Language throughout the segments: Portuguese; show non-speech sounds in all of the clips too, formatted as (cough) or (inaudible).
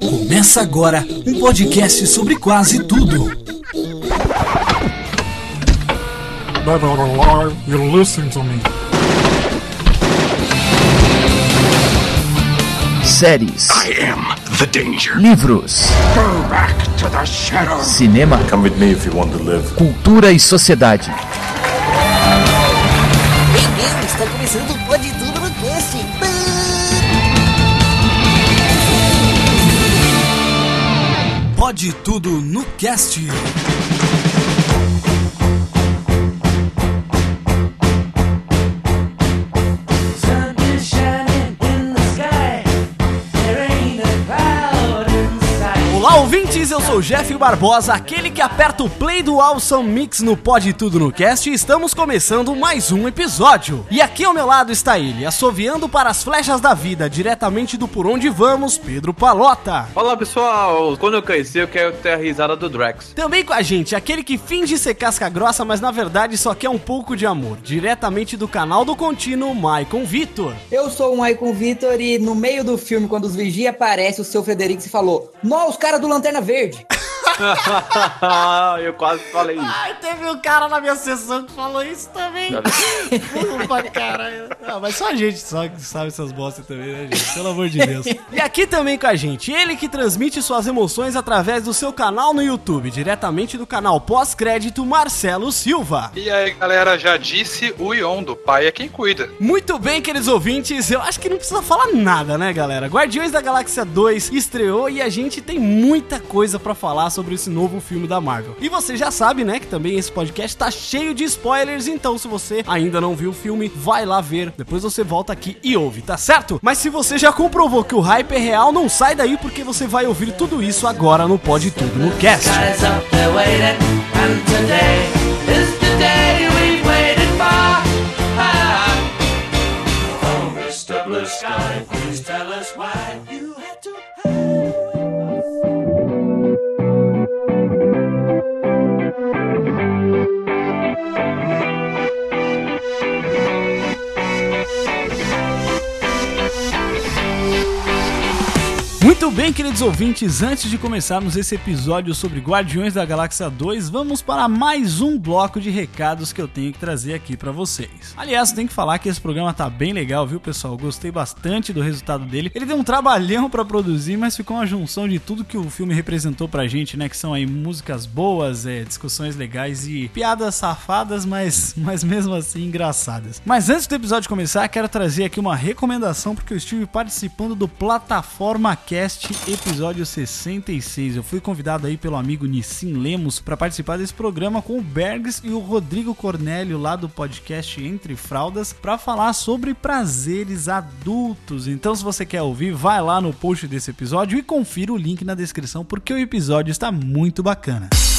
Começa agora um podcast sobre quase tudo. Never alive, you listen to me. séries, I am the danger. livros, Go back to the shadow. cinema, Come with me if you want to live. cultura e sociedade. Bem-vindo, está começando Pode tudo no cast. Eu sou o Jeff Barbosa, aquele que aperta o play do Awesome Mix no Pode Tudo no Cast e estamos começando mais um episódio. E aqui ao meu lado está ele, assoviando para as flechas da vida, diretamente do Por Onde Vamos, Pedro Palota. Olá pessoal, quando eu crescer eu quero ter a risada do Drax. Também com a gente, aquele que finge ser casca grossa, mas na verdade só quer um pouco de amor, diretamente do canal do Contínuo, Maicon Vitor. Eu sou o Maicon Vitor e no meio do filme, quando os vigia aparecem, o seu Frederico se falou: Nó, os caras do Lanterna Verde verde. (laughs) eu quase falei isso. Ai, teve um cara na minha sessão que falou isso também. Opa, caralho. Ah, mas só a gente só que sabe essas bostas também, né, gente? Pelo amor de Deus. E aqui também com a gente, ele que transmite suas emoções através do seu canal no YouTube, diretamente do canal pós-crédito Marcelo Silva. E aí, galera, já disse o Ion, do pai é quem cuida. Muito bem, queridos ouvintes, eu acho que não precisa falar nada, né, galera? Guardiões da Galáxia 2 estreou e a gente tem muita coisa pra falar sobre esse novo filme da Marvel. E você já sabe, né, que também esse podcast tá cheio de spoilers, então se você ainda não viu o filme, vai lá ver. Depois você volta aqui e ouve, tá certo? Mas se você já comprovou que o hype é real, não sai daí porque você vai ouvir tudo isso agora no Pode Tudo no Cast. Muito bem, queridos ouvintes, antes de começarmos esse episódio sobre Guardiões da Galáxia 2, vamos para mais um bloco de recados que eu tenho que trazer aqui para vocês. Aliás, tem que falar que esse programa tá bem legal, viu, pessoal? Gostei bastante do resultado dele. Ele deu um trabalhão para produzir, mas ficou uma junção de tudo que o filme representou pra gente, né? Que são aí músicas boas, é, discussões legais e piadas safadas, mas, (laughs) mas mesmo assim engraçadas. Mas antes do episódio começar, quero trazer aqui uma recomendação porque eu estive participando do Plataforma Cast episódio 66. Eu fui convidado aí pelo amigo Nissim Lemos para participar desse programa com o Bergs e o Rodrigo Cornélio lá do podcast Entre Fraldas para falar sobre prazeres adultos. Então, se você quer ouvir, vai lá no post desse episódio e confira o link na descrição porque o episódio está muito bacana. Também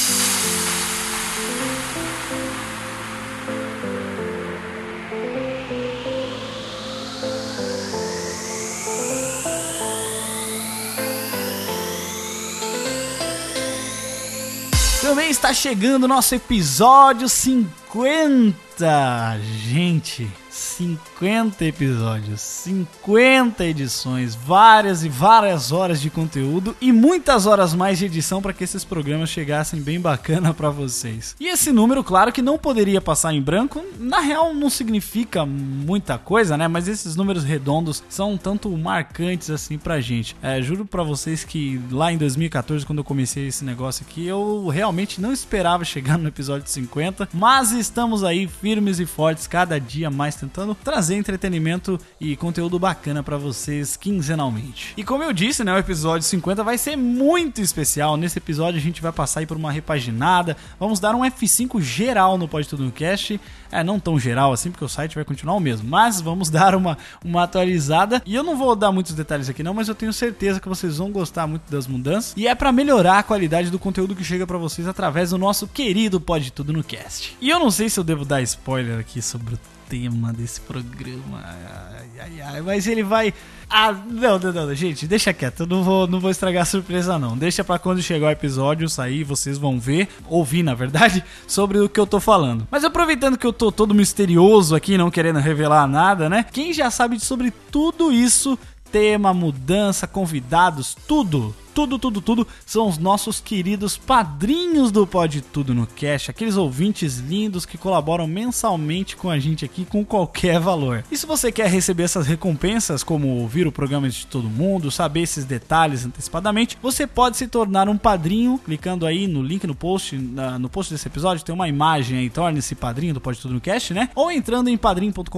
chegando o nosso episódio 50. Gente, 50 episódios, 50 edições, várias e várias horas de conteúdo e muitas horas mais de edição para que esses programas chegassem bem bacana para vocês. E esse número, claro que não poderia passar em branco, na real não significa muita coisa, né? Mas esses números redondos são um tanto marcantes assim pra gente. É, juro para vocês que lá em 2014, quando eu comecei esse negócio aqui, eu realmente não esperava chegar no episódio 50, mas estamos aí firmes e fortes, cada dia mais tentando trazer entretenimento e conteúdo bacana para vocês quinzenalmente. E como eu disse, né, o episódio 50 vai ser muito especial. Nesse episódio a gente vai passar aí por uma repaginada, vamos dar um F5 geral no Pode Tudo no Cast. É, não tão geral assim, porque o site vai continuar o mesmo, mas vamos (laughs) dar uma, uma atualizada. E eu não vou dar muitos detalhes aqui não, mas eu tenho certeza que vocês vão gostar muito das mudanças. E é para melhorar a qualidade do conteúdo que chega para vocês através do nosso querido Pode Tudo no Cast. E eu não sei se eu devo dar spoiler aqui sobre o tema desse programa. Ai, ai, ai. Mas ele vai. Ah, não, não, não, gente, deixa quieto. Eu não vou, não vou estragar a surpresa, não. Deixa pra quando chegar o episódio sair, vocês vão ver, ouvir, na verdade, (laughs) sobre o que eu tô falando. Mas aproveitando que eu tô todo misterioso aqui, não querendo revelar nada, né? Quem já sabe sobre tudo isso, tema, mudança, convidados, tudo tudo, tudo, tudo são os nossos queridos padrinhos do Pode Tudo no Cash, aqueles ouvintes lindos que colaboram mensalmente com a gente aqui com qualquer valor. E se você quer receber essas recompensas, como ouvir o programa de todo mundo, saber esses detalhes antecipadamente, você pode se tornar um padrinho clicando aí no link no post, na, no post desse episódio, tem uma imagem aí, torne-se padrinho do Pode Tudo no Cash, né? Ou entrando em padrim.com.br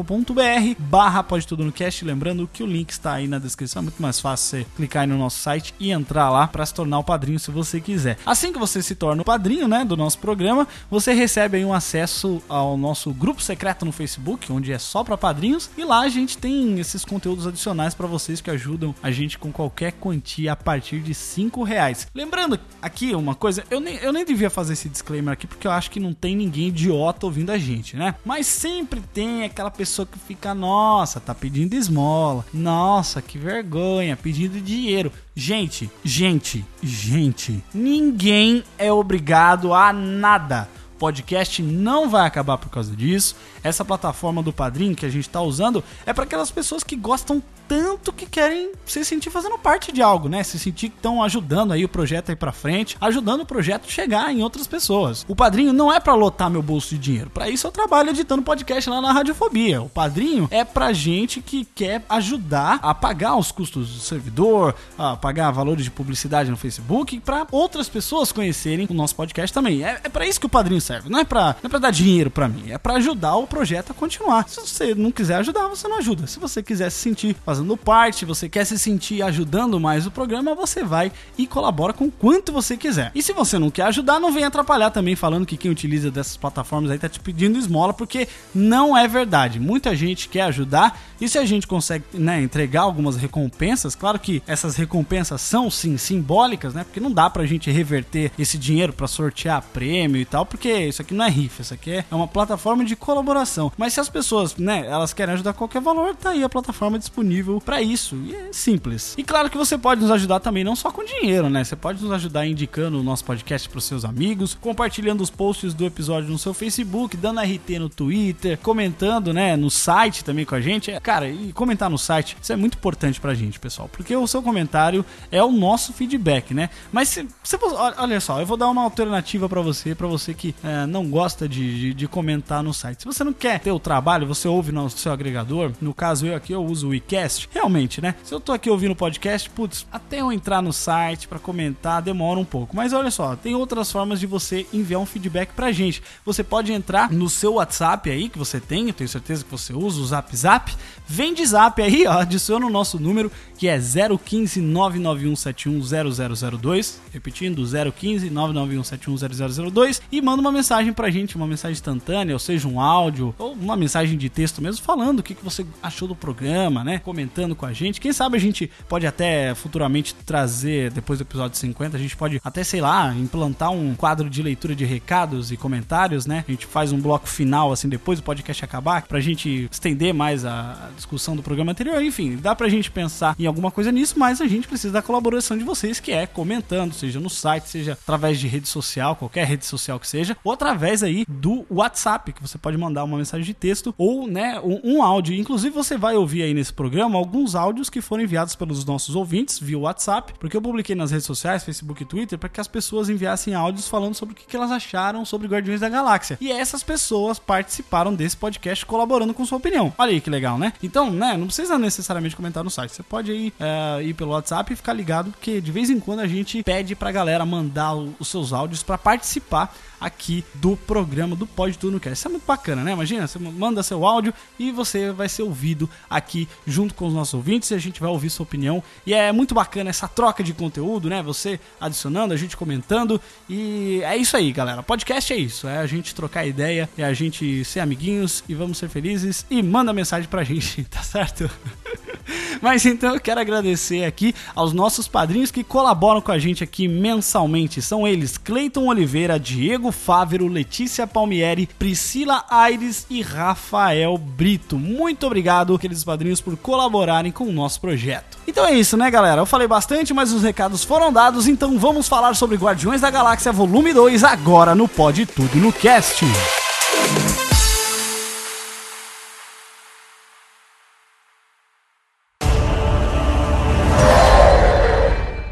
barra Pode Tudo no Cash, lembrando que o link está aí na descrição, é muito mais fácil você clicar aí no nosso site e entrar lá para se tornar o padrinho se você quiser. Assim que você se torna o padrinho, né, do nosso programa, você recebe aí um acesso ao nosso grupo secreto no Facebook, onde é só para padrinhos, e lá a gente tem esses conteúdos adicionais para vocês que ajudam a gente com qualquer quantia a partir de 5 reais. Lembrando aqui uma coisa, eu nem, eu nem devia fazer esse disclaimer aqui porque eu acho que não tem ninguém idiota ouvindo a gente, né? Mas sempre tem aquela pessoa que fica, nossa, tá pedindo esmola, nossa, que vergonha, pedindo dinheiro. Gente, gente, gente, ninguém é obrigado a nada. Podcast não vai acabar por causa disso. Essa plataforma do Padrim que a gente está usando é para aquelas pessoas que gostam tanto que querem se sentir fazendo parte de algo, né? Se sentir que estão ajudando aí o projeto aí para frente, ajudando o projeto chegar em outras pessoas. O padrinho não é para lotar meu bolso de dinheiro. Para isso eu trabalho editando podcast lá na Radiofobia. O padrinho é pra gente que quer ajudar a pagar os custos do servidor, a pagar valores de publicidade no Facebook para outras pessoas conhecerem o nosso podcast também. É, é para isso que o padrinho serve. Não é para é dar dinheiro para mim, é para ajudar o projeto a continuar. Se você não quiser ajudar, você não ajuda. Se você quiser se sentir fazendo fazendo parte, você quer se sentir ajudando mais o programa, você vai e colabora com quanto você quiser. E se você não quer ajudar, não vem atrapalhar também falando que quem utiliza dessas plataformas aí tá te pedindo esmola, porque não é verdade. Muita gente quer ajudar e se a gente consegue né, entregar algumas recompensas, claro que essas recompensas são sim simbólicas, né? Porque não dá pra gente reverter esse dinheiro para sortear prêmio e tal, porque isso aqui não é rifa, isso aqui é uma plataforma de colaboração. Mas se as pessoas, né, elas querem ajudar qualquer valor, tá aí a plataforma disponível disponível para isso. E é simples. E claro que você pode nos ajudar também não só com dinheiro, né? Você pode nos ajudar indicando o nosso podcast para seus amigos, compartilhando os posts do episódio no seu Facebook, dando RT no Twitter, comentando, né, no site também com a gente. É, cara, e comentar no site, isso é muito importante pra gente, pessoal, porque o seu comentário é o nosso feedback, né? Mas se, se olha só, eu vou dar uma alternativa para você, para você que é, não gosta de, de, de, comentar no site. Se você não quer ter o trabalho, você ouve no seu agregador. No caso eu aqui eu uso o WeCast realmente, né? Se eu tô aqui ouvindo podcast, putz, até eu entrar no site para comentar demora um pouco. Mas olha só, tem outras formas de você enviar um feedback pra gente. Você pode entrar no seu WhatsApp aí que você tem, eu tenho certeza que você usa o Zap Zap. Vem de Zap aí, ó, adiciona o nosso número que é 015 991710002, repetindo 015 991710002 e manda uma mensagem pra gente, uma mensagem instantânea, ou seja, um áudio ou uma mensagem de texto mesmo falando o que, que você achou do programa, né? Comentando comentando com a gente. Quem sabe a gente pode até futuramente trazer, depois do episódio 50, a gente pode até, sei lá, implantar um quadro de leitura de recados e comentários, né? A gente faz um bloco final, assim, depois do podcast acabar, pra gente estender mais a discussão do programa anterior. Enfim, dá pra gente pensar em alguma coisa nisso, mas a gente precisa da colaboração de vocês, que é comentando, seja no site, seja através de rede social, qualquer rede social que seja, ou através aí do WhatsApp, que você pode mandar uma mensagem de texto ou, né, um, um áudio. Inclusive, você vai ouvir aí nesse programa alguns áudios que foram enviados pelos nossos ouvintes via WhatsApp, porque eu publiquei nas redes sociais, Facebook e Twitter, para que as pessoas enviassem áudios falando sobre o que elas acharam sobre Guardiões da Galáxia. E essas pessoas participaram desse podcast colaborando com sua opinião. Olha aí que legal, né? Então, né, não precisa necessariamente comentar no site. Você pode ir, é, ir pelo WhatsApp e ficar ligado, porque de vez em quando a gente pede pra galera mandar os seus áudios para participar aqui do programa do Pode Tudo Cast. Isso é muito bacana, né? Imagina, você manda seu áudio e você vai ser ouvido aqui junto com os nossos ouvintes e a gente vai ouvir sua opinião. E é muito bacana essa troca de conteúdo, né? Você adicionando, a gente comentando. E é isso aí, galera. Podcast é isso. É a gente trocar ideia, é a gente ser amiguinhos e vamos ser felizes. E manda mensagem pra gente, (laughs) tá certo? (laughs) Mas então eu quero agradecer aqui aos nossos padrinhos que colaboram com a gente aqui mensalmente. São eles Cleiton Oliveira, Diego Fávero, Letícia Palmieri, Priscila Aires e Rafael Brito. Muito obrigado, aqueles padrinhos, por colaborarem com o nosso projeto. Então é isso, né, galera? Eu falei bastante, mas os recados foram dados, então vamos falar sobre Guardiões da Galáxia Volume 2 agora no Pode Tudo no Cast.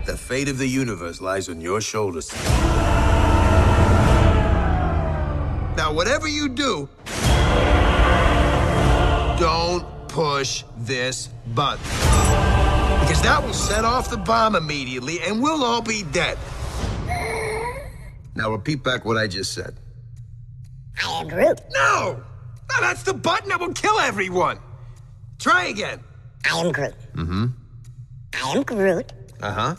The fate of the universe lies on your shoulders. Whatever you do, don't push this button. Because that will set off the bomb immediately and we'll all be dead. Now, repeat back what I just said. I am Groot. No! No, that's the button that will kill everyone! Try again. I am Groot. Mm-hmm. I am Groot. Uh huh.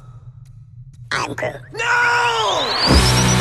I am Groot. No!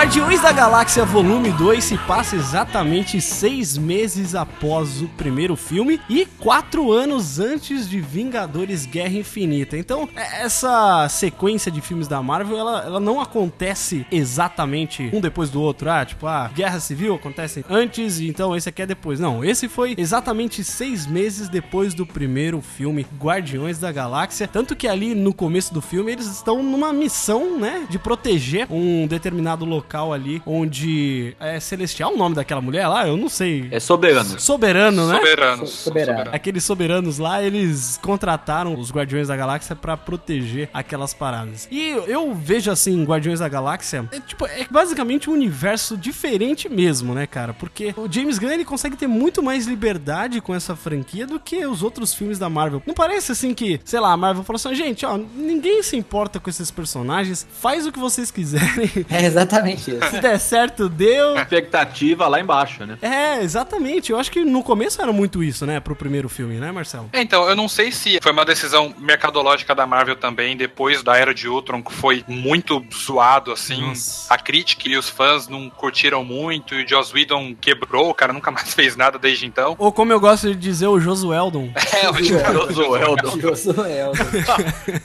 Guardiões da Galáxia Volume 2 se passa exatamente seis meses após o primeiro filme e quatro anos antes de Vingadores Guerra Infinita. Então, é- essa sequência de filmes da Marvel, ela, ela não acontece exatamente um depois do outro. Ah, tipo, a Guerra Civil acontece antes, então esse aqui é depois. Não, esse foi exatamente seis meses depois do primeiro filme, Guardiões da Galáxia. Tanto que ali no começo do filme eles estão numa missão, né, de proteger um determinado local ali onde é celestial o nome daquela mulher lá, eu não sei. É soberano. Soberano, né? Soberanos. Soberano. Aqueles soberanos lá, eles contrataram os Guardiões da Galáxia pra proteger aquelas paradas. E eu, eu vejo assim, Guardiões da Galáxia, é, tipo, é basicamente um universo diferente mesmo, né, cara? Porque o James Gunn ele consegue ter muito mais liberdade com essa franquia do que os outros filmes da Marvel. Não parece assim que, sei lá, a Marvel falou assim, gente, ó, ninguém se importa com esses personagens, faz o que vocês quiserem. É exatamente Se der certo, deu. Expectativa lá embaixo, né? É, exatamente. Eu acho que no começo era muito isso, né, pro primeiro filme, né, Marcelo? É, Então, eu não sei se foi uma decisão mercadológica da Marvel também, depois da Era de Ultron, que foi muito zoado, assim. Nossa. A crítica e os fãs não curtiram muito, e o Joss Whedon quebrou, o cara nunca mais (laughs) fez nada desde então. Ou como eu gosto de dizer, o Josueldon. (laughs) É, o Josueldon. (laughs) Josué.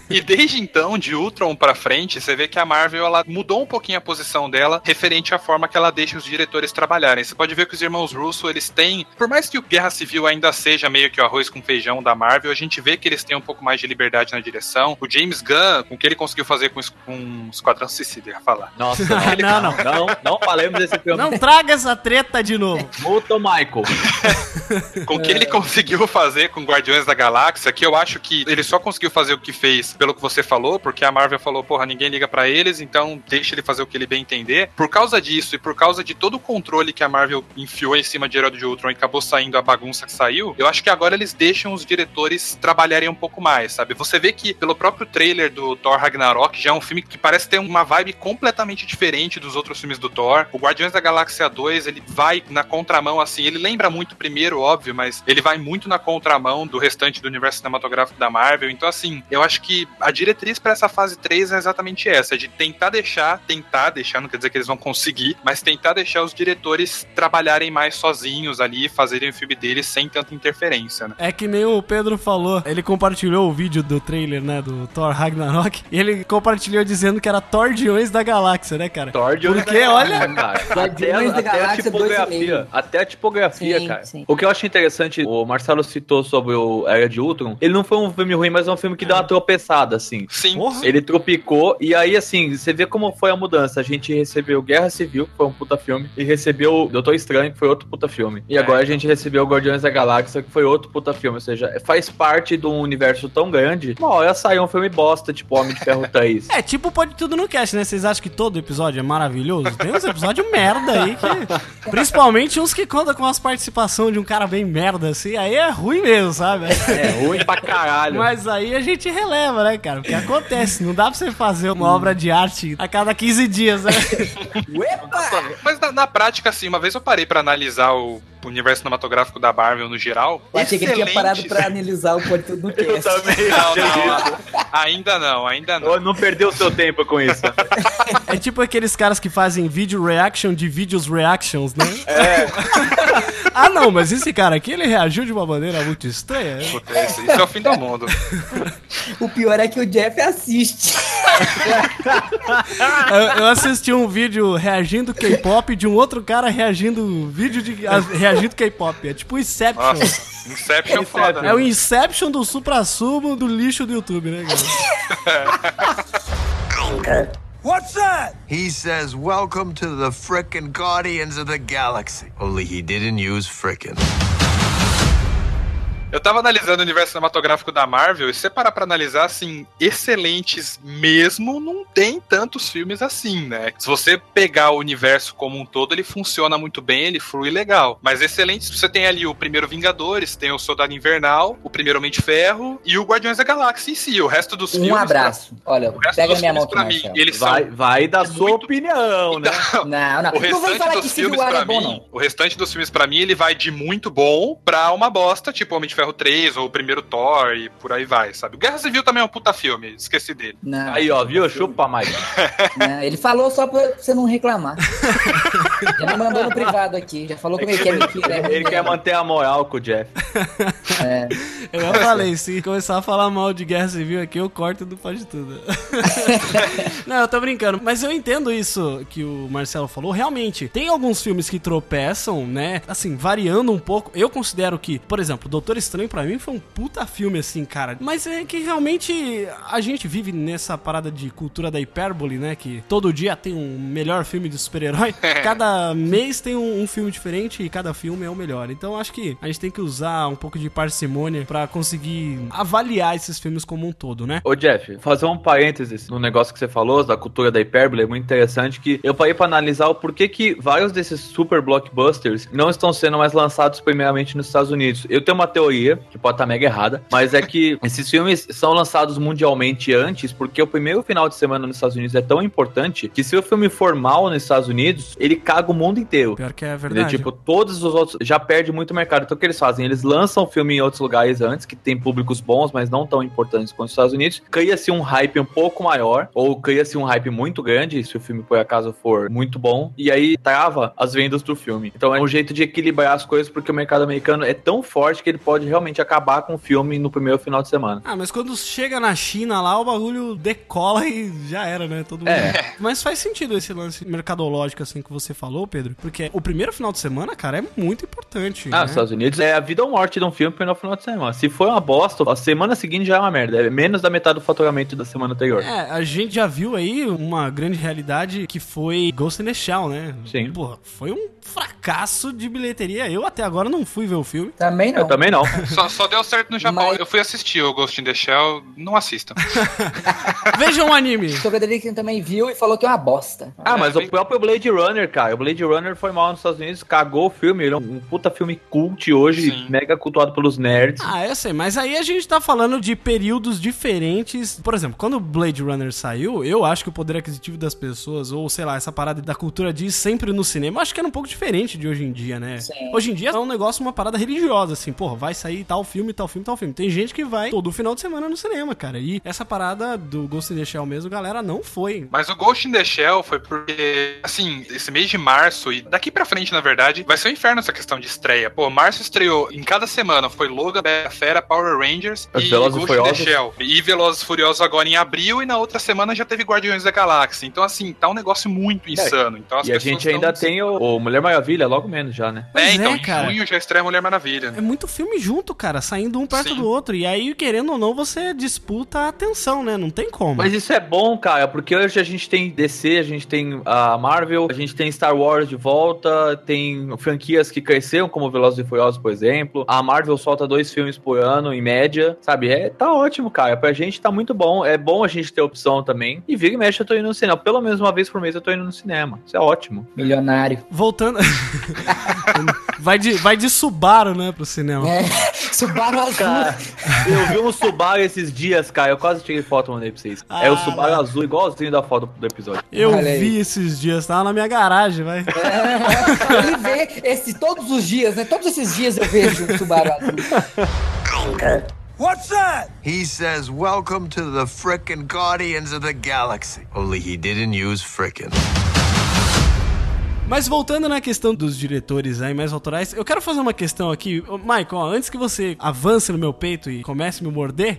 E desde então, de Ultron pra frente, você vê que a Marvel ela mudou um pouquinho a posição dela referente à forma que ela deixa os diretores trabalharem. Você pode ver que os irmãos Russo, eles têm, por mais que o Guerra Civil ainda seja meio que o arroz com feijão da Marvel, a gente vê que eles têm um pouco mais de liberdade na direção. O James Gunn, com o que ele conseguiu fazer com, com Esquadrão Suicida, ia falar. Nossa, (laughs) não, não. não, não falemos desse filme. Não traga essa treta de novo. (laughs) Multa o Michael. (laughs) Com o que ele conseguiu fazer com Guardiões da Galáxia, que eu acho que ele só conseguiu fazer o que fez pelo que você falou, porque a Marvel falou, porra, ninguém liga pra eles, então deixa ele fazer o que ele bem entender. Por causa disso e por causa de todo o controle que a Marvel enfiou em cima de Era de Ultron e acabou saindo a bagunça que saiu, eu acho que agora eles deixam os diretores trabalharem um pouco mais, sabe? Você vê que pelo próprio trailer do Thor Ragnarok já é um filme que parece ter uma vibe completamente diferente dos outros filmes do Thor. O Guardiões da Galáxia 2, ele vai na contramão, assim, ele lembra muito o primeiro, óbvio, mas ele vai muito na contramão do restante do universo cinematográfico da Marvel. Então, assim, eu acho que a diretriz pra essa fase 3 é exatamente essa, de tentar deixar, tentar deixar, não quer dizer que eles vão conseguir, mas tentar deixar os diretores trabalharem mais sozinhos ali, fazerem o filme deles sem tanta interferência, né? É que nem o Pedro falou, ele compartilhou o vídeo do trailer, né, do Thor Ragnarok, e ele compartilhou dizendo que era Thordiões da Galáxia, né, cara? Thor de Porque, olha, cara, até, Guardiões da até a tipografia. Até a tipografia, Sim, cara. sim. O que eu acho interessante, o Marcelo citou sobre o Era de Ultron. Ele não foi um filme ruim, mas é um filme que deu uma tropeçada, assim. Sim. Porra. Ele tropicou, e aí, assim, você vê como foi a mudança. A gente recebeu Guerra Civil, que foi um puta filme, e recebeu Doutor Estranho, que foi outro puta filme. E É. agora a gente recebeu Guardiões da Galáxia, que foi outro puta filme. Ou seja, faz parte de um universo tão grande. Uma hora saiu um filme bosta, tipo Homem de Ferro 3. (laughs) É, tipo, pode tudo no cast, né? Vocês acham que todo episódio é maravilhoso? Tem uns episódios merda aí que. (laughs) Principalmente uns que contam com as participações de um cara bem merda, assim. Aí é ruim mesmo, sabe? É ruim pra caralho. Mas aí a gente releva, né, cara? Porque acontece. Não dá pra você fazer uma obra de arte a cada 15 dias, né? (laughs) Uepa! Mas na, na prática, assim, uma vez eu parei pra analisar o universo cinematográfico da Marvel no geral. Eu achei que ele tinha parado pra analisar o podcast do (laughs) Eu cast. também Não, não, ainda não, ainda não. Não perdeu seu tempo com isso. (laughs) É tipo aqueles caras que fazem vídeo reaction de vídeos reactions, né? É. ah, não, mas esse cara aqui, ele reagiu de uma maneira muito estranha. né? Isso, isso é o fim do mundo. O pior é que o Jeff assiste. Eu, eu assisti um vídeo reagindo K-pop de um outro cara reagindo vídeo de a- reagindo K-pop. É tipo Inception. Nossa, Inception é foda. É o Inception do supra-sumo do lixo do YouTube, né, cara? (laughs) He says, Welcome to the frickin' Guardians of the Galaxy. Only he didn't use frickin'. Eu tava analisando o universo cinematográfico da Marvel e se você parar pra analisar, assim, excelentes mesmo, não tem tantos filmes assim, né? Se você pegar o universo como um todo, ele funciona muito bem, ele flui legal. Mas excelentes, você tem ali o primeiro Vingadores, tem o Soldado Invernal, o primeiro Homem de Ferro e o Guardiões da Galáxia em si. O resto dos filmes... Um abraço. Olha, O resto pega dos minha mão pra mim, Marcelo. eles são Vai, vai da sua muito- opinião, né? Não, não. O Não vem restante falar que dos filmes, War pra é bom, mim, não. o restante dos filmes, pra mim, ele vai de muito bom pra uma bosta, tipo Homem de Ferro 3 ou o primeiro Thor e por aí vai, sabe? O Guerra Civil também é um puta filme, esqueci dele. Não, Aí, ó, viu? Chupa mais. (laughs) não, ele falou só pra você não reclamar. (laughs) já me mandou no privado aqui. Já falou comigo que é mentira. ruim Ele quer manter a moral com o Jeff. É. Eu já falei, se começar a falar mal de guerra civil aqui, eu corto do pode tudo. (laughs) Não, eu tô brincando, mas eu entendo isso que o Marcelo falou. Realmente, tem alguns filmes que tropeçam, né? Assim, variando um pouco. Eu considero que, por exemplo, Doutor Estranho pra mim foi um puta filme, assim, cara. Mas é que realmente a gente vive nessa parada de cultura da hipérbole, né? Que todo dia tem um melhor filme de super-herói. (laughs) Cada mês tem um, um filme diferente e cada filme é o melhor. Então acho que a gente tem que usar um pouco de parcimônia pra conseguir avaliar esses filmes como um todo, né? Ô Jeff, fazer um parênteses no negócio que você falou, da cultura da hipérbole, é muito interessante que eu parei pra analisar o porquê que vários desses super blockbusters não estão sendo mais lançados primeiramente nos Estados Unidos. Eu tenho uma teoria, que pode estar mega errada, mas é que esses filmes são lançados mundialmente antes, porque o primeiro final de semana nos Estados Unidos é tão importante que se o filme for mal nos Estados Unidos, ele caga o mundo inteiro. Pior que é Entendeu? verdade. Tipo, todos os outros já perde muito mercado. Então o que eles fazem? Eles lançam o filme em outros lugares antes, que tem públicos bons, mas não tão importantes quanto os Estados Unidos. Cria-se um hype um pouco maior, ou cria-se um hype muito grande, se o filme por acaso for muito bom, e aí trava as vendas do filme. Então é um jeito de equilibrar as coisas, porque o mercado americano é tão forte que ele pode realmente acabar com o filme no primeiro final de semana. Ah, mas quando chega na China lá, o bagulho decola e já era, né? Todo mundo. É. (laughs) Mas faz sentido esse lance mercadológico, assim, que você falou, Pedro. Porque o primeiro final de semana, cara, é muito importante. Ah, né? Estados Unidos é a vida ou morte de um filme no final de semana. Se for uma bosta, a semana seguinte já é uma merda. É menos da metade do faturamento da semana anterior. É, a gente já viu aí uma grande realidade que foi Ghost in the Shell, né? Sim. Porra, foi um fracasso de bilheteria. Eu até agora não fui ver o filme. Também não. Eu também não. Só, só deu certo no Japão. Mas- Eu fui assistir o Ghost in the Shell, não assistam. (laughs) Vejam um anime. O Frederico também viu e falou que é uma bosta. Ah, mas É, o próprio Blade Runner, cara. O Blade Runner foi mal nos Estados Unidos, cagou o filme. Ele é um puta filme cult hoje, Sim. mega cultuado pelos nerds. Ah, eu sei, mas aí a gente tá falando de períodos diferentes. Por exemplo, quando o Blade Runner saiu, eu acho que o poder aquisitivo das pessoas, ou sei lá, essa parada da cultura de ir sempre no cinema, eu acho que era um pouco diferente de hoje em dia, né? Sim. Hoje em dia é um negócio, uma parada religiosa, assim, porra, vai sair tal filme, tal filme, tal filme. Tem gente que vai todo final de semana no cinema, cara. E essa parada do Ghost in the Shell mesmo, galera, não foi. Mas o Ghost in the Shell foi porque, assim, esse mês de março e daqui pra frente, na verdade, vai ser um inferno essa questão de estreia. Pô, março estreou em cada semana, foi Logan, Bela Fera, Power Rangers e Velozes e Ghost in the Furiosos. Shell. E Velozes e Furiosos agora em abril e na outra semana já teve Guardiões da Galáxia. Então, assim, tá um negócio muito insano. Então, as e a gente ainda tão- tem o, o Mulher Maravilha, logo menos já, né? Pois É, então, é, cara. em junho já estreia Mulher Maravilha. É muito filme junto, cara, saindo um perto Sim. do outro. E aí, querendo ou não, você disputa a atenção, né? Não tem como. Mas isso é bom, cara, porque hoje a gente tem DC, a gente tem a Marvel, a gente tem Star Star Wars de volta, tem franquias que cresceram, como Velozes e Furiosos, por exemplo. A Marvel solta dois filmes por ano, em média, sabe? É, tá ótimo, cara. Pra gente tá muito bom. É bom a gente ter opção também. E vira e mexe, eu tô indo no cinema. Pelo menos uma vez por mês eu tô indo no cinema. Isso é ótimo. Milionário. Voltando. (laughs) vai, de, vai de Subaru, né, pro cinema. É, (laughs) Subaru azul. Cara, eu vi um Subaru esses dias, cara. Eu quase tirei foto e mandei pra vocês. é o Subaru azul, igualzinho da foto do episódio. Eu Olha aí. vi esses dias, tava na minha garagem, vai. Ele vê esse, todos os dias, né? Todos esses dias eu vejo um Subaru azul. What's that? He says, Welcome to the frickin' Guardians of the Galaxy. Only he didn't use frickin'. Mas voltando na questão dos diretores aí mais autorais, eu quero fazer uma questão aqui. Michael, ó, antes que você avance no meu peito e comece a me morder.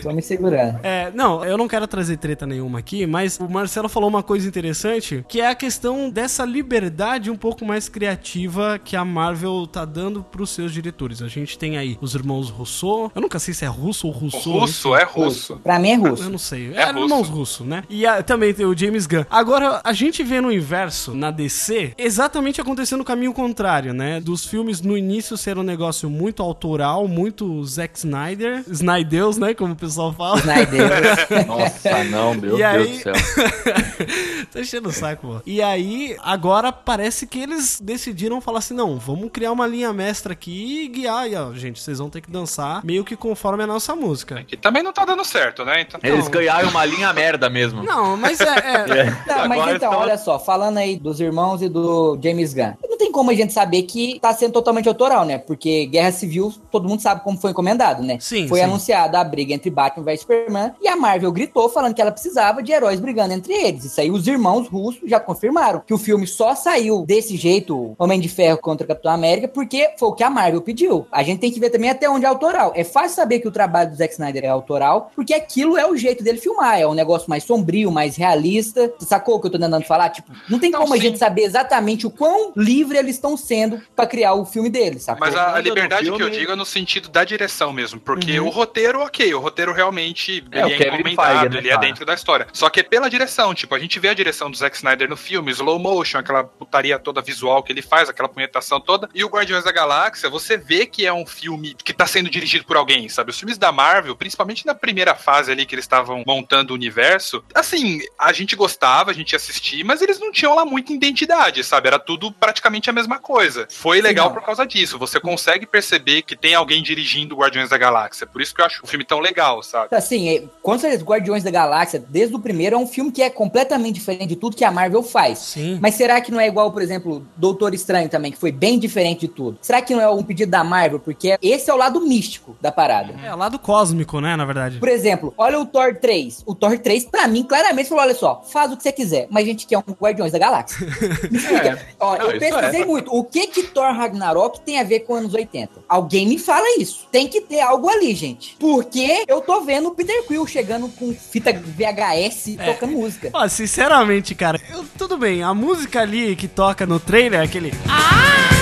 Tô me segurando. (laughs) É, não, eu não quero trazer treta nenhuma aqui, mas o Marcelo falou uma coisa interessante, que é a questão dessa liberdade um pouco mais criativa que a Marvel tá dando pros seus diretores. A gente tem aí os irmãos Rousseau, eu nunca sei se é russo ou russo. Russo, é russo. Pra mim é Eu russo. não sei. É É, russo. irmãos russos, né? E a- também tem o James Gunn. Agora, a gente vê no inverso, na DC, exatamente acontecendo o caminho contrário, né? Dos filmes no início ser um negócio muito autoral, muito Zack Snyder, Snydeus, né? Como o pessoal fala. Snyder. (laughs) Nossa, não, meu E Deus aí- do céu. (laughs) tá enchendo o saco, pô. E aí, agora parece que eles decidiram falar assim: não, vamos criar uma linha mestra aqui e guiar. E, ó, gente, vocês vão ter que dançar meio que conforme a nossa música. Que também não tá dando certo, né? Então, Eles ganharam uma linha merda mesmo. Não, mas é. é- (laughs) Não, mas Agora então, estão- olha só, falando aí dos irmãos e do James Gunn. Não tem como a gente saber que tá sendo totalmente autoral, né? Porque Guerra Civil, todo mundo sabe como foi encomendado, né? Sim, Foi sim. anunciada a briga entre Batman e Superman e a Marvel gritou falando que ela precisava de heróis brigando entre eles. Isso aí os irmãos russos já confirmaram que o filme só saiu desse jeito, Homem de Ferro contra Capitão América, porque foi o que a Marvel pediu. A gente tem que ver também até onde é autoral. É fácil saber que o trabalho do Zack Snyder é autoral, porque aquilo é o jeito dele filmar. É um negócio mais sombrio, mais realista. Você sacou o que eu tô tentando falar? Tipo, não tem Não, como a sim. gente saber exatamente o quão livre eles estão sendo pra criar o filme deles, sacou? Mas a, a liberdade que eu digo é no sentido da direção mesmo. Porque o roteiro, ok, o roteiro realmente É, o ele é, encomendado, Feige, né, ele é dentro da história. Só que é pela direção, tipo, a gente vê a direção do Zack Snyder no filme, slow motion, aquela putaria toda visual que ele faz, aquela punhetação toda. E o Guardiões da Galáxia, você vê que é um filme que tá sendo dirigido por alguém, sabe? Os filmes da Marvel, principalmente na primeira fase ali que eles estavam montando o universo, assim, a gente gostava, a gente ia assistir, mas eles não tinham lá muita identidade, sabe? Era tudo praticamente a mesma coisa. Foi legal não. por causa disso. Você consegue perceber que tem alguém dirigindo Guardiões da Galáxia. Por isso que eu acho o filme tão legal, sabe? Assim, é, com certeza, Guardiões da Galáxia, desde o primeiro, é um filme que é completamente diferente de tudo que a Marvel faz. Sim. Mas será que não é igual, por exemplo, Doutor Estranho também, que foi bem diferente de tudo? Será que não é um pedido da Marvel? Porque esse é o lado místico da parada. É, lado cósmico, né, na verdade. Por exemplo, olha o Thor 3. O Thor 3, pra mim, claramente falou: olha só, faz o que você quiser, mas a gente quer um Guardiões da Galáxia. (laughs) Me explica. Ó, Não, eu pesquisei é. muito. O que que Thor Ragnarok tem a ver com anos 80? Alguém me fala isso. Tem que ter algo ali, gente. Porque eu tô vendo o Peter Quill chegando com fita VHS É. tocando música. Ó, sinceramente, cara, eu- tudo bem, a música ali que toca no trailer é aquele. A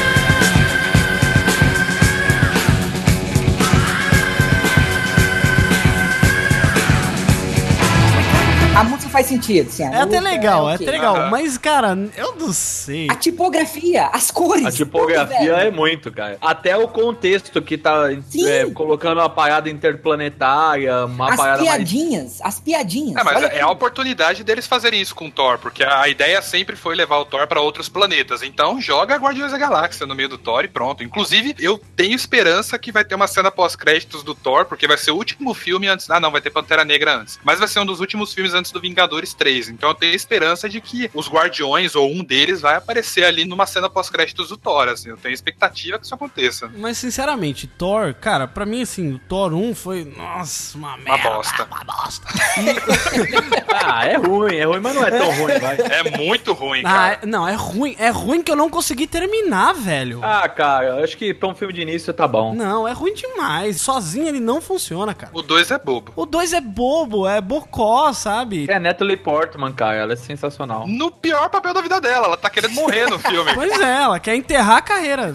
faz sentido, assim. É até legal, é ok. até legal, mas, cara, eu não sei. A tipografia, as cores. A tipografia tudo, é muito, cara. Até o contexto que tá é, colocando uma parada interplanetária, uma As parada mais. piadinhas, as piadinhas. É, mas Olha é a oportunidade deles fazerem isso com o Thor, porque a ideia sempre foi levar o Thor pra outros planetas. Então joga Guardiões da Galáxia no meio do Thor e pronto. Inclusive, eu tenho esperança que vai ter uma cena pós-créditos do Thor, porque vai ser o último filme antes. Ah, não, vai ter Pantera Negra antes. Mas vai ser um dos últimos filmes antes do Vingadores 3. Então eu tenho esperança de que os Guardiões, ou um deles, vai aparecer ali numa cena pós-créditos do Thor. Assim, eu tenho expectativa que isso aconteça. Mas, sinceramente, Thor, cara, pra mim, assim, o Thor 1 foi, nossa, uma Uma merda. bosta. Uma bosta. (laughs) Ah, é ruim, é ruim, mas não é tão ruim, vai. É muito ruim, Ah, cara. é- não, é ruim. É ruim que eu não consegui terminar, velho. Ah, cara, eu acho que pra um filme de início tá bom. Não, é ruim demais. Sozinho ele não funciona, cara. O 2 é bobo. O 2 é bobo, é bocó, sabe? É a Natalie Portman, cara, ela é sensacional. No pior papel da vida dela, ela tá querendo morrer no filme. (laughs) Pois é, ela quer enterrar a carreira.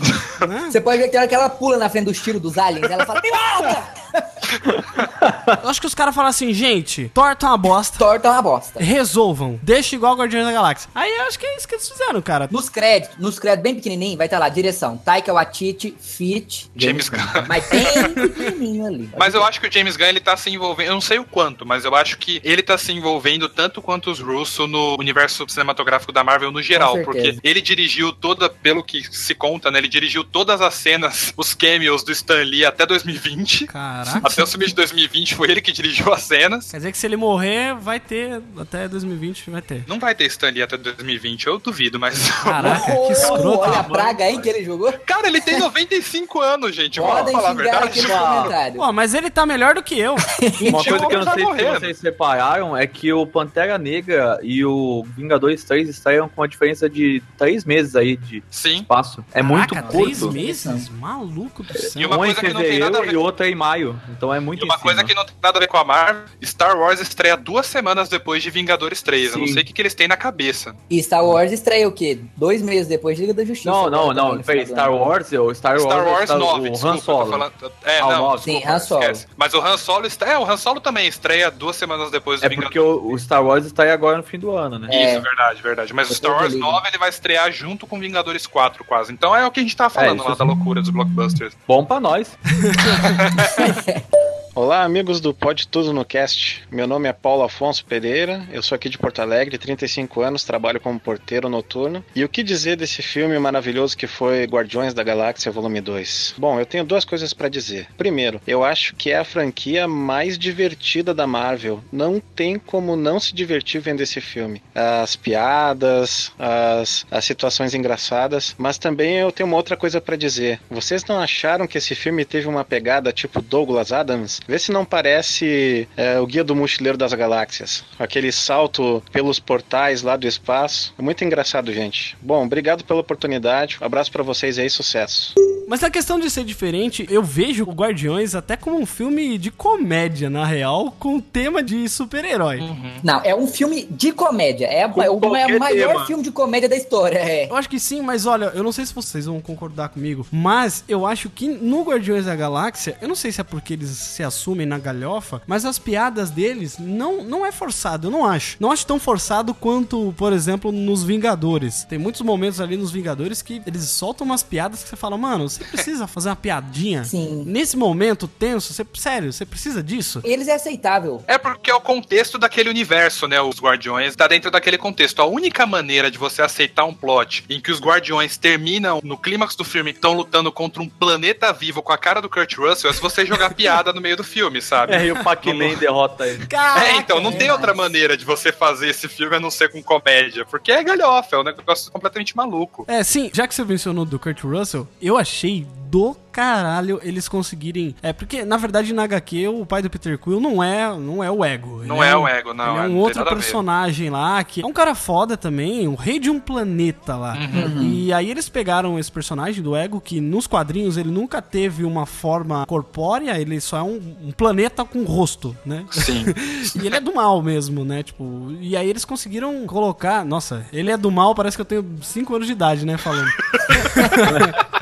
né? Você pode ver que tem hora que ela pula na frente dos tiros dos aliens. Ela fala, me volta! (laughs) Eu acho que os caras falam assim, gente, Thor tá uma bosta. Thor tá uma bosta. Resolvam. Deixa igual Guardiões da Galáxia. Aí eu acho que é isso que eles fizeram, cara. Nos créditos, nos créditos bem pequenininho, vai estar lá, direção, Taika Waititi, Fit, James Gunn. mas bem pequenininho ali. Mas eu acho que o James Gunn ele tá se envolvendo, eu não sei o quanto, mas eu acho que ele tá se envolvendo tanto quanto os Russo no universo cinematográfico da Marvel no geral, porque ele dirigiu toda, pelo que se conta, né, ele dirigiu todas as cenas, os cameos do Stan Lee até 2020. Caraca. Até o filme de 2020 foi ele que dirigiu as cenas. Quer dizer que se ele morrer, vai ter. Até 2020 vai ter. Não vai ter Stan Lee até 2020, eu duvido, mas. (laughs) Caraca, que escroto. olha a praga, hein, que ele jogou. Cara, ele tem 95 anos, gente. Vamos Podem falar a verdade. aqui no comentário. Pô, mas ele tá melhor do que eu. (laughs) Uma coisa que eu não sei se vocês separaram é que o Pantera Negra e o Vingadores 3 estariam com uma diferença de três meses aí de Sim. espaço. É muito Caraca, três curto. meses? Maluco do céu. E uma um em coisa que não tem fevereiro nada a ver- e outro é em maio. Então é muito E uma em coisa cima. que não tem nada a ver com a Marvel, Star Wars estreia duas semanas depois de Vingadores 3. Eu não Sim. sei o que, que eles têm na cabeça. E Star Wars estreia o quê? Dois meses depois de Liga da Justiça. Não, não, não. Peraí, Star. Wars, o Star, Star Wars Wars, 9, o desculpa, Han Solo. falando. É, Ah, não, nove. Sim, desculpa, Han Solo. esquece. Mas o Han Solo, é, o Han Solo também estreia duas semanas depois do É porque Vingadores. o, o Star Wars está aí agora no fim do ano, né? É. Isso, verdade, verdade. Mas o Star Wars ligado. 9 ele vai estrear junto com Vingadores 4, quase. Então é o que a gente tava falando isso lá da loucura dos blockbusters. Bom pra nós. (laughs) ハハハ。Olá, amigos do Pode Tudo no Cast. Meu nome é Paulo Afonso Pereira, eu sou aqui de Porto Alegre, 35 anos, trabalho como porteiro noturno. E o que dizer desse filme maravilhoso que foi Guardiões da Galáxia Volume 2? Bom, eu tenho duas coisas pra dizer. Primeiro, eu acho que é a franquia mais divertida da Marvel. Não tem como não se divertir vendo esse filme. As piadas, as, as situações engraçadas, mas também eu tenho uma outra coisa pra dizer. Vocês não acharam que esse filme teve uma pegada tipo Douglas Adams? Vê se não parece é, o Guia do Mochileiro das Galáxias. Aquele salto pelos portais lá do espaço. É muito engraçado, gente. Bom, obrigado pela oportunidade. Um abraço pra vocês aí, sucesso. Mas na questão de ser diferente, eu vejo o Guardiões até como um filme de comédia, na real, com tema de super-herói. Não, é um filme de comédia. É, Com é o qualquer maior tema. filme de comédia da história. É. Eu acho que sim, mas olha, eu não sei se vocês vão concordar comigo, mas eu acho que no Guardiões da Galáxia, eu não sei se é porque eles se assumem na galhofa, mas as piadas deles não, não é forçado, eu não acho. Não acho tão forçado quanto, por exemplo, nos Vingadores. Tem muitos momentos ali nos Vingadores que eles soltam umas piadas que você fala, mano, você precisa fazer uma piadinha? Sim. Nesse momento tenso, você, sério, você precisa disso? Eles é aceitável. É porque é o contexto daquele universo, né? Os Guardiões tá dentro daquele contexto. A única maneira de você aceitar um plot em que os Guardiões terminam no clímax do filme estão lutando contra um planeta vivo com a cara do Kurt Russell é se você jogar piada no meio do filme, sabe? É, e o Pac-Man derrota ele. (laughs) É, então, não tem outra maneira de você fazer esse filme a não ser com comédia. Porque é galhofa, é um negócio completamente maluco. É, sim, já que você mencionou do Kurt Russell, eu achei do caralho eles conseguirem. É, porque na verdade na HQ o pai do Peter Quill não é, não é o Ego. Não é um- o Ego, não, Ele é é, um não outro personagem lá que é um cara foda também, o rei de um planeta lá. Uhum. E aí eles pegaram esse personagem do Ego que nos quadrinhos ele nunca teve uma forma corpórea, ele só é um, um planeta com rosto, né? Sim. (laughs) e ele é do mal mesmo, né? Tipo, e aí eles conseguiram colocar. Nossa, ele é do mal, parece que eu tenho 5 anos de idade, né? Falando. (laughs)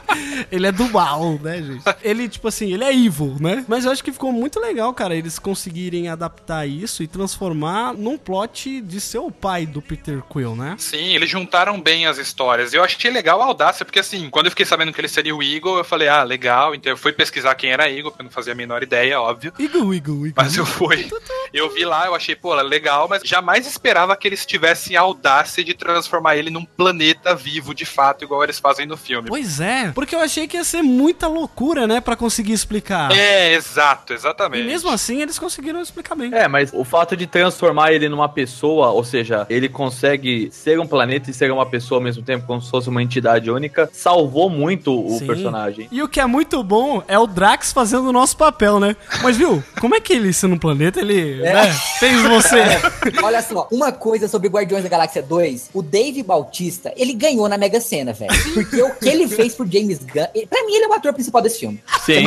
ele é do mal, né, gente? Ele, tipo assim, ele é evil, né? Mas eu acho que ficou muito legal, cara, eles conseguirem adaptar isso e transformar num plot de ser o pai do Peter Quill, né? Sim, eles juntaram bem as histórias. Eu achei legal a audácia, porque assim, quando eu fiquei sabendo que ele seria o Eagle, eu falei, ah, legal. Então eu fui pesquisar quem era Eagle, porque eu não fazia a menor ideia, óbvio. Eagle, Eagle, Eagle. Mas eu fui. Eu vi lá, eu achei, pô, legal, mas jamais esperava que eles tivessem a audácia de transformar ele num planeta vivo, de fato, igual eles fazem no filme. Pois é, porque eu achei que ia ser muita loucura, né, Pra conseguir explicar. É, exato, E exatamente. mesmo assim eles conseguiram explicar bem. É, mas o fato de transformar ele numa pessoa, ou seja, ele consegue ser um planeta e ser uma pessoa ao mesmo tempo, como se fosse uma entidade única, salvou muito o Sim. personagem. E o que é muito bom é o Drax fazendo o nosso papel, né? Mas viu, como é que ele, sendo um planeta, ele né? Fez você. (laughs) Olha só, uma coisa sobre Guardiões da Galáxia 2, o Dave Bautista, ele ganhou na Mega Sena, velho. Porque (laughs) o que ele fez pro James Gunn, ele- pra mim ele é o ator principal desse filme. Sim.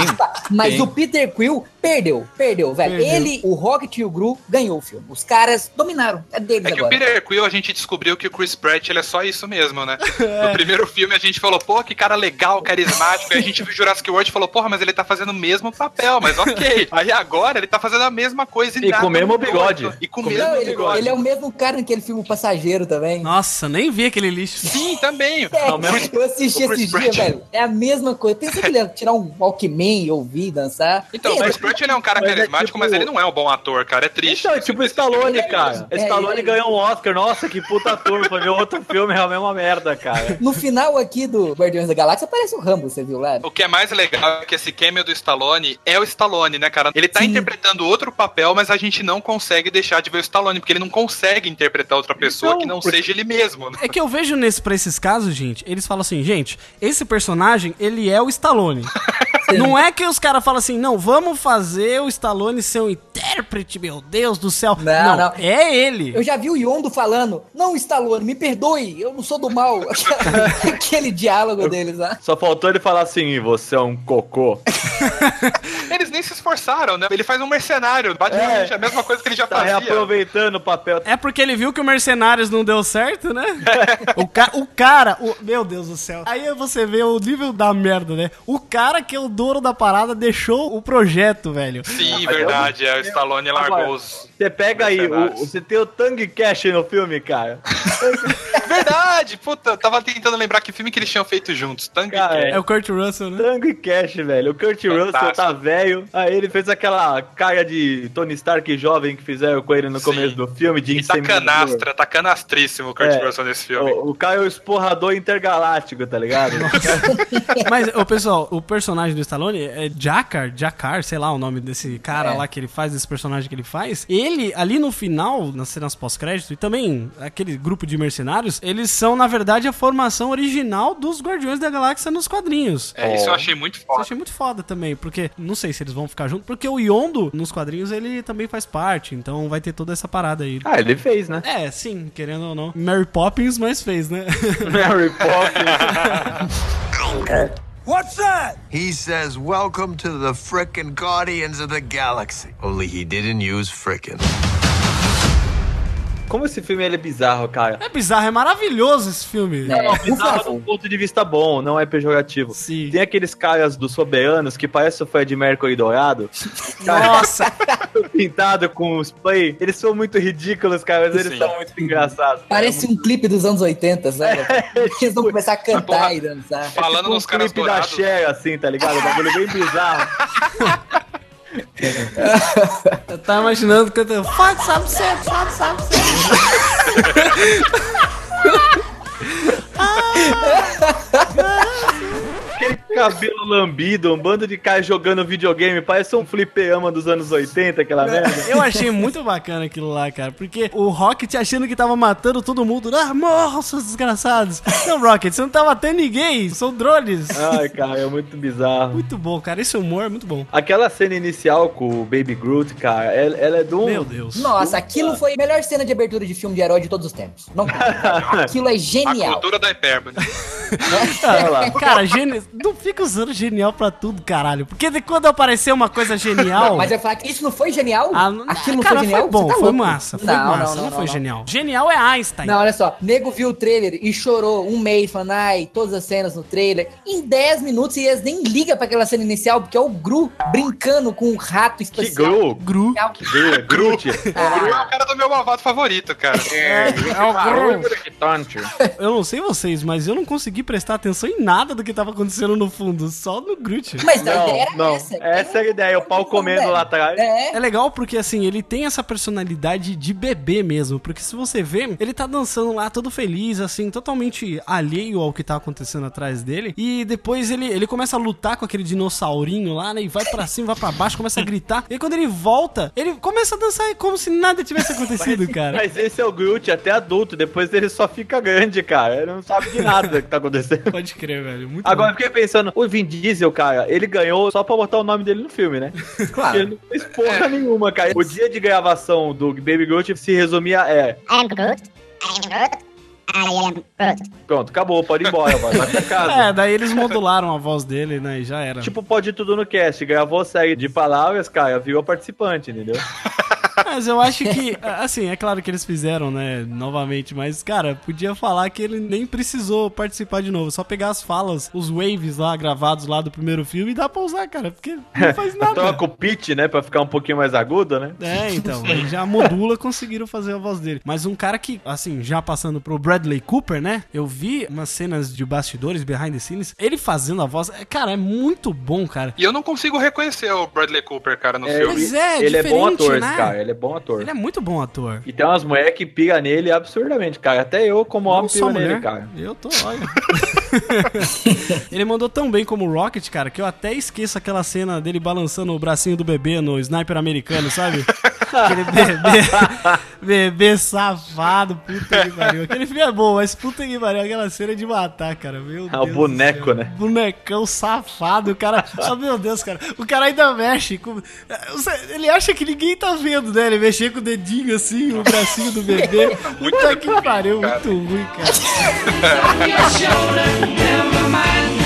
Mas Sim. o Peter Quill perdeu, perdeu, velho. Perdeu. Ele, o Rocket e o Gru ganhou o filme. Os caras dominaram. É deles É que o agora. Peter Quill a gente descobriu que o Chris Pratt ele é só isso mesmo, né? (laughs) No primeiro filme a gente falou, pô, que cara legal, carismático. Aí a gente viu Jurassic World e falou, porra, mas ele tá fazendo o mesmo papel, mas (laughs) ok. Aí agora ele tá fazendo a mesma coisa E nada com o mesmo bigode. E com o Com o mesmo Não, ele, bigode. ele é o mesmo cara naquele filme O Passageiro também. Nossa, nem vi aquele lixo. Sim, também. (laughs) É, o mesmo- eu assisti o esses dias, Pratt. velho. É a mesma coisa. Pensei que ele ia tirar um Walkman e ouvir, dançar. Então, o É, Pratt ele é um cara Mas é carismático, tipo- mas ele não é um bom ator, cara. É triste. Então, é tipo Stallone, cara. É, Stallone é. ganhou um Oscar. Nossa, que puta ator. Foi ver outro filme, é a mesma merda, cara. No final aqui do Guardiões da Galáxia aparece o Rambo, você viu lá? O que é mais legal é que esse cameo do Stallone é o Stallone, né, cara? Ele tá Sim. interpretando outro papel, mas a gente não consegue deixar de ver o Stallone, porque ele não consegue interpretar outra pessoa Então, que não porque- seja ele mesmo, né? É que eu vejo nesse, pra esses casos, gente, eles falam assim, gente, esse personagem, ele é o Stallone. (laughs) não é que os caras falam assim, não, vamos fazer o Stallone ser um intérprete, meu Deus do céu. Não, não. é ele. Eu já vi o Yondo falando, não, Stallone, me perdoe, eu não sou do mal. (laughs) Aquele diálogo deles lá. Só faltou ele falar assim: você é um cocô. (laughs) Eles nem se esforçaram, né? Ele faz um mercenário, basicamente É. a mesma coisa que ele já Tá fazia. reaproveitando o papel. É porque ele viu que o Mercenários não deu certo, né? o, ca o cara, o- meu Deus do céu. Aí você vê o nível da merda, né? O cara que é o dono da parada deixou o projeto, velho. Sim, verdade. É, o Stallone largou os. Você pega aí, o- você tem o Tang Cash no filme, cara. (laughs) Verdade! Puta, eu tava tentando lembrar que filme que eles tinham feito juntos. Cara, e Cash. É o Kurt Russell, né? Tango e Cash, velho. O Kurt Russell Fantástico. tá velho. Aí ele fez aquela cara de Tony Stark jovem que fizeram com ele no Sim. começo do filme, de E tá canastra, tá canastríssimo o Kurt É. Russell nesse filme. O, o cara é o esporrador intergaláctico, tá ligado? (laughs) Mas, ô, pessoal, o personagem do Stallone é Jakar, Jakar, sei lá o nome desse cara É. lá que ele faz, desse personagem que ele faz. Ele, ali no final, nas cenas pós-crédito, e também aquele grupo de mercenários, eles são, na verdade, a formação original dos Guardiões da Galáxia nos quadrinhos. É, isso eu achei muito Isso eu foda. achei muito foda também, porque não sei se eles vão ficar juntos, porque o Yondo nos quadrinhos ele também faz parte, então vai ter toda essa parada aí. ah, ele fez, né? É, sim, querendo ou não. Mary Poppins, mas fez, né? (laughs) Mary Poppins. (laughs) What's that? He says, Welcome to the frickin' Guardians of the Galaxy. Only he didn't use frickin'. Como esse filme ele é bizarro, cara. É bizarro, é maravilhoso esse filme. É, Não, por bizarro do ponto de vista bom, não é pejorativo. Sim. Tem aqueles caras dos soberanos que parecem o Fred Mercury dourado, (laughs) Nossa, (laughs) pintado com spray. Eles são muito ridículos, cara, mas eles Sim. são muito engraçados. Parece um clipe dos anos 80, sabe? (laughs) Eles vão começar a cantar porra. e dançar. Falando Tipo um nos caras clipe da dourados. Cher, assim, tá ligado? Um bagulho bem bizarro. Eu tava imaginando cantando Fox sabe certo, Fox sabe certo. (laughs) Aquele (laughs) cabelo lambido, um bando de caras jogando videogame, parece um fliperama dos anos 80, aquela merda. Eu achei muito bacana aquilo lá, cara, porque o Rocket achando que tava matando todo mundo. Ah, morram, seus desgraçados. Não, Rocket, você não tá matando ninguém, são drones. Ai, cara, é muito bizarro. Muito bom, cara, esse humor é muito bom. Aquela cena inicial com o Baby Groot, cara, ela, ela é um... Meu Deus. Nossa, aquilo foi a melhor cena de abertura de filme de herói de todos os tempos. Não, (laughs) aquilo é A genial. cultura da hipérbole. Olha lá. (laughs) Cara, geni... fica usando genial pra tudo, caralho. Porque de quando aparecer uma coisa genial. Mas eu falar que isso não foi genial? Ah, não- Aquilo não cara, foi genial? foi bom, tá foi massa, foi Não, não, massa, não, não, não, foi não. genial. Genial é Einstein. Não, olha só. Nego viu o trailer e chorou um mês falando, ai, todas as cenas no trailer. Em 10 minutos e eles nem ligam pra aquela cena inicial, porque é o Gru brincando com um rato Que especial. Gru? Gru. Gru, é. (laughs) O Gru é o cara do meu malvado favorito, cara. É o Gru. Eu não sei vocês, mas eu não consegui prestar atenção em nada do que tava acontecendo no fundo, só no Groot. Mas a Não, ideia era não, essa. essa é a ideia, o pau comendo lá atrás. É. É legal porque, assim, ele tem essa personalidade de bebê mesmo. Porque se você vê, ele tá dançando lá todo feliz, assim, totalmente alheio ao que tá acontecendo atrás dele. E depois ele, ele começa a lutar com aquele dinossaurinho lá, né? E vai pra cima, vai pra baixo, começa a gritar. E aí, quando ele volta, ele começa a dançar como se nada tivesse acontecido, cara. Mas esse é o Groot até adulto, depois ele só fica grande, cara. Ele não sabe de nada que tá acontecendo. Pode crer, velho. Muito Agora, eu bom. fiquei pensando falando, o Vin Diesel, cara, ele ganhou só pra botar o nome dele no filme, né? (laughs) Claro. Ele não fez porra nenhuma, cara. O dia de gravação do Baby Groot se resumia é. I am Groot. I am Groot. I am Groot. Pronto, acabou, pode ir embora, vai, vai pra casa. (laughs) É, daí eles modularam a voz dele, né? E já era. Tipo, pode ir tudo no cast. Gravou série de palavras, cara, virou participante, entendeu? (laughs) Mas eu acho que, assim, é claro que eles fizeram, né, novamente, mas, cara, podia falar que ele nem precisou participar de novo, só pegar as falas, os waves lá, gravados lá do primeiro filme e dá pra usar, cara, porque não faz (laughs) nada. Troca o pitch, né, pra ficar um pouquinho mais agudo, né? É, então, já modula, conseguiram fazer a voz dele. Mas um cara que, assim, já passando pro Bradley Cooper, né, eu vi umas cenas de bastidores, behind the scenes, ele fazendo a voz, é, cara, é muito bom, cara. E eu não consigo reconhecer o Bradley Cooper, cara, no É, filme. Pois é, ele é bom diferente, ator, né? cara, ele é bom ator. Ele é muito bom ator. E tem umas mulheres que pira nele absurdamente, cara. Até eu, como homem, só piro nele, mulher. cara. Eu tô, olha. (laughs) ele mandou tão bem como o Rocket, cara, que eu até esqueço aquela cena dele balançando o bracinho do bebê no sniper americano, sabe? Aquele bebê, (laughs) bebê safado, puta que pariu. Aquele filme é bom, mas puta que pariu, aquela cena é de matar, cara. Meu Ah, o Deus do boneco, né? Bonecão safado, o cara. (laughs) Oh, meu Deus, cara. O cara ainda mexe. Com... Ele acha que ninguém tá vendo, né? Ele mexer com o dedinho assim, o bracinho do bebê. (laughs) Puta que pariu, muito ruim, cara. (laughs) (laughs)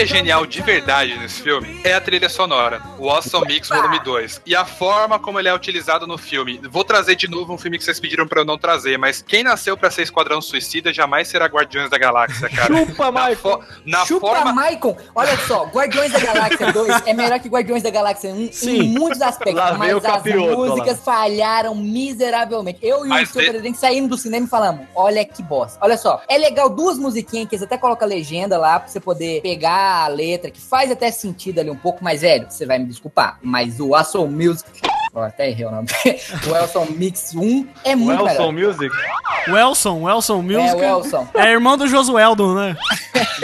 que é genial de verdade nesse filme? É a trilha sonora, o Awesome Mix Volume 2. E a forma como ele é utilizado no filme. Vou trazer de novo um filme que vocês pediram pra eu não trazer, mas quem nasceu pra ser Esquadrão Suicida jamais será Guardiões da Galáxia, cara. Chupa, na, fo na Chupa forma. Maicon! Olha só, Guardiões da Galáxia 2 é melhor que Guardiões da Galáxia 1 Sim. em muitos aspectos, mas as músicas lá. falharam miseravelmente. Eu e Mas o seu de- Pedrinho saímos do cinema e falamos: olha que bosta. Olha só, é legal duas musiquinhas que eles até colocam a legenda lá pra você poder pegar a letra, que faz até sentido ali um pouco, mas velho, você vai me desculpar, mas o Awesome Music. Ó, até errei o nome. (laughs) o Elson Mix 1 é muito Wilson melhor. Music? O Elson, o Elson Music. É, o Elson. É irmão do Josueldon, né?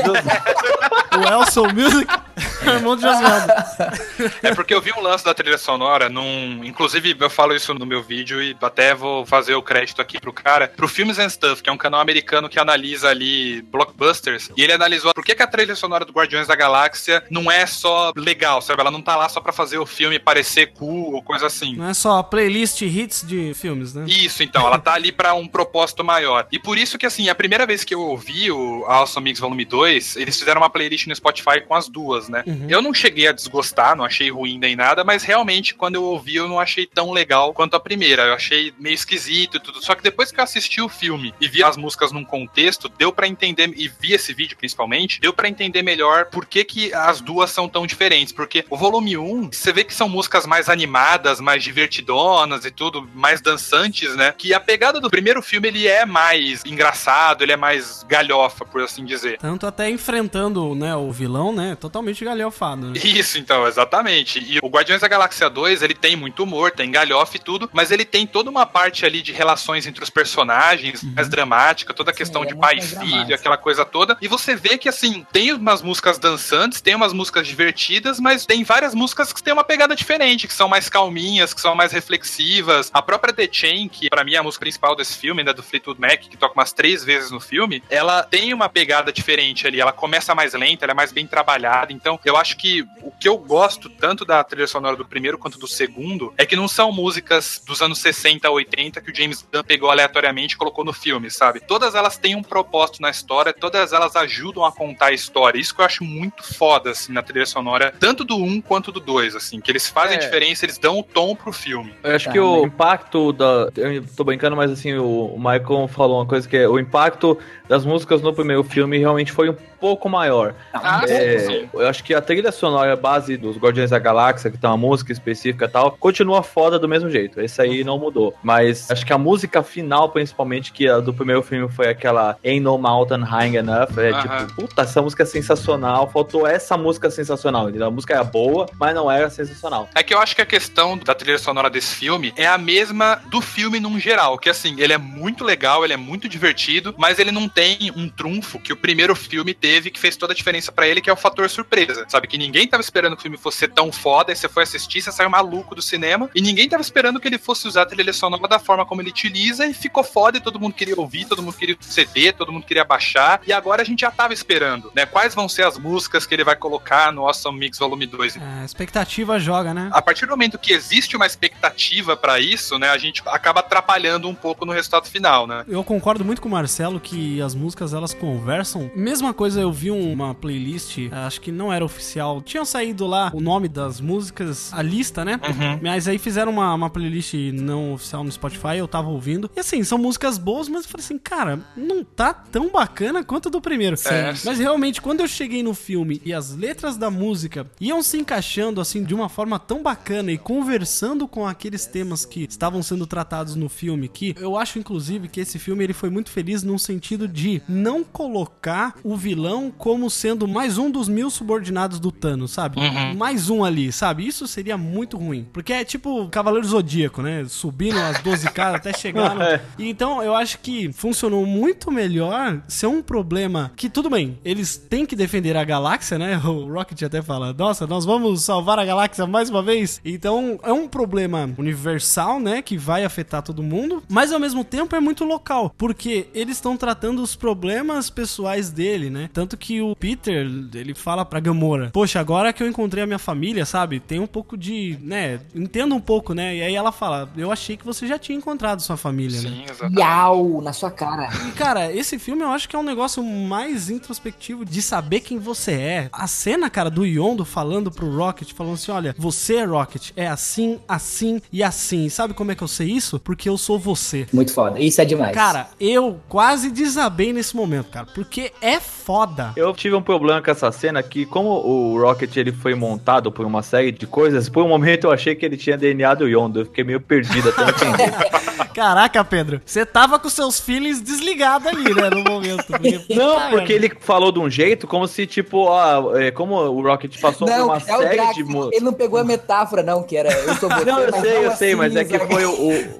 (laughs) o Elson Music (laughs) é. É porque eu vi um lance da trilha sonora num. Inclusive, eu falo isso no meu vídeo e até vou fazer o crédito aqui pro cara. Pro Filmes and Stuff, que é um canal americano que analisa ali blockbusters. E ele analisou por que, que a trilha sonora do Guardiões da Galáxia não é só legal, sabe? Ela não tá lá só pra fazer o filme parecer cool ou coisa assim. Não é só playlist hits de filmes, né? Isso, então, ela tá ali pra um propósito maior. E por isso que, assim, a primeira vez que eu ouvi o Awesome Mix Volume 2, eles fizeram uma playlist no Spotify com as duas, né? Uhum. Eu não cheguei a desgostar, não achei ruim nem nada, mas realmente, quando eu ouvi, eu não achei tão legal quanto a primeira. Eu achei meio esquisito e tudo. Só que depois que eu assisti o filme e vi as músicas num contexto, deu pra entender, e vi esse vídeo principalmente, deu pra entender melhor por que, que as duas são tão diferentes. Porque o volume 1, você vê que são músicas mais animadas, mais divertidonas e tudo, mais dançantes, né? Que a pegada do primeiro filme, ele é mais engraçado, ele é mais galhofa, por assim dizer. Tanto até enfrentando né, o vilão, né? Totalmente galhofado. Né? Isso, então, exatamente. E o Guardiões da Galáxia 2, ele tem muito humor, tem galhofa e tudo, mas ele tem toda uma parte ali de relações entre os personagens, mais dramática, toda a questão ele é de muito pai e filho, dramático. aquela coisa toda. E você vê que, assim, tem umas músicas dançantes, tem umas músicas divertidas, mas tem várias músicas que têm uma pegada diferente, que são mais calminhas, que são mais reflexivas. A própria The Chain, que pra mim é a música principal desse filme, né, do Fleetwood Mac, que toca umas três vezes no filme, ela tem uma pegada diferente ali. Ela começa mais lenta, ela é mais bem trabalhada. Então, eu acho que o que eu gosto tanto da trilha sonora do primeiro quanto do segundo é que não são músicas dos anos 60 a 80 que o James Gunn pegou aleatoriamente e colocou no filme, sabe? Todas elas têm um propósito na história, todas elas ajudam a contar a história. Isso que eu acho muito foda, assim, na trilha sonora, tanto do 1 quanto do 2, assim, que eles fazem É. diferença, eles dão o tom pro filme. Eu acho Tá, que o impacto da. Eu tô brincando, mas assim, o Michael falou uma coisa que é o impacto das músicas no primeiro filme realmente foi um pouco maior. Ah, É, sim. eu acho que a trilha sonora base dos Guardiões da Galáxia, que tem uma música específica e tal, continua foda do mesmo jeito. Esse aí não mudou. Mas acho que a música final, principalmente, que a do primeiro filme foi aquela Ain't No Mountain High Enough, é Aham. tipo, puta, essa música é sensacional. Faltou essa música sensacional. entendeu? A música era boa, mas não era sensacional. É que eu acho que a questão da trilha sonora desse filme é a mesma do filme num geral, que assim, ele é muito legal, ele é muito divertido, mas ele não tem um trunfo que o primeiro filme teve que fez toda a diferença pra ele, que é o fator surpresa. Sabe que ninguém tava esperando que o filme fosse ser tão foda, e você foi assistir, você saiu maluco do cinema, e ninguém tava esperando que ele fosse usar a trilha sonora da forma como ele utiliza e ficou foda e todo mundo queria ouvir, todo mundo queria CD, todo mundo queria baixar, e agora a gente já tava esperando, né? Quais vão ser as músicas que ele vai colocar no Awesome Mix Volume 2? A expectativa joga, né? A partir do momento que existe uma expectativa pra isso, né, a gente acaba atrapalhando um pouco no resultado final, né? Eu concordo muito com o Marcelo que as músicas elas conversam. Mesma coisa, eu vi uma playlist, acho que não era oficial. Tinham saído lá o nome das músicas, a lista, né? Uhum. Mas aí fizeram uma, uma playlist não oficial no Spotify, eu tava ouvindo. E assim, são músicas boas, mas eu falei assim, cara, não tá tão bacana quanto a do primeiro. É. Mas realmente, quando eu cheguei no filme e as letras da música iam se encaixando assim de uma forma tão bacana e conversando com aqueles temas que estavam sendo tratados no filme, que eu acho inclusive que esse filme ele foi muito feliz num sentido de não colocar o vilão como sendo mais um dos mil subordinados do Thanos, sabe? Uhum. Mais um ali, sabe? Isso seria muito ruim. Porque é tipo Cavaleiro Zodíaco, né? Subindo as 12 caras até chegar no... (laughs) É. Então, eu acho que funcionou muito melhor ser um problema que, tudo bem, eles têm que defender a galáxia, né? (laughs) O Rocket até fala, nossa, nós vamos salvar a galáxia mais uma vez. Então, é um problema universal, né? Que vai afetar todo mundo, mas ao mesmo tempo é muito local, porque eles estão tratando os problemas pessoais dele, né? Tanto que o Peter, ele fala pra Gamora, poxa, agora que eu encontrei a minha família, sabe? Tem um pouco de, né? Entenda um pouco, né? E aí ela fala, eu achei que você já tinha encontrado sua família, né? Sim, exatamente. Iau, na sua cara. E, cara, esse filme eu acho que é um negócio mais introspectivo de saber quem você é. A cena, cara, do Yondo falando pro Rocket, falando assim: olha, você, Rocket, é assim, assim e assim. Sabe como é que eu sei isso? Porque eu sou você. Muito foda. Isso é demais. Cara, eu quase desabei nesse momento, cara, porque é foda. Eu tive um problema com essa cena que, como o Rocket ele foi montado por uma série de coisas, por um momento eu achei que ele tinha DNA do Yondo. Eu fiquei meio perdido até entender. (laughs) Caraca, Pedro, você tava com seus feelings desligados ali, né, no momento. Porque, (laughs) Não, porque ele falou de um jeito como se, tipo, ó, é, como o Rocket passou por Não, uma é série Drax. de. Ele não pegou a metáfora, não, que era eu sou (laughs) você. Não, eu sei, eu sei, assim, mas é que foi o,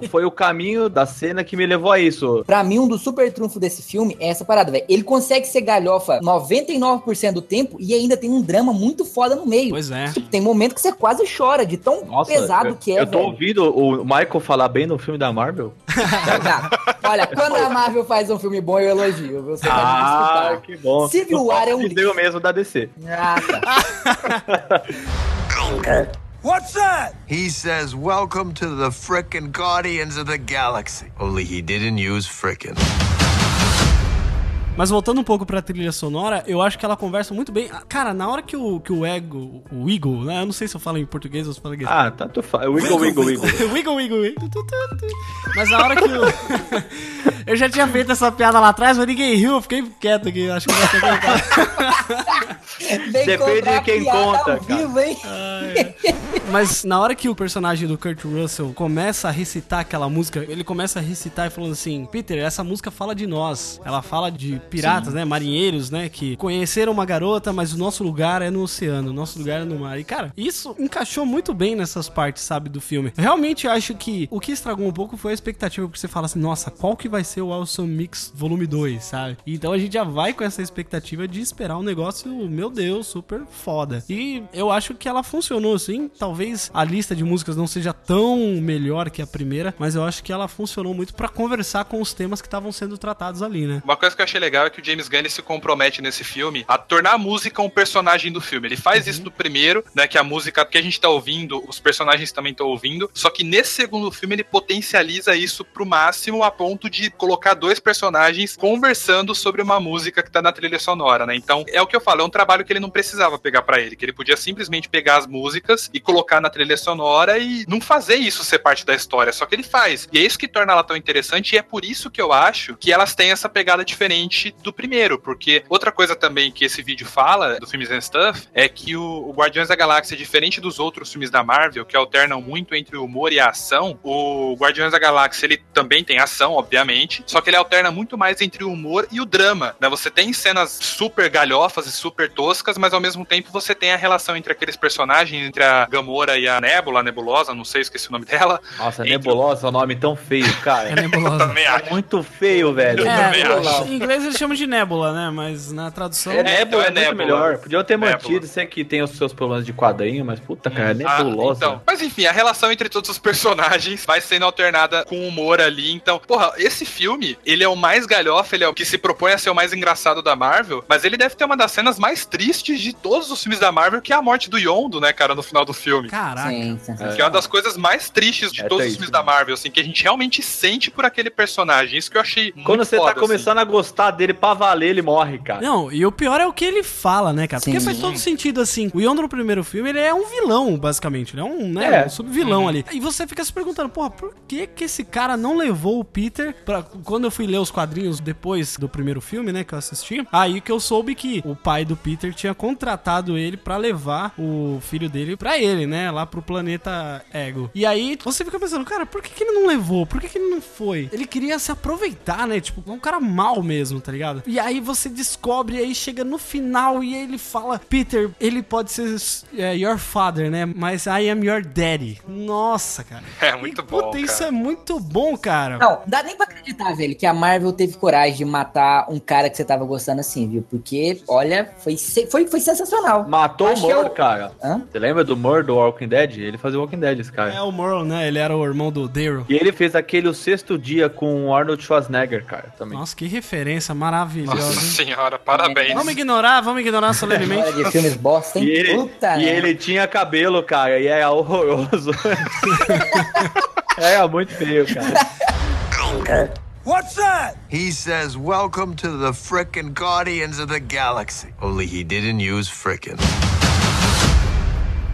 o- foi o caminho da cena que me levou a isso. Pra mim, um dos super trunfos desse filme é essa parada, velho. Ele consegue ser galhofa 99% do tempo e ainda tem um drama muito foda no meio. Pois é. Tipo, tem momento que você quase chora de tão Nossa, pesado eu, que é, eu tô velho. ouvindo o Michael falar bem no filme da Marvel. (laughs) Tá. Olha, quando a Marvel faz um filme bom, eu elogio. Você Ah, que bom. Civil War é um Deu mesmo da DC. Ah, tá. (laughs) What's that? He says, Welcome to the frickin' Guardians of the Galaxy. Only he didn't use frickin'. Mas voltando um pouco pra trilha sonora, eu acho que ela conversa muito bem. Ah, Cara, na hora que o, que o Ego, o Eagle, né? Eu não sei se eu falo em português ou se eu falo em inglês. Ah, tanto faz. Wiggle, wiggle, wiggle. wiggle, (laughs) wiggle, wiggle. Tu, tu, tu. Mas na hora que o. (laughs) eu já tinha feito essa piada lá atrás, mas ninguém riu, eu fiquei quieto aqui. Acho que que (laughs) Vem Depende de quem conta, ao cara. vivo, hein? Mas na hora que o personagem do Kurt Russell começa a recitar aquela música, ele começa a recitar e falando assim: Peter, essa música fala de nós. Ela fala de piratas, né? Marinheiros, né? Que conheceram uma garota, mas o nosso lugar é no oceano, o nosso lugar é no mar. E, cara, isso encaixou muito bem nessas partes, sabe, do filme. Eu realmente acho que o que estragou um pouco foi a expectativa, porque você fala assim: nossa, qual que vai ser o Awesome Mix Volume 2, sabe? Então a gente já vai com essa expectativa de esperar um negócio, meu Deus, super foda. E eu acho que ela funcionou assim. Talvez a lista de músicas não seja tão melhor que a primeira, mas eu acho que ela funcionou muito pra conversar com os temas que estavam sendo tratados ali, né? Uma coisa que eu achei legal é que o James Gunn se compromete nesse filme a tornar a música um personagem do filme. Ele faz Uhum. isso no primeiro, né? Que a música que a gente tá ouvindo, os personagens também estão ouvindo. Só que nesse segundo filme ele potencializa isso pro máximo a ponto de colocar dois personagens conversando sobre uma música que tá na trilha sonora, né? Então, é o que eu falo, é um trabalho que ele não precisava pegar pra ele, que ele podia simplesmente pegar as músicas e colocar na trilha sonora e não fazer isso ser parte da história, só que ele faz. E é isso que torna ela tão interessante e é por isso que eu acho que elas têm essa pegada diferente do primeiro, porque outra coisa também que esse vídeo fala do filmes and Stuff é que o, o Guardiões da Galáxia, diferente dos outros filmes da Marvel, que alternam muito entre o humor e a ação, o Guardiões da Galáxia ele também tem ação, obviamente, só que ele alterna muito mais entre o humor e o drama, né? Você tem cenas super galhofas e super toscas, mas ao mesmo tempo você tem a relação entre aqueles personagens, entre a Gamora e a Nebula, a Nebulosa, não sei, esqueci o nome dela. Nossa, Entre- Nebulosa é um nome tão feio, cara. (laughs) É nebulosa. Também acho. Muito feio, velho. É, em inglês eles chamam de nébula, né? Mas na tradução. É, Nebula é é, muito melhor. Podiam ter Nebula. mantido, sei que tem os seus problemas de quadrinho, mas puta, cara, é Ah, nebulosa. então. Mas enfim, a relação entre todos os (laughs) personagens vai sendo alternada com humor ali. Então, porra, esse filme, ele é o mais galhofa, ele é o que se propõe a ser o mais engraçado da Marvel, mas ele deve ter uma das cenas mais tristes de todos os filmes da Marvel, que é a morte do Yondo, né, cara, no final do filme. Caraca. Sim. Que é uma das coisas mais tristes de É todos os filmes da Marvel, assim, que a gente realmente sente por aquele personagem. Isso que eu achei muito Quando você foda, tá começando a gostar dele pra valer, ele morre, cara. Não, e o pior é o que ele fala, né, cara? Porque Sim. faz todo sentido, assim. O Yondo no primeiro filme, ele é um vilão, basicamente. Ele é um, né, É. um subvilão ali. E você fica se perguntando, porra, por que que esse cara não levou o Peter pra... Quando eu fui ler os quadrinhos depois do primeiro filme, né, que eu assisti, aí que eu soube que o pai do Peter tinha contratado ele pra levar o filho dele pra ele, né, lá pro planeta Ego. E aí você fica pensando, cara, por que que ele não levou? Por que que ele não foi? Ele queria se aproveitar, né, tipo, é um cara mal mesmo, tá ligado? E aí você descobre, aí chega no final e ele fala, Peter, ele pode ser é, your father, né, mas I am your daddy. Nossa, cara. É muito E, bom, Puta, isso cara. é muito bom, cara. Não, dá nem pra acreditar, velho, que a Marvel teve coragem de matar um cara que você tava gostando assim, viu? Porque, olha, foi, foi, foi sensacional. Matou o Acho que Mor, eu- cara. Hã? Você lembra do Mor do Walking Dead? Ele fazia Walking Dead, esse cara. É o Merle, né, ele era o irmão do Daryl. E ele fez aquele o sexto dia com o Arnold Schwarzenegger, cara, também. Nossa, que referência maravilhosa. Nossa senhora, parabéns. Vamos ignorar, vamos ignorar solenemente. De filmes bosta, hein? E ele, Puta, e né? ele tinha cabelo, cara, e era horroroso. (laughs) era muito feio, cara. (laughs) What's that? He says, Welcome to the frickin' Guardians of the Galaxy. Only he didn't use frickin'.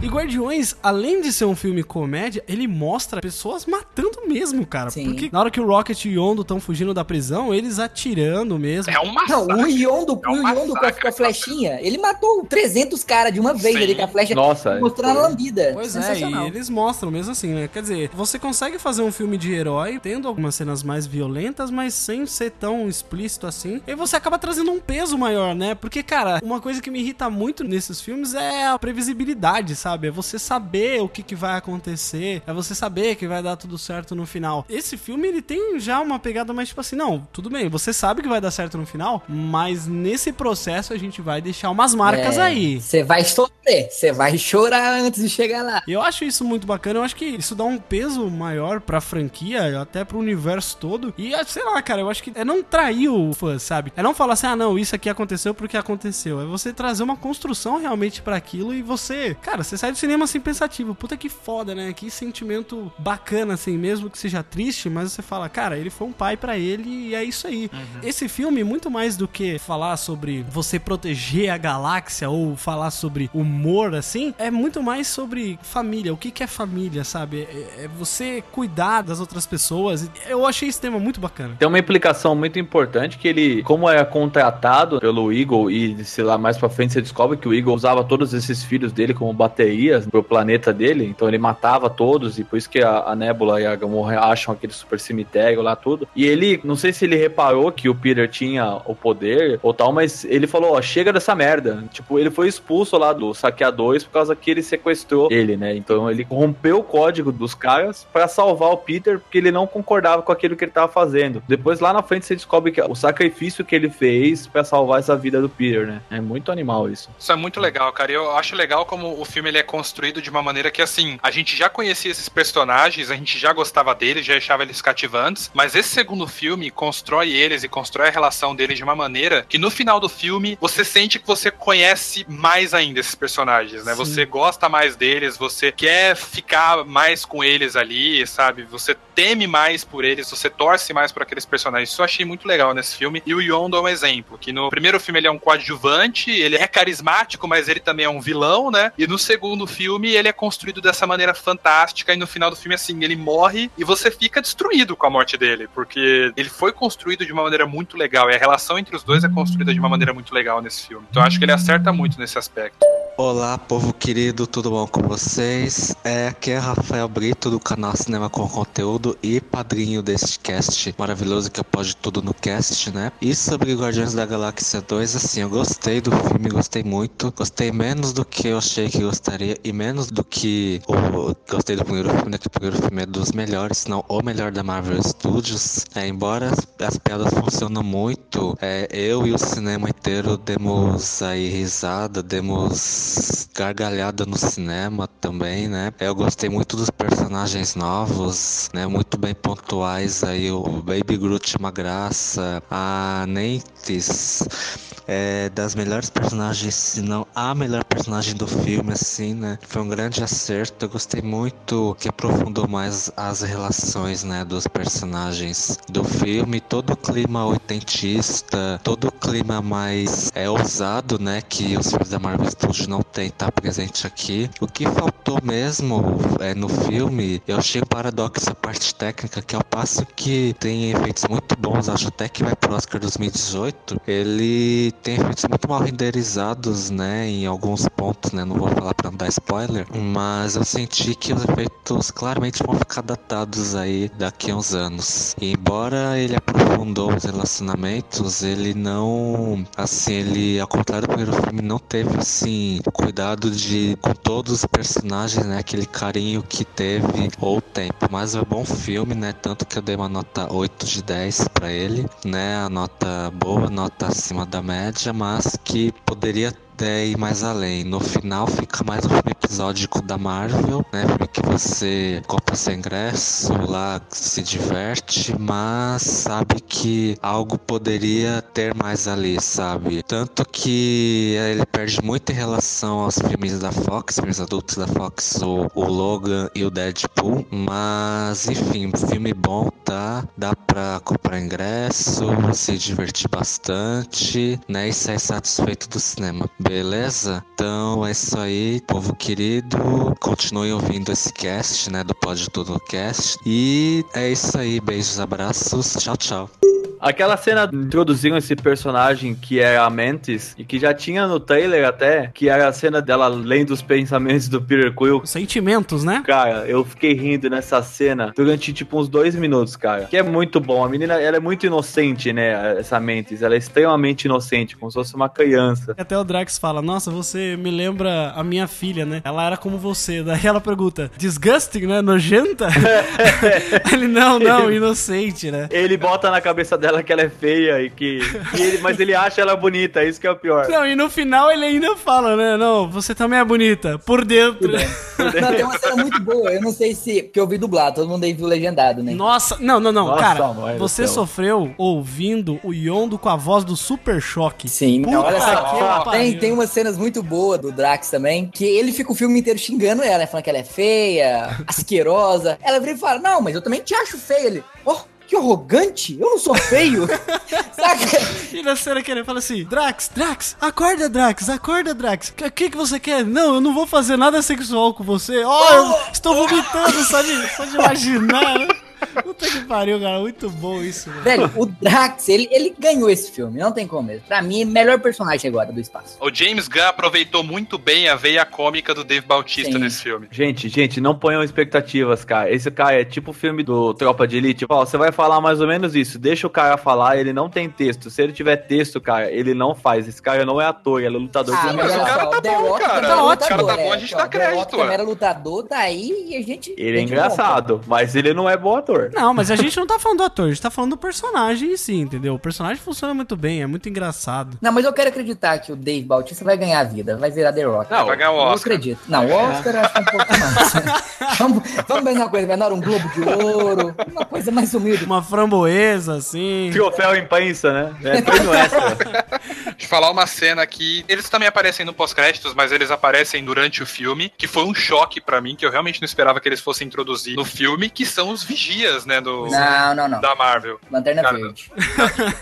E Guardiões, além de ser um filme comédia, ele mostra pessoas matando mesmo, cara. Sim. Porque na hora que o Rocket e o Yondo estão fugindo da prisão, eles atirando mesmo. É um Não, massacre. o Yondo, É um o Yondo com a, com a flechinha, ele matou 300 caras de uma vez Sim. ali com a flecha, Nossa, mostrando a lambida. Pois é, e eles mostram mesmo assim, né? Quer dizer, você consegue fazer um filme de herói, tendo algumas cenas mais violentas, mas sem ser tão explícito assim. E você acaba trazendo um peso maior, né? Porque, cara, uma coisa que me irrita muito nesses filmes é a previsibilidade, sabe? É você saber o que, que vai acontecer, é você saber que vai dar tudo certo no final. Esse filme, ele tem já uma pegada mais tipo assim, não, tudo bem, você sabe que vai dar certo no final, mas nesse processo a gente vai deixar umas marcas É, aí. Você vai sofrer, você vai chorar antes de chegar lá. E eu acho isso muito bacana, eu acho que isso dá um peso maior pra franquia, até pro universo todo. E, ah, sei lá, cara, eu acho que é não trair o fã, sabe? É não falar assim, ah, não, isso aqui aconteceu porque aconteceu. É você trazer uma construção realmente pra aquilo e você, cara, você sai do cinema assim pensativo. Puta que foda, né? Que sentimento bacana, assim, mesmo que seja triste, mas você fala, cara, ele foi um pai pra ele e é isso aí. Esse filme, muito mais do que falar sobre você proteger a galáxia ou falar sobre humor, assim, é muito mais sobre família. O que, que é família, sabe? É, é você cuidar das outras pessoas. Eu achei esse tema muito bacana. Tem uma implicação muito importante que ele, como é contratado pelo Eagle e, sei lá, mais pra frente você descobre que o Eagle usava todos esses filhos dele como baterias pro planeta dele, então ele matava todos e por isso que a, a Nebula e a Gamora acham aquele super cemitério lá tudo. E ele, não sei se ele reparou que o Peter tinha o poder ou tal, mas ele falou, ó, chega dessa merda. Tipo, ele foi expulso lá do Saqueadores por causa que ele sequestrou ele, né? Então ele rompeu o código dos caras pra salvar o Peter porque ele não concordava com aquilo que ele tava fazendo. Depois lá na frente você descobre que o sacrifício que ele fez pra salvar essa vida do Peter, né? É muito animal isso. Isso é muito legal, cara. Eu acho legal como o filme ele é construído de uma maneira que, assim, a gente já conhecia esses personagens, a gente já gostava deles, já achava eles cativantes, mas esse segundo filme constrói eles e constrói a relação deles de uma maneira que no final do filme você sente que você conhece mais ainda esses personagens, né? Sim. Você gosta mais deles, você quer ficar mais com eles ali, sabe? Você teme mais por eles, você torce mais por aqueles personagens. Isso eu achei muito legal nesse filme. E o Yondo é um exemplo, que no primeiro filme ele é um coadjuvante, ele é carismático, mas ele também é um vilão, né? E no segundo filme ele é construído dessa maneira fantástica e no final do filme assim, ele morre e você fica destruído com a morte dele, porque ele foi construído de uma maneira muito legal e a relação entre os dois é construída de uma maneira muito legal nesse filme. Então acho que ele acerta muito nesse aspecto. Olá, povo querido, tudo bom com vocês? É, aqui é Rafael Brito do canal Cinema com Conteúdo e padrinho deste cast maravilhoso que pode tudo no cast, né? E sobre Guardiões da Galáxia 2, assim, eu gostei do filme, gostei muito. Gostei menos do que eu achei que gostaria e menos do que o gostei do primeiro filme, né? Que o primeiro filme é dos melhores, se não o melhor da Marvel Studios. É, embora as, as piadas funcionam muito, é, eu e o cinema inteiro demos aí risada, demos gargalhada no cinema também, né? Eu gostei muito dos personagens novos, né? Muito bem pontuais aí. O Baby Groot uma graça. A Nentes é das melhores personagens, se não a melhor personagem do filme, assim, né? Foi um grande acerto. Eu gostei muito que aprofundou mais as relações, né? Dos personagens do filme. Todo o clima oitentista, todo o clima mais é ousado, né? Que os filmes da Marvel Studios não tem, tá presente aqui. O que faltou mesmo é no filme, eu achei paradoxo a parte técnica, que ao passo que tem efeitos muito bons, acho até que vai pro Oscar 2018, ele tem efeitos muito mal renderizados, né, em alguns pontos, né, não vou falar pra não dar spoiler, mas eu senti que os efeitos claramente vão ficar datados aí daqui a uns anos. E embora ele aprofundou os relacionamentos, ele não, assim, ele, ao contrário do primeiro filme, não teve, assim, cuidado de, com todos os personagens, né, aquele carinho que teve ou tempo. Mas é um bom filme, né, tanto que eu dei uma nota 8 de 10 pra ele, né, a nota boa, nota acima da média, mas que poderia até ir mais além. No final fica mais um filme episódico da Marvel, né? Filme que você compra seu ingresso lá, se diverte, mas sabe que algo poderia ter mais ali, sabe? Tanto que ele perde muito em relação aos filmes da Fox, filmes adultos da Fox, o, o Logan e o Deadpool, mas enfim, filme bom, tá? Dá pra comprar ingresso, se divertir bastante, né? E sair satisfeito do cinema. Beleza? Então é isso aí, povo querido. Continue ouvindo esse cast, né? Do Pode Tudo Cast. E é isso aí. Beijos, abraços. Tchau, tchau. Aquela cena introduziram esse personagem que é a Mantis e que já tinha no trailer até, que era a cena dela lendo os pensamentos do Peter Quill. Sentimentos, né? Cara, eu fiquei rindo nessa cena durante tipo uns dois minutos, cara. Que é muito bom. A menina, ela é muito inocente, né? Essa Mantis. Ela é extremamente inocente, como se fosse uma criança. Até o Drax fala: Nossa, você me lembra a minha filha, né? Ela era como você. (laughs) Daí ela pergunta: Disgusting, né? Nojenta? (laughs) (laughs) ele, não, não, inocente, né? Ele bota na cabeça dela que ela é feia e que. e ele- mas ele acha ela bonita, isso que é o pior. Não, e no final ele ainda fala, né? Não, você também é bonita. Por dentro. Não, tem uma cena muito boa. Eu não sei se. Porque eu vi dublado, todo mundo aí viu legendado, né? Nossa, não, não, não, Nossa, cara. Você sofreu ouvindo o Yondo com a voz do Super Choque. Sim, Puta olha só. Tem, tem umas cenas muito boas do Drax também, que ele fica o filme inteiro xingando ela, né? Falando que ela é feia, asquerosa. Ela vira e fala: Não, mas eu também te acho feia. Ele, oh, que arrogante, eu não sou feio. (laughs) E na cena que ele fala assim: Drax, Drax, acorda, Drax, acorda, Drax. O que, que você quer? Não, eu não vou fazer nada sexual com você. Ó, eu estou vomitando só de, só de (laughs) imaginar. né? Puta que pariu, cara. Muito bom isso, velho. Velho, o Drax, ele, ele ganhou esse filme, não tem como mesmo. Pra mim, melhor personagem agora do espaço. O James Gunn aproveitou muito bem a veia cômica do Dave Bautista Sim. nesse filme. Gente, gente, não ponham expectativas, cara. Esse cara é tipo o filme do Tropa de Elite. Ó, você vai falar mais ou menos isso. Deixa o cara falar, ele não tem texto. Se ele tiver texto, cara, ele não faz. Esse cara não é ator, ele é lutador. Ah, de mas só, o The Rock cara. também era O lutador, cara tá bom, é. a gente dá o Rock crédito, também ué. era lutador, tá aí e a gente... Ele é engraçado, mas ele não é bom ator. Não, Não, mas a gente não tá falando do ator, a gente tá falando do personagem em si, entendeu? O personagem funciona muito bem, é muito engraçado. Não, mas eu quero acreditar que o Dave Bautista vai ganhar a vida, vai virar The Rock. Não, vai ganhar o Eu Oscar. acredito. Não, o Oscar eu acho é um pouco mais. (laughs) vamos, vamos ver uma coisa menor, um Globo de Ouro, uma coisa mais humilde. Uma framboesa, assim. Troféu imprensa, né? É (laughs) prêmio extra. Deixa eu falar uma cena que eles também aparecem no pós-créditos, mas eles aparecem durante o filme, que foi um choque pra mim, que eu realmente não esperava que eles fossem introduzir no filme, que são os vigias, né, do Não, não, não. da Marvel. Lanterna Cara, Verde. (laughs)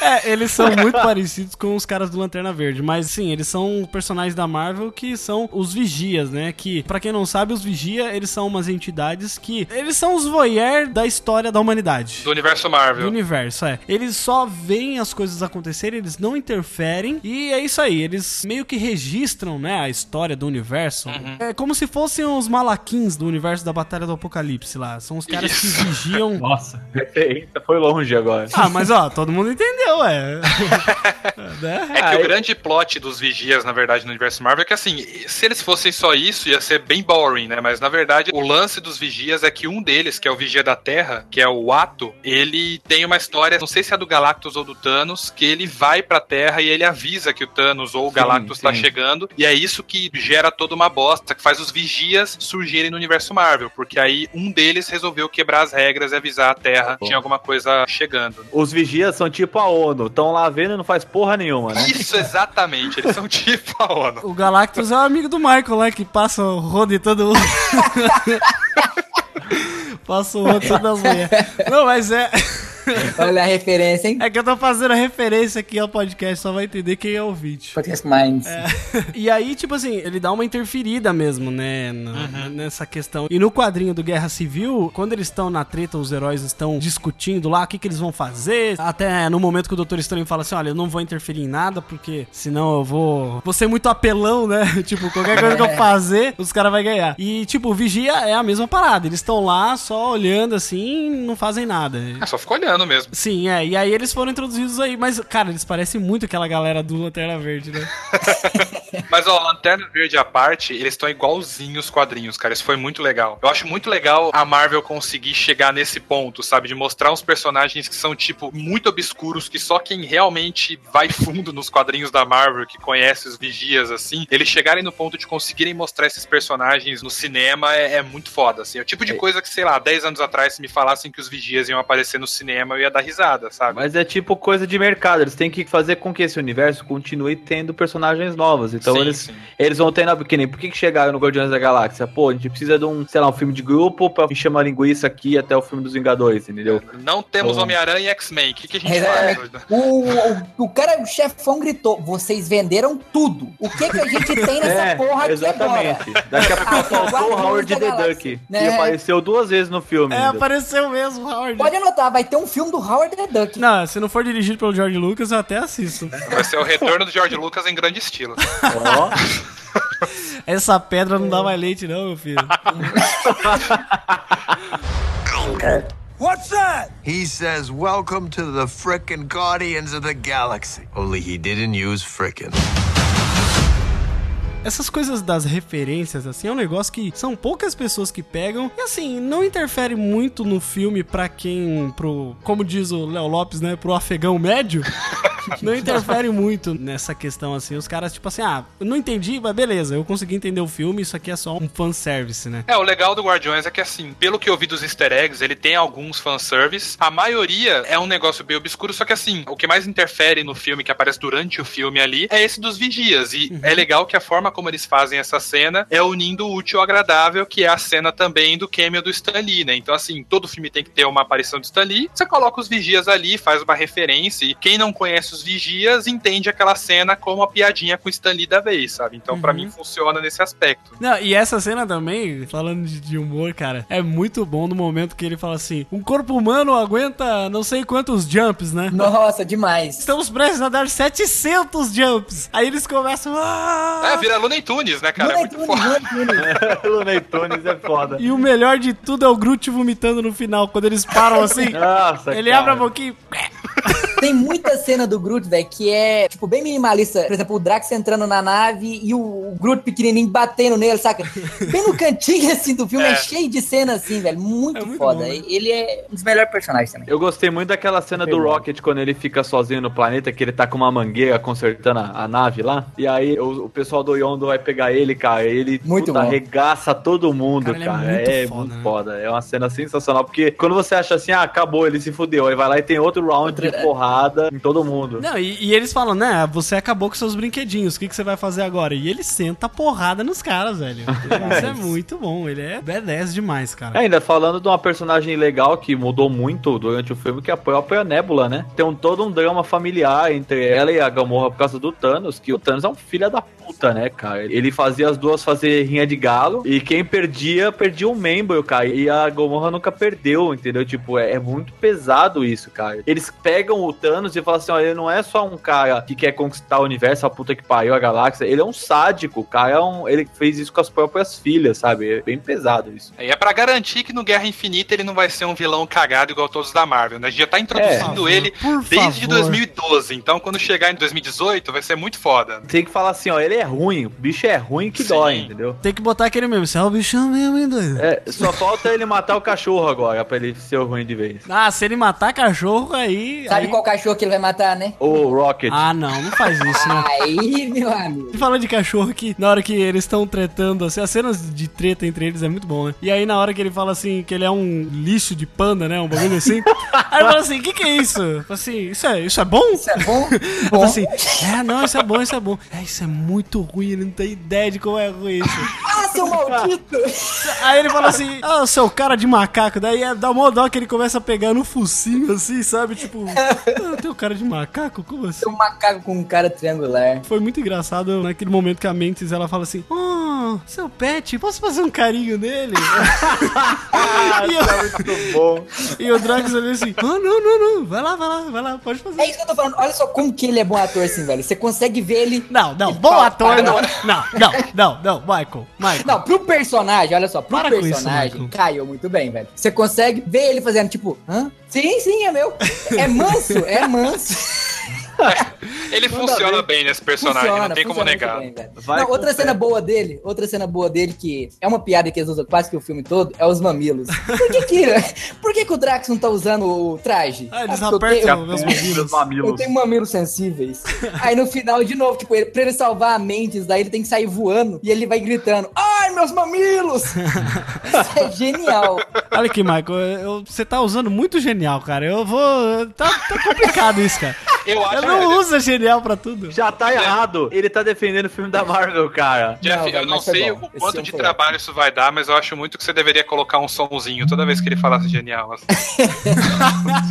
É, eles são muito parecidos com os caras do Lanterna Verde, mas sim, eles são personagens da Marvel que são os vigias, né? Que, pra quem não sabe, os vigia, eles são umas entidades que eles são os voyeur da história da humanidade. Do universo Do Marvel. universo, é. Eles só veem as coisas acontecerem, eles não interferem e é isso aí. Eles meio que registram, né, a história do universo. É como se fossem os malaquins do universo da Batalha do Apocalipse lá. São os caras que Isso. vigiam. (laughs) Nossa, eita, foi longe agora. Ah, mas ó, todo mundo entendeu, (laughs) é. Né? É que Ah, o grande plot dos vigias, na verdade, no universo Marvel é que, assim, se eles fossem só isso, ia ser bem boring, né? Mas, na verdade, o lance dos vigias é que um deles, que é o vigia da Terra, que é o Ato, ele tem uma história, não sei se é do Galactus ou do Thanos, que ele vai pra Terra e ele avisa que o Thanos ou o Sim, Galactus tá sim. chegando, e é isso que gera toda uma bosta, que faz os vigias surgirem no universo Marvel, porque aí um deles resolveu quebrar as regras e avisar a Terra que tinha alguma coisa chegando. Os vigias são tipo a ONU, estão lá vendo e não faz porra nenhuma, né? Isso, exatamente, eles são tipo a ONU. O Galactus é o amigo do Michael lá que passa o rodo em todo mundo. (laughs) passa o rodo em todas as mulheres. Não, mas é. (laughs) Olha a referência, hein? É que eu tô fazendo a referência aqui ao podcast, só vai entender quem é o vídeo. Podcast Minds. E aí, tipo assim, ele dá uma interferida mesmo, né? na- Nessa questão. E no quadrinho do Guerra Civil, quando eles estão na treta, os heróis estão discutindo lá o que, que eles vão fazer. Até no momento que o Doutor Estranho fala assim: olha, eu não vou interferir em nada, porque senão eu vou. Vou ser muito apelão, né? (laughs) tipo, qualquer coisa que eu fazer, os caras vão ganhar. E, tipo, o Vigia é a mesma parada. Eles estão lá só olhando assim, não fazem nada. É, só ficou olhando mesmo. Sim, é. E aí eles foram introduzidos aí. Mas, cara, eles parecem muito aquela galera do Lanterna Verde, né? (laughs) Mas, ó, Lanterna Verde à parte, eles estão igualzinhos os quadrinhos, cara. Isso foi muito legal. Eu acho muito legal a Marvel conseguir chegar nesse ponto, sabe? De mostrar uns personagens que são, tipo, muito obscuros, que só quem realmente vai fundo nos quadrinhos da Marvel, que conhece os vigias, assim, eles chegarem no ponto de conseguirem mostrar esses personagens no cinema é, é muito foda, assim. É o tipo de coisa que, sei lá, 10 anos atrás, se me falassem que os vigias iam aparecer no cinema, eu ia dar risada, sabe? Mas é tipo coisa de mercado, eles têm que fazer com que esse universo continue tendo personagens novos. Então Sim, eles, sim. eles vão ter na que nem por que, chegaram no Guardiões da Galáxia? Pô, a gente precisa de um, sei lá, um filme de grupo pra encher uma linguiça aqui até o filme dos Vingadores, entendeu? Não temos Então- Homem-Aranha e X-Men. O que, que a gente Exatamente. faz? O, o, o cara, o chefão gritou: vocês venderam tudo. O que que a gente tem (laughs) nessa É, porra aqui exatamente. agora? Daqui a pouco Ah, faltou o Howard the Duck, né? que apareceu duas vezes no filme. É, ainda. apareceu mesmo, Howard. Pode anotar, vai ter um filme do Howard the Duck. Não, se não for dirigido pelo George Lucas, eu até assisto. Vai ser o retorno do George Lucas em grande estilo. Ó, (laughs) Essa pedra não dá mais leite, não, meu filho. (laughs) What's that? He says, Welcome to the frickin' Guardians of the Galaxy. Only he didn't use frickin'. Essas coisas das referências, assim, é um negócio que são poucas pessoas que pegam. E assim, não interfere muito no filme pra quem, pro, como diz o Léo Lopes, né, pro afegão médio. (laughs) Não interfere muito nessa questão, assim. Os caras, tipo assim, ah, eu não entendi, mas beleza, eu consegui entender o filme, isso aqui é só um fanservice, né? É, o legal do Guardiões é que, assim, pelo que eu vi dos easter eggs, ele tem alguns fanservice. A maioria é um negócio bem obscuro, só que, assim, o que mais interfere no filme, que aparece durante o filme ali, é esse dos vigias. E é legal que a forma como eles fazem essa cena é unindo o útil ao agradável, que é a cena também do cameo do Stan Lee, né? Então, assim, todo filme tem que ter uma aparição do Stan Lee. Você coloca os vigias ali, faz uma referência, e quem não conhece os vigias entende aquela cena como a piadinha com o Stan Lee da vez, sabe? Então, pra Uhum. mim, funciona nesse aspecto. Não, e essa cena também, falando de, de humor, cara, é muito bom no momento que ele fala assim: um corpo humano aguenta não sei quantos jumps, né? Nossa, demais. Estamos prestes a dar 700 jumps. Aí eles começam. "Ah!" É, vira Looney Tunes, né, cara? É muito foda. (laughs) Looney Tunes é foda. E o melhor de tudo é o Groot vomitando no final, quando eles param assim. Nossa, ele cara. abre a boquinha. (laughs) Tem muita cena do Groot, velho, que é, tipo, bem minimalista. Por exemplo, o Drax entrando na nave e o, o Groot pequenininho batendo nele, saca? Bem no cantinho, (laughs) assim, do filme. É, É. cheio de cena, assim, velho. Muito, muito foda. bom, né? Ele é um dos melhores personagens também. Eu gostei muito daquela cena do Rocket quando ele fica sozinho no planeta, que ele tá com uma mangueira consertando a, a nave lá. E aí o, o pessoal do Yondo vai pegar ele, cara. E ele Muito puta, bom. arregaça todo mundo, Cara, é cara. muito É foda, muito né? foda. É uma cena sensacional. Porque quando você acha assim, ah, acabou, ele se fudeu. Aí vai lá e tem outro round de porrada em todo mundo. Não, e, e eles falam, né? Você acabou com seus brinquedinhos, o que, que você vai fazer agora? E ele senta a porrada nos caras, velho. Isso é muito bom, ele é badass demais, cara. Ainda falando de uma personagem legal que mudou muito durante o filme, que é a própria Nebula, né? Tem um, todo um drama familiar entre ela e a Gamorra por causa do Thanos, que o Thanos é um filho da puta, né, cara? Ele fazia as duas fazer rinha de galo, e quem perdia, perdia um membro, cara. E a Gamorra nunca perdeu, entendeu? Tipo, é, é muito pesado isso, cara. Eles pegam o Thanos e falam assim, ó, ele não é só um cara que quer conquistar o universo, a puta que pariu, a galáxia, ele é um sádico, o cara é um... Ele fez isso com as próprias filhas, sabe? É bem pesado isso. E é pra garantir que no Guerra Infinita ele não vai ser um vilão cagado igual todos da Marvel, né? A gente já tá introduzindo É, ele desde favor. 2012, então quando chegar em 2018 vai ser muito foda. Tem que falar assim, ó, ele é ruim, o bicho é ruim que dói, entendeu? Tem que botar aquele mesmo, você é o bichão mesmo, hein, doido? É, só falta ele matar o cachorro agora, pra ele ser ruim de vez. Ah, se ele matar cachorro, aí. Sabe aí... qual cachorro que ele vai matar, né? O Rocket. Ah, não, não faz isso, né? (laughs) Aí, meu amigo. E falando de cachorro que na hora que eles estão tretando, assim, as cenas de treta entre eles é muito bom, né? E aí na hora que ele fala assim, que ele é um lixo de panda, né? Um bagulho assim. (laughs) aí ele fala assim, o que que é isso? Eu falo assim, isso é, isso é bom? Isso é bom? (laughs) Falo assim, é, não, isso é bom, isso é bom. É, isso é muito ruim, ele não tem ideia de como é ruim isso. Ah, seu maldito! Aí ele fala assim, ah, seu cara de macaco. Daí é, dá uma dó que ele começa a pegar no focinho, assim, sabe? Tipo, tem um cara de macaco? Como assim? Um macaco com um cara triangular. Foi muito engraçado naquele momento que a Mantis ela fala assim: Oh, seu pet, posso fazer um carinho nele? (laughs) e, eu- é muito bom. (laughs) e o Drax ali assim: Oh, não, não, não, vai lá, vai lá, vai lá, pode fazer. É isso que eu tô falando. Olha só como que ele é bom ator, assim, velho. Você consegue ver ele. Não, não, bom ator, não. Não, não, não, não, Michael, Michael. Não, pro personagem, olha só, pro Para isso, personagem, Michael. caiu muito bem, velho. Você consegue ver ele fazendo, tipo, hã? Sim, sim, é meu. É manso, é manso. (laughs) (laughs) Ele Manda funciona bem. bem nesse personagem, Funciona, não tem como negar. bem, Não, com outra cena boa dele, outra cena boa dele que é uma piada que eles usam quase que o filme todo, é os mamilos. Por que que, (laughs) por que, que o Drax não tá usando o traje? Ah, eles eu apertam tenho- meus Os (laughs) mamilos. mamilos. Eu tenho mamilos sensíveis. Aí no final, de novo, tipo, ele, pra ele salvar a Mendes, daí ele tem que sair voando e ele vai gritando: Ai, meus mamilos! Isso é genial. Olha aqui, Michael, eu- você tá usando muito genial, cara. Eu vou. Tá, tá complicado isso, cara. Eu acho Eu não uso genial pra tudo. Já tá errado. Ele tá defendendo o filme da Marvel, cara. Jeff, Não, eu não sei o quanto de trabalho isso vai dar, mas eu acho muito que você deveria colocar um somzinho toda vez que ele falasse genial. assim. (laughs)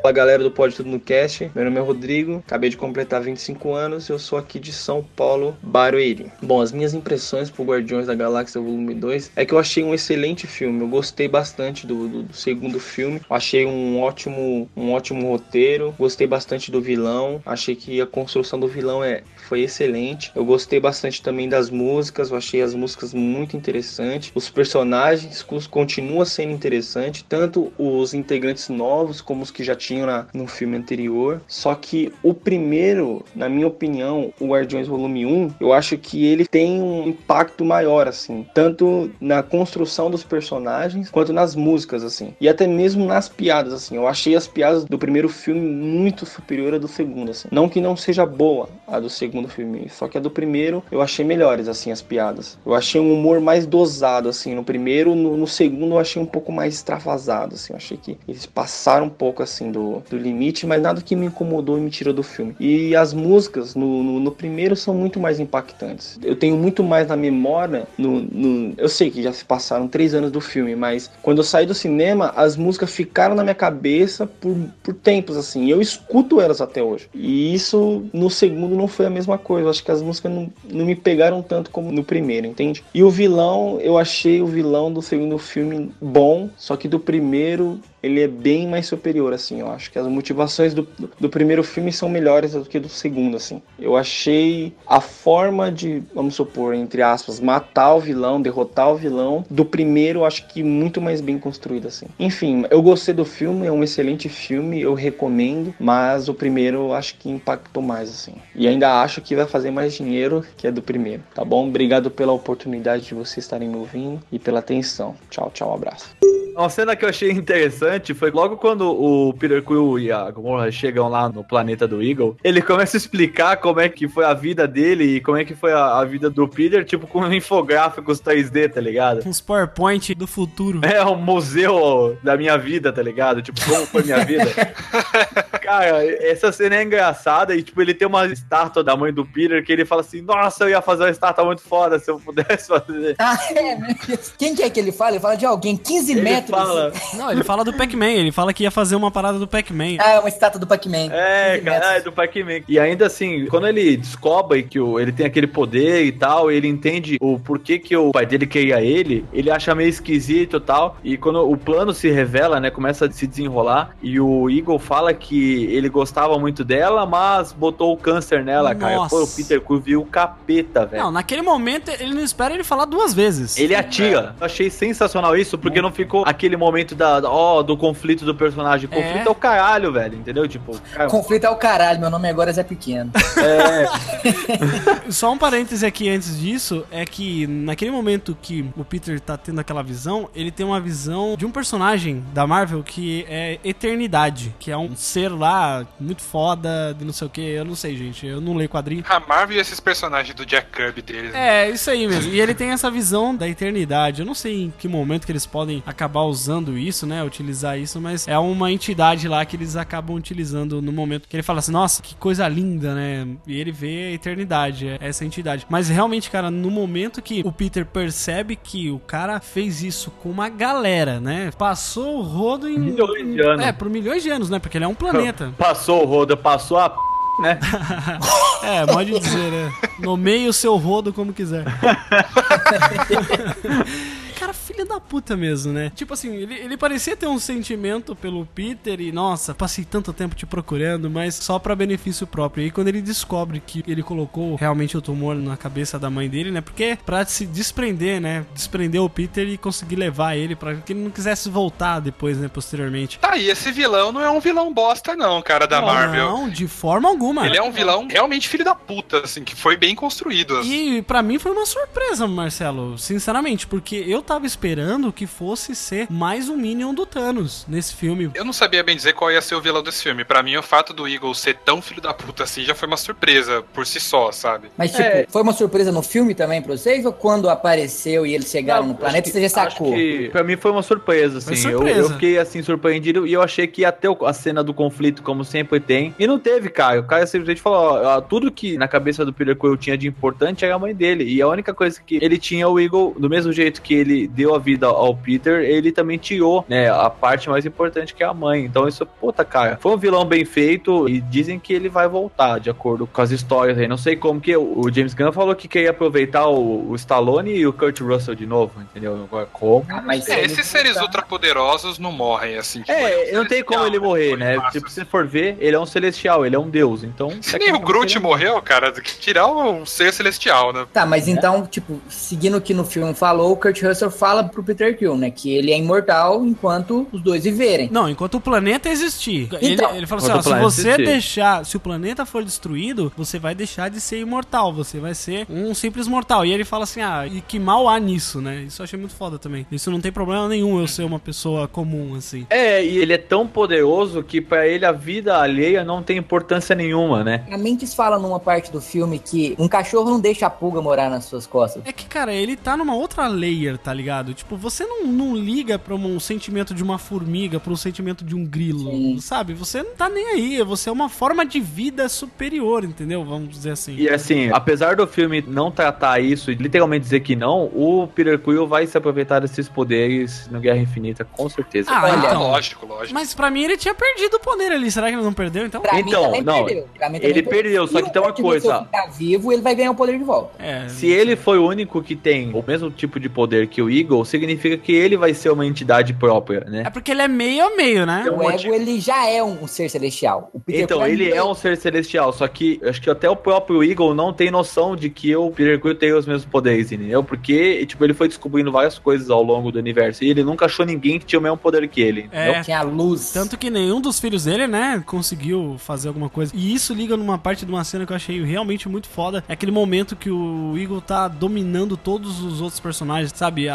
Fala galera do Pode Tudo no Cast, meu nome é Rodrigo, acabei de completar 25 anos, eu sou aqui de São Paulo, Barueri. Bom, as minhas impressões pro Guardiões da Galáxia Volume 2 é que eu achei um excelente filme, eu gostei bastante do, do- do segundo filme, achei um ótimo, um ótimo roteiro, gostei bastante do vilão, achei que a construção do vilão é, foi excelente, eu gostei bastante também das músicas, eu achei as músicas muito interessantes, os personagens cos- continua sendo interessante, tanto os integrantes novos como os que já tinham na- no filme anterior. Só que o primeiro, na minha opinião, o Guardiões Volume 1, eu acho que ele tem um impacto maior, assim, tanto na construção dos personagens quanto nas músicas, assim, e até mesmo nas piadas, assim. Eu achei as piadas do primeiro filme muito superior à do segundo, assim. Não que não seja boa a do segundo filme, só que a do primeiro eu achei melhores, assim, as piadas. Eu achei um humor mais dosado, assim, no primeiro, no, no segundo eu achei um pouco mais extravasado, assim. Eu achei que eles passaram um pouco, assim, do, do limite, mas nada que me incomodou e me tirou do filme. E as músicas no, no, no primeiro são muito mais impactantes. Eu tenho muito mais na memória, no, no- eu sei que já se passaram três anos do filme, mas quando eu saí do cinema, as músicas ficaram na minha cabeça por, por tempos, assim. Eu escuto elas até hoje. E isso no segundo não foi a mesma coisa. Eu acho que as músicas não, não me pegaram tanto como no primeiro, entende? E o vilão, eu achei o vilão do segundo filme bom, só que do primeiro ele é bem mais superior, assim. Eu acho que as motivações do, do, primeiro filme são melhores do que do segundo, assim. Eu achei a forma de, vamos supor, entre aspas, matar o vilão, derrotar o vilão, do primeiro, acho que muito mais bem construído, assim. Enfim, eu gostei do filme, é um excelente filme, eu recomendo, mas o primeiro acho que impactou mais, assim. E ainda acho que vai fazer mais dinheiro que é do primeiro, tá bom? Obrigado pela oportunidade de vocês estarem me ouvindo e pela atenção. Tchau, tchau, um abraço. Uma cena que eu achei interessante foi logo quando o Peter Quill e a Gamora chegam lá no planeta do Eagle, ele começa a explicar como é que foi a vida dele e como é que foi a, a vida do Peter, tipo com infográficos 3D, tá ligado? Uns PowerPoint do futuro. É um museu da minha vida, tá ligado? Tipo, como foi minha vida. (laughs) Cara, essa cena é engraçada e, tipo, ele tem uma estátua da mãe do Peter que ele fala assim: Nossa, eu ia fazer uma estátua muito foda se eu pudesse fazer. (laughs) Ah, é, Deus. Quem que é que ele fala? Ele fala de alguém, 15 Ele metros. fala. Não, ele fala do Pac-Man, ele fala que ia fazer uma parada do Pac-Man. Ah, é uma estátua do Pac-Man. É, 15 cara, é do Pac-Man. E ainda assim, quando ele descobre que o, ele tem aquele poder e tal, ele entende o porquê que o pai dele queria ele, ele acha meio esquisito e tal. E quando o plano se revela, né, começa a se desenrolar, e o Eagle fala que ele gostava muito dela, mas botou o câncer nela, cara. Nossa. Pô, o Peter Quill viu o capeta, velho. Não, naquele momento ele não espera ele falar duas vezes. Ele atira. Eu achei sensacional isso, porque não ficou aquele momento da, ó, do conflito do personagem. O conflito é, É. o caralho, velho, entendeu? Tipo, cara, Conflito é o caralho, meu nome agora é Zé Pequeno. é, (laughs) Só um parêntese aqui antes disso, é que naquele momento que o Peter tá tendo aquela visão, ele tem uma visão de um personagem da Marvel que é Eternidade, que é um ser lá muito foda, de não sei o que, eu não sei, gente, eu não leio quadrinho. A Marvel e esses personagens do Jack Kirby deles. né? É, isso aí mesmo. E ele tem essa visão da eternidade. Eu não sei em que momento que eles podem acabar usando isso, né? Utilizar isso, mas é uma entidade lá que eles acabam utilizando no momento que ele fala assim, nossa, que coisa linda, né? E ele vê a eternidade, é essa entidade. Mas realmente, cara, no momento que o Peter percebe que o cara fez isso com uma galera, né? Passou o rodo em. Milhões de anos. É, por milhões de anos, né? Porque ele é um planeta. Passou o rodo, passou a p, né? (laughs) É, pode dizer, né? Nomeie o seu rodo como quiser. (laughs) Filha da puta mesmo, né? Tipo assim, ele, ele parecia ter um sentimento pelo Peter e, nossa, passei tanto tempo te procurando, mas só pra benefício próprio. E quando ele descobre que ele colocou realmente o tumor na cabeça da mãe dele, né? Porque pra se desprender, né? Desprender o Peter e conseguir levar ele pra que ele não quisesse voltar depois, né? Posteriormente. Tá aí, esse vilão não é um vilão bosta, não, cara, da Marvel. Não, de forma alguma. Ele é um vilão realmente filho da puta, assim, que foi bem construído. E pra mim foi uma surpresa, Marcelo, sinceramente, porque eu tava esperando que fosse ser mais um Minion do Thanos nesse filme. Eu não sabia bem dizer qual ia ser o vilão desse filme. Pra mim, o fato do Eagle ser tão filho da puta assim já foi uma surpresa por si só, sabe? Mas, tipo, É. foi uma surpresa no filme também pra vocês? Ou quando apareceu e eles chegaram no planeta, você já sacou? Acho que pra mim foi uma surpresa, assim. Foi Eu- surpresa. Eu, fiquei, assim, surpreendido e eu achei que ia ter a cena do conflito, como sempre tem. E não teve, cara. O cara simplesmente falou, ó, ó, tudo que na cabeça do Peter Quill tinha de importante era a mãe dele. E a única coisa que ele tinha, o Eagle, do mesmo jeito que ele deu a vida ao Peter, ele também tirou, né, a parte mais importante que é a mãe. Então isso, puta, cara, foi um vilão bem feito e dizem que ele vai voltar, de acordo com as histórias aí. Não sei como que o James Gunn falou que queria aproveitar o, o Stallone e o Kurt Russell de novo, entendeu? Agora, como? Ah, mas É, esses seres tá- ultrapoderosos não morrem, assim. tipo, É, não tem como ele morrer, né? Massa. Tipo, se você for ver, ele é um celestial, ele é um deus, então... Se nem o Groot morreu, cara, tem que tirar o ser celestial, né? Tá, mas então, tipo, seguindo o que no filme falou, o Kurt Russell fala pro Peter Quill, né? Que ele é imortal enquanto os dois viverem. Não, enquanto o planeta existir. Então. ele, ele fala assim: ó, se você existir. deixar. Se o planeta for destruído, você vai deixar de ser imortal. Você vai ser um simples mortal. E ele fala assim: ah, e que mal há nisso, né? Isso eu achei muito foda também. Isso não tem problema nenhum eu ser uma pessoa comum, assim. É, e ele é tão poderoso que pra ele a vida alheia não tem importância nenhuma, né? A Mentes fala numa parte do filme que um cachorro não deixa a pulga morar nas suas costas. É que, cara, ele tá numa outra layer, tá ligado? Tipo, você não, não liga pra um sentimento de uma formiga, pra um sentimento de um grilo, Sim. sabe? Você não tá nem aí. Você é uma forma de vida superior, entendeu? Vamos dizer assim. E assim, apesar do filme não tratar isso e literalmente dizer que não, o Peter Quill vai se aproveitar desses poderes no Guerra Infinita, com certeza. Ah, Olha, então. Lógico, lógico. Mas pra mim ele tinha perdido o poder ali. Será que ele não perdeu, então? Pra Então, mim não, perdeu. Pra mim ele perdeu, só Se que tem uma coisa. ficar vivo, ele vai ganhar o poder de volta. É. Se ele foi o único que tem o mesmo tipo de poder que o Eagle, significa que ele vai ser uma entidade própria, né? É porque ele é meio a meio, né? Um O monte- ego, ele já é um, ser celestial. O Peter Então, Quill ele é um ser celestial, só que acho que até o próprio Eagle não tem noção de que o Peter Quill tem os mesmos poderes, entendeu? Porque, tipo, ele foi descobrindo várias coisas ao longo do universo e ele nunca achou ninguém que tinha o mesmo poder que ele, entendeu? É. Tinha a luz. Tanto que nenhum dos filhos dele, né, conseguiu fazer alguma coisa. E isso liga numa parte de uma cena que eu achei realmente muito foda. É aquele momento que o Eagle tá dominando todos os outros personagens, sabe?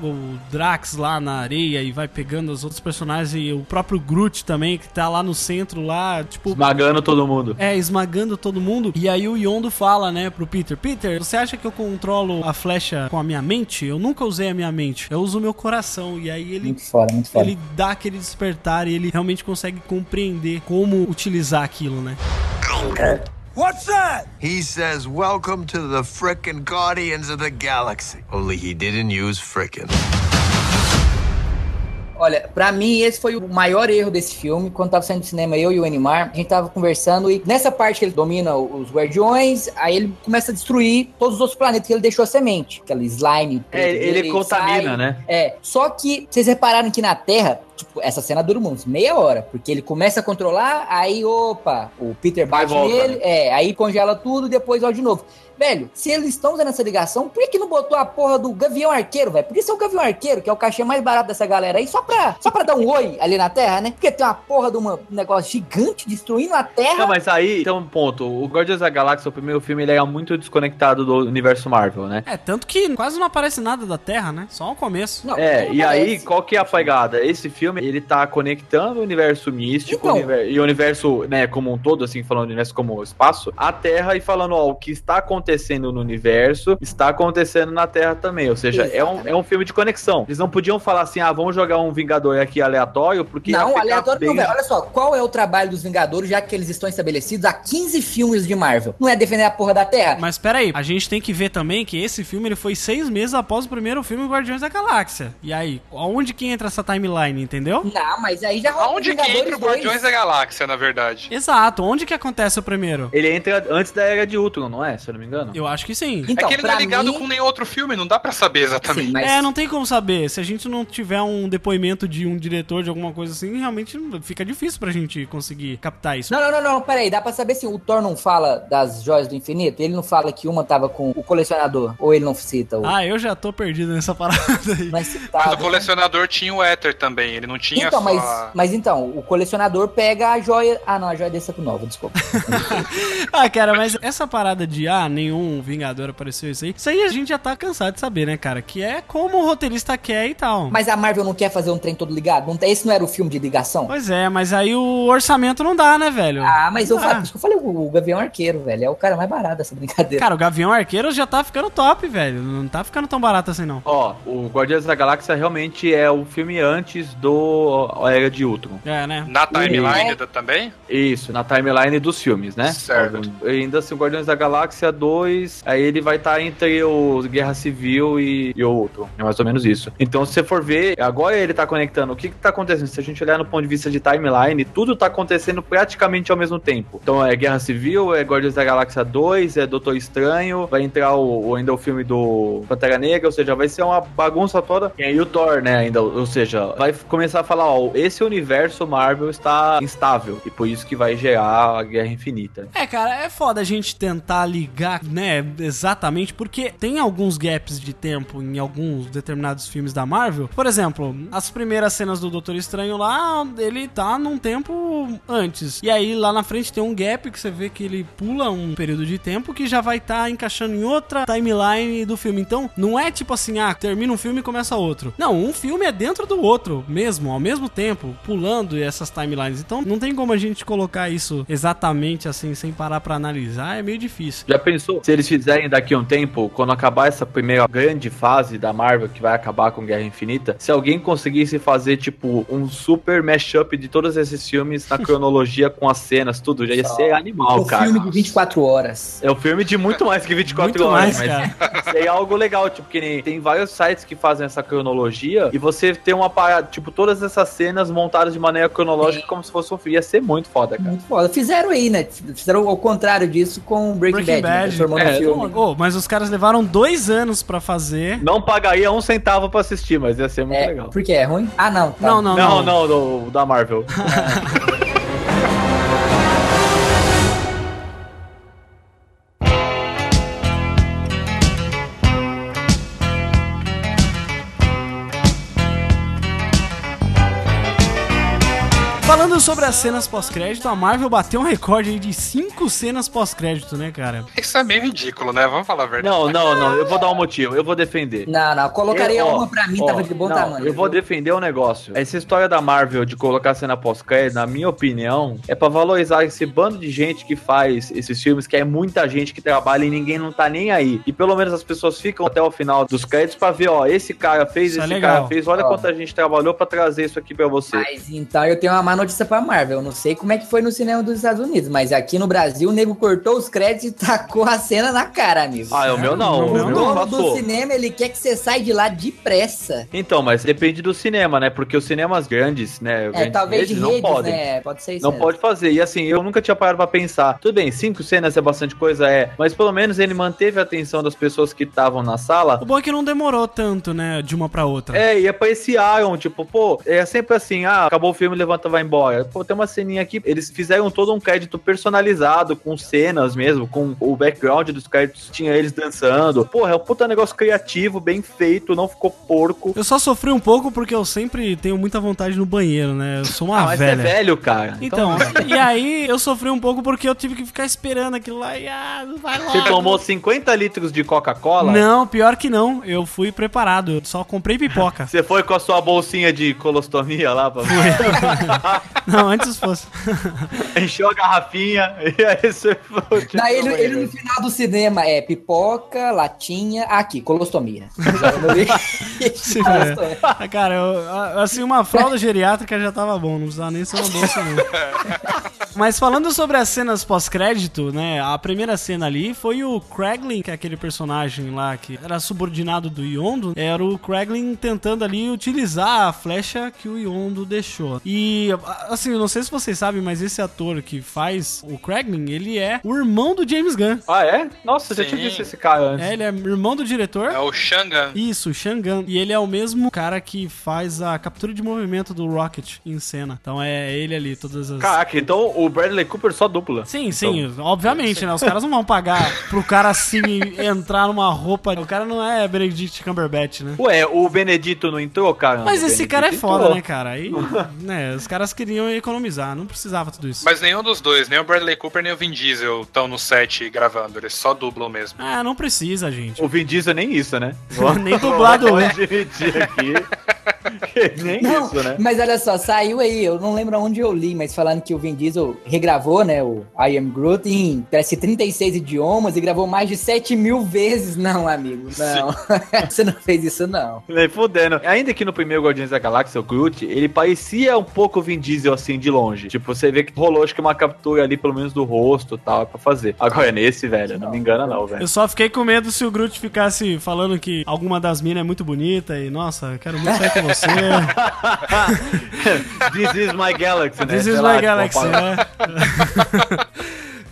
Afoga o Drax lá na areia e vai pegando os outros personagens e o próprio Groot também, que tá lá no centro, lá, tipo. Esmagando todo mundo. É, esmagando todo mundo. E aí o Yondo fala, né, pro Peter: Peter, você acha que eu controlo a flecha com a minha mente? Eu nunca usei a minha mente. Eu uso o meu coração. E aí ele Muito foda, muito foda. ele dá aquele despertar e ele realmente consegue compreender como utilizar aquilo, né? What's that? He says, Welcome to the frickin' Guardians of the Galaxy. Only he didn't use frickin'. Olha, pra mim esse foi o maior erro desse filme. Quando tava saindo do cinema, eu e o Animar, a gente tava conversando e nessa parte que ele domina os guardiões, aí ele começa a destruir todos os outros planetas que ele deixou a semente. Aquele slime. É, ele dele, contamina, sai. né? É, só que vocês repararam que na Terra, tipo, essa cena dura uns meia hora, porque ele começa a controlar, aí, opa, o Peter Vai bate volta, nele, né? é, aí congela tudo e depois volta de novo. Velho, se eles estão usando essa ligação, por que, não botou a porra do Gavião Arqueiro, velho? Podia ser o Gavião Arqueiro, que é o cachê mais barato dessa galera aí, só pra, só pra dar um oi ali na Terra, né? Porque tem uma porra de uma- um negócio gigante destruindo a Terra. Não, mas aí tem um ponto. O Guardiões da Galáxia, o primeiro filme, ele é muito desconectado do universo Marvel, né? É, tanto que quase não aparece nada da Terra, né? Só o começo. Não, É, não e aí, aparece. qual que é a pegada? Esse filme, ele tá conectando o universo místico Então. e o universo, né, como um todo, assim, falando do universo como espaço, a Terra e falando, ó, o que está acontecendo no universo está acontecendo na Terra também. Ou seja, é um, é um filme de conexão. Eles não podiam falar assim, ah, vamos jogar um Vingador aqui aleatório, porque. Não, aleatório não, bem- velho. Olha só, qual é o trabalho dos Vingadores, já que eles estão estabelecidos há 15 filmes de Marvel? Não é defender a porra da Terra? Mas pera aí, a gente tem que ver também que esse filme ele foi seis meses após o primeiro filme Guardiões da Galáxia. E aí, aonde que entra essa timeline, entendeu? Não, mas aí já rola Aonde que entra o Guardiões da Galáxia, na verdade? Exato, onde que acontece o primeiro? Ele entra antes da Era de Ultron, não é? Se eu não me engano. Eu acho que sim. Então, é que ele não é ligado mim- com nenhum outro filme, não dá pra saber exatamente. Sim, mas... É, não tem como saber. Se a gente não tiver um depoimento de um diretor de alguma coisa assim, realmente fica difícil pra gente conseguir captar isso. Não, não, não, não, peraí, dá pra saber se o Thor não fala das joias do infinito? Ele não fala que uma tava com o colecionador? Ou ele não cita o... Ah, eu já tô perdido nessa (laughs) parada aí. Mas citado. o colecionador tinha o Éter também, ele não tinha Então, só... mas, mas então, o colecionador pega a joia... Ah, não, a joia desse é nova, desculpa. (laughs) Ah, cara, mas essa parada de, ah, nenhum Vingador apareceu isso aí, isso aí a gente já tá cansado de saber, né, cara? Que é como o roteirista quer e tal. Mas a Marvel não quer fazer um trem todo ligado? Não, esse não era o filme de ligação? Pois é, mas aí o orçamento não dá, né, velho? Ah, mas eu, Ah. que eu falei o, o Gavião Arqueiro, velho. É o cara mais barato dessa brincadeira. Cara, o Gavião Arqueiro já tá ficando top, velho. Não tá ficando tão barato assim, não. Ó, o Guardiões da Galáxia realmente é o filme antes do Era de Ultron. É, né? Na timeline É. da- também? Isso, na timeline dos filmes, né? Certo. E ainda assim, o Guardiões da Galáxia 2, aí ele vai estar entre o Guerra Civil e, e o Ultron. É mais ou menos isso. Então, se você for ver, agora ele tá conectando. O que que tá acontecendo? Se a gente olhar no ponto de vista de timeline, tudo tá acontecendo praticamente ao mesmo tempo. Então, é Guerra Civil, é Guardiões da Galáxia 2, é Doutor Estranho, vai entrar o, o- ainda o filme do Pantera Negra, ou seja, vai ser uma bagunça toda. E aí o Thor, né, ainda, ou seja, vai começar a falar, ó, esse universo Marvel está instável, e por isso que vai gerar a Guerra Infinita. É, cara, é foda a gente tentar ligar, né, exatamente, porque tem alguns gaps de tempo em alguns determinados filmes da Marvel. Por exemplo, as primeiras cenas do Doutor Estranho lá, ele tá num tempo antes. E aí lá na frente tem um gap que você vê que ele pula um período de tempo que já vai estar encaixando em outra timeline do filme. Então, não é tipo assim, ah, termina um filme e começa outro. Não, um filme é dentro do outro mesmo, ao mesmo tempo, pulando essas timelines. Então, não tem como a gente colocar isso exatamente assim, sem parar pra analisar, é meio difícil. Já pensou? Se eles fizerem daqui a um tempo, quando acabar essa primeira grande fase da Marvel, que vai acabar com Guerra Infinita, se alguém conseguisse fazer, tipo, um super mashup de todos esses filmes na (laughs) cronologia com as cenas, tudo, já ia ser animal, um cara. filme de 24 horas. É um filme de muito mais que 24 Muito horas, mais, mas isso aí é algo legal, tipo, que nem tem vários sites que fazem essa cronologia e você tem uma parada, tipo, todas essas cenas montadas de maneira cronológica como se fosse um filme. Ia ser muito foda, cara. Muito foda. Fizeram aí, né? Fizeram ao contrário disso com Breaking, Breaking Bad. Bad, transformou no É, filme. Ô, mas os caras levaram dois anos pra fazer. Não pagaria um centavo pra assistir, mas ia ser muito É, legal. porque é ruim? Ah, não. tá. Não, não, Não, não. não, do, da Marvel. (laughs) Falando sobre as cenas pós-crédito, a Marvel bateu um recorde aí de cinco cenas pós-crédito, né, cara? Isso é meio ridículo, né? Vamos falar a verdade. Não, não, não. Eu vou dar um motivo. Eu vou defender. Não, não. Colocaria Eu- ó, uma pra mim, ó, tava de bom não, tamanho. Eu vou viu? defender um negócio. Essa história da Marvel de colocar cena pós-crédito, na minha opinião, é pra valorizar esse bando de gente que faz esses filmes, que é muita gente que trabalha e ninguém não tá nem aí. E pelo menos as pessoas ficam até o final dos créditos pra ver, ó, esse cara fez, Isso é esse legal. cara fez, olha Ó. quanta gente trabalhou pra trazer isso aqui pra você. Mas então eu tenho uma má notícia pra Marvel. Eu não sei como é que foi no cinema dos Estados Unidos, mas aqui no Brasil o nego cortou os créditos e tacou a cena na cara, amigo. Ah, é o meu não. O meu dono não do cinema, ele quer que você saia de lá depressa. Então, mas depende do cinema, né? Porque os cinemas grandes, né? É, grandes talvez de redes, redes, não podem. né? Pode ser isso Não mesmo. pode fazer. E assim, eu nunca tinha parado pra pensar. Tudo bem, cinco cenas é bastante coisa, é. Mas pelo menos ele manteve a atenção das pessoas que estavam na sala. O bom é que não demorou tanto, né, de uma pra outra. É, e apareciam, tipo, pô, é sempre assim, ah, acabou o filme, levanta, vai embora. Pô, tem uma ceninha aqui, eles fizeram todo um crédito personalizado, com cenas mesmo, com o background dos créditos, tinha eles dançando. Porra, é um puta negócio criativo, bem feito, não ficou porco. Eu só sofri um pouco porque eu sempre tenho muita vontade no banheiro, né? Eu sou uma ah, mas velha. é velho, cara. Então, (laughs) e aí eu sofri um pouco porque eu tive que ficar esperando aquilo lá e ah, não vai logo. Você tomou 50 litros de Coca-Cola? Não, pior que não. Eu fui preparado. Eu só comprei pipoca. Você foi com a sua bolsinha de colostomia lá pra (laughs) (laughs) não, antes fosse. (laughs) encheu a garrafinha e aí você foi. tipo, Daí ele, ele no final do cinema é pipoca, latinha, ah, aqui, colostomia. Se for. Ah, Cara, eu- assim, uma fralda geriátrica já tava bom, não precisava nem ser uma bolsa, não. (laughs) Mas falando sobre as cenas pós-crédito, né? A primeira cena ali foi o Kraglin, que é aquele personagem lá que era subordinado do Yondo. Era o Kraglin tentando ali utilizar a flecha que o Yondo deixou. E, assim, eu não sei se vocês sabem, mas esse ator que faz o Kraglin, ele é o irmão do James Gunn. Ah, é? Nossa, já Sim. tinha visto esse cara antes. É, ele é irmão do diretor. É o Shangan. Isso, Shangan. E ele é o mesmo cara que faz a captura de movimento do Rocket em cena. Então é ele ali, todas as. Caraca, então o Bradley Cooper só dupla. Sim, sim, obviamente, né? Os caras não vão pagar pro cara assim (laughs) entrar numa roupa. O cara não é Benedict Cumberbatch, né? Ué, o Benedito não entrou, cara? Mas O esse Benedito cara é foda, entrou. né, cara? Aí, (laughs) né, os caras queriam economizar, não precisava tudo isso. Mas nenhum dos dois, nem o Bradley Cooper nem o Vin Diesel estão no set gravando, eles só dublam mesmo. Ah, não precisa, gente. O Vin Diesel nem isso, né? (laughs) Nem dublado Vamos (laughs) (laughs) é. admitir aqui. nem Não, isso, né? mas olha só, saiu aí, eu não lembro onde eu li, mas falando que o Vin Diesel regravou, né, o I Am Groot em, parece, 36 idiomas e gravou mais de 7 mil vezes. Não, amigo, não. Você não fez isso, não. Nem fudendo. Ainda que no primeiro Guardiões da Galáxia, o Groot, ele parecia um pouco o Vin Diesel assim de longe. Tipo, você vê que rolou acho que uma captura ali, pelo menos do rosto e tal, pra fazer. Agora, nesse, velho, não me engana não, velho. Eu só fiquei com medo se o Groot ficasse falando que alguma das minas é muito bonita e, nossa, quero muito sair com você. (laughs) This is my galaxy, né? This Sei is lá, my tipo, galaxy, né? (laughs)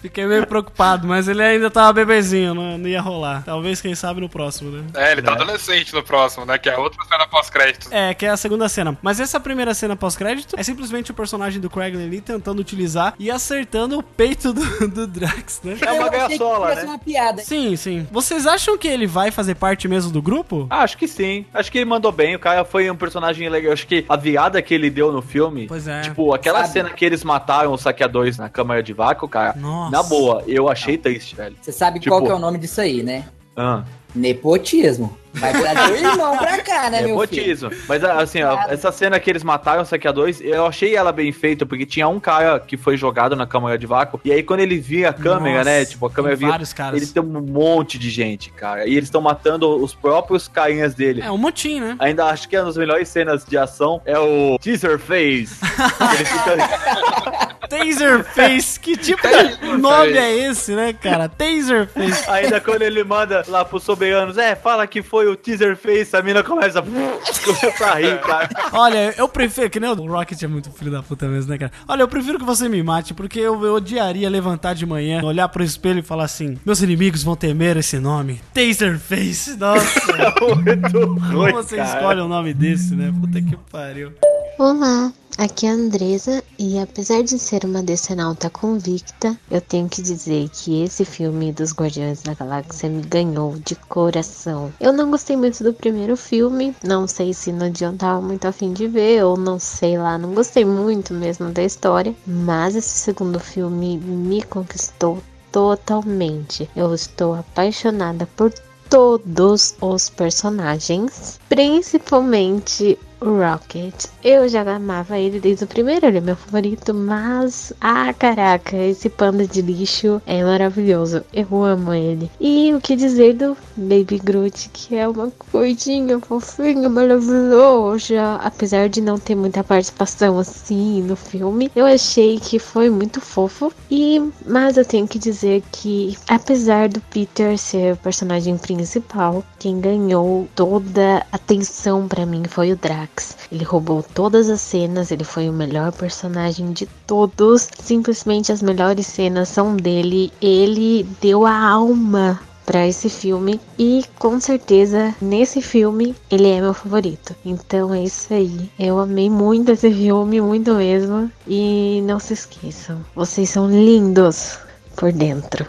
Fiquei meio preocupado, mas ele ainda tava bebezinho, não, não ia rolar. Talvez, quem sabe, no próximo, né? É, ele tá adolescente no próximo, né? Que é outra cena pós-crédito. É, que é a segunda cena. Mas essa primeira cena pós-crédito é simplesmente o personagem do Craig ali tentando utilizar e acertando o peito do, do Drax, né? É uma fosse né? uma piada. Sim, sim. Vocês acham que ele vai fazer parte mesmo do grupo? Ah, acho que sim. Acho que ele mandou bem. O cara foi um personagem legal. Acho que a virada que ele deu no filme. Pois é. Tipo, aquela Sabe? cena que eles mataram os saqueadores na câmara de vácuo, cara. Nossa. Na boa, eu achei triste, velho. Você sabe Tipo- qual que é o nome disso aí, né? Ah. Nepotismo. Vai trazer o (laughs) irmão pra cá, né, meu filho? Nepotismo. Mas assim, ó, essa cena que eles mataram os saqueadores, eu achei ela bem feita, porque tinha um cara que foi jogado na câmera de vácuo, e aí quando ele via a câmera, Nossa, né, tipo, a câmera via, vários caras. eles tem um monte de gente, cara, e eles estão matando os próprios carinhas dele. É um motim, né? Ainda acho que é uma das melhores cenas de ação é o teaser face. (laughs) Ele fica Taserface, que tipo de nome é esse, né, cara? Taserface. Ainda quando ele manda lá pros soberanos, é, fala que foi o teaser face, a mina começa, (laughs) começa a rir, cara. Olha, eu prefiro, que nem o Rocket é muito filho da puta mesmo, né, cara? Olha, eu prefiro que você me mate, porque eu, eu odiaria levantar de manhã, olhar pro espelho e falar assim: meus inimigos vão temer esse nome. Taserface. Nossa. (laughs) Como você escolhe um nome desse, né? Puta que pariu. Olá, aqui é a Andresa e apesar de ser uma decenalta convicta, eu tenho que dizer que esse filme dos Guardiões da Galáxia me ganhou de coração. Eu não gostei muito do primeiro filme, não sei se não adiantava muito a fim de ver ou não sei lá, não gostei muito mesmo da história, mas esse segundo filme me conquistou totalmente. Eu estou apaixonada por todos os personagens, principalmente o Rocket. Eu já amava ele desde o primeiro, ele é meu favorito, mas ah, caraca, esse panda de lixo é maravilhoso. Eu amo ele. E o que dizer do Baby Groot, que é uma coisinha fofinha, maravilhosa, apesar de não ter muita participação assim no filme, eu achei que foi muito fofo. E mas eu tenho que dizer que apesar do Peter ser o personagem principal, quem ganhou toda a atenção para mim foi o Drax. Ele roubou todas as cenas, ele foi o melhor personagem de todos. Simplesmente as melhores cenas são dele. Ele deu a alma para esse filme e com certeza nesse filme ele é meu favorito. Então é isso aí. Eu amei muito esse filme, muito mesmo. E não se esqueçam, vocês são lindos por dentro.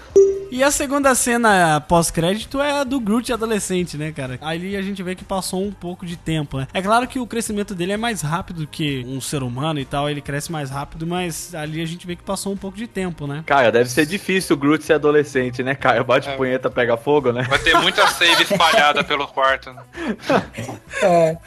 E a segunda cena pós-crédito é a do Groot adolescente, né, cara? Ali a gente vê que passou um pouco de tempo, né? É claro que o crescimento dele é mais rápido que um ser humano e tal, ele cresce mais rápido, mas ali a gente vê que passou um pouco de tempo, né? Cara, deve ser difícil o Groot ser adolescente, né, cara? Bate É. punheta, pega fogo, né? Vai ter muita save espalhada pelo quarto. né? (laughs) É.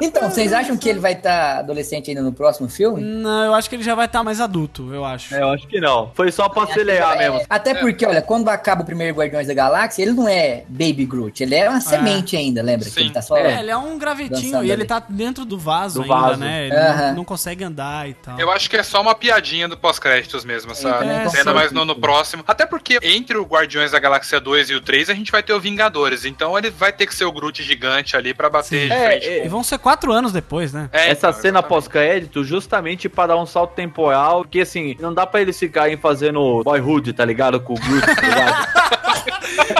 Então, vocês acham que ele vai estar adolescente ainda no próximo filme? Não, eu acho que ele já vai estar mais adulto, eu acho. É, eu acho que não. Foi só pra acelerar É, mesmo. Até porque, olha, quando acaba o primeiro Guardiões da Galáxia, ele não é Baby Groot, ele é uma semente ainda, lembra? Que ele tá só. É, ele é um gravetinho e ele tá dentro do vaso Do ainda, vaso. né? Ele Aham. não, não consegue andar e tal. Eu acho que é só uma piadinha do pós-créditos mesmo, sabe? É, Ainda sim. mais no, no próximo. Até porque entre o Guardiões da Galáxia 2 e o 3, a gente vai ter o Vingadores. Então ele vai ter que ser o Groot gigante ali pra bater de É, frente. é. E vão ser quatro anos depois, né? É, Essa cena pós-crédito, justamente pra dar um salto temporal, porque assim, não dá pra eles ficarem fazendo boyhood, tá ligado? Com o Groot, (laughs) tá ligado? (laughs)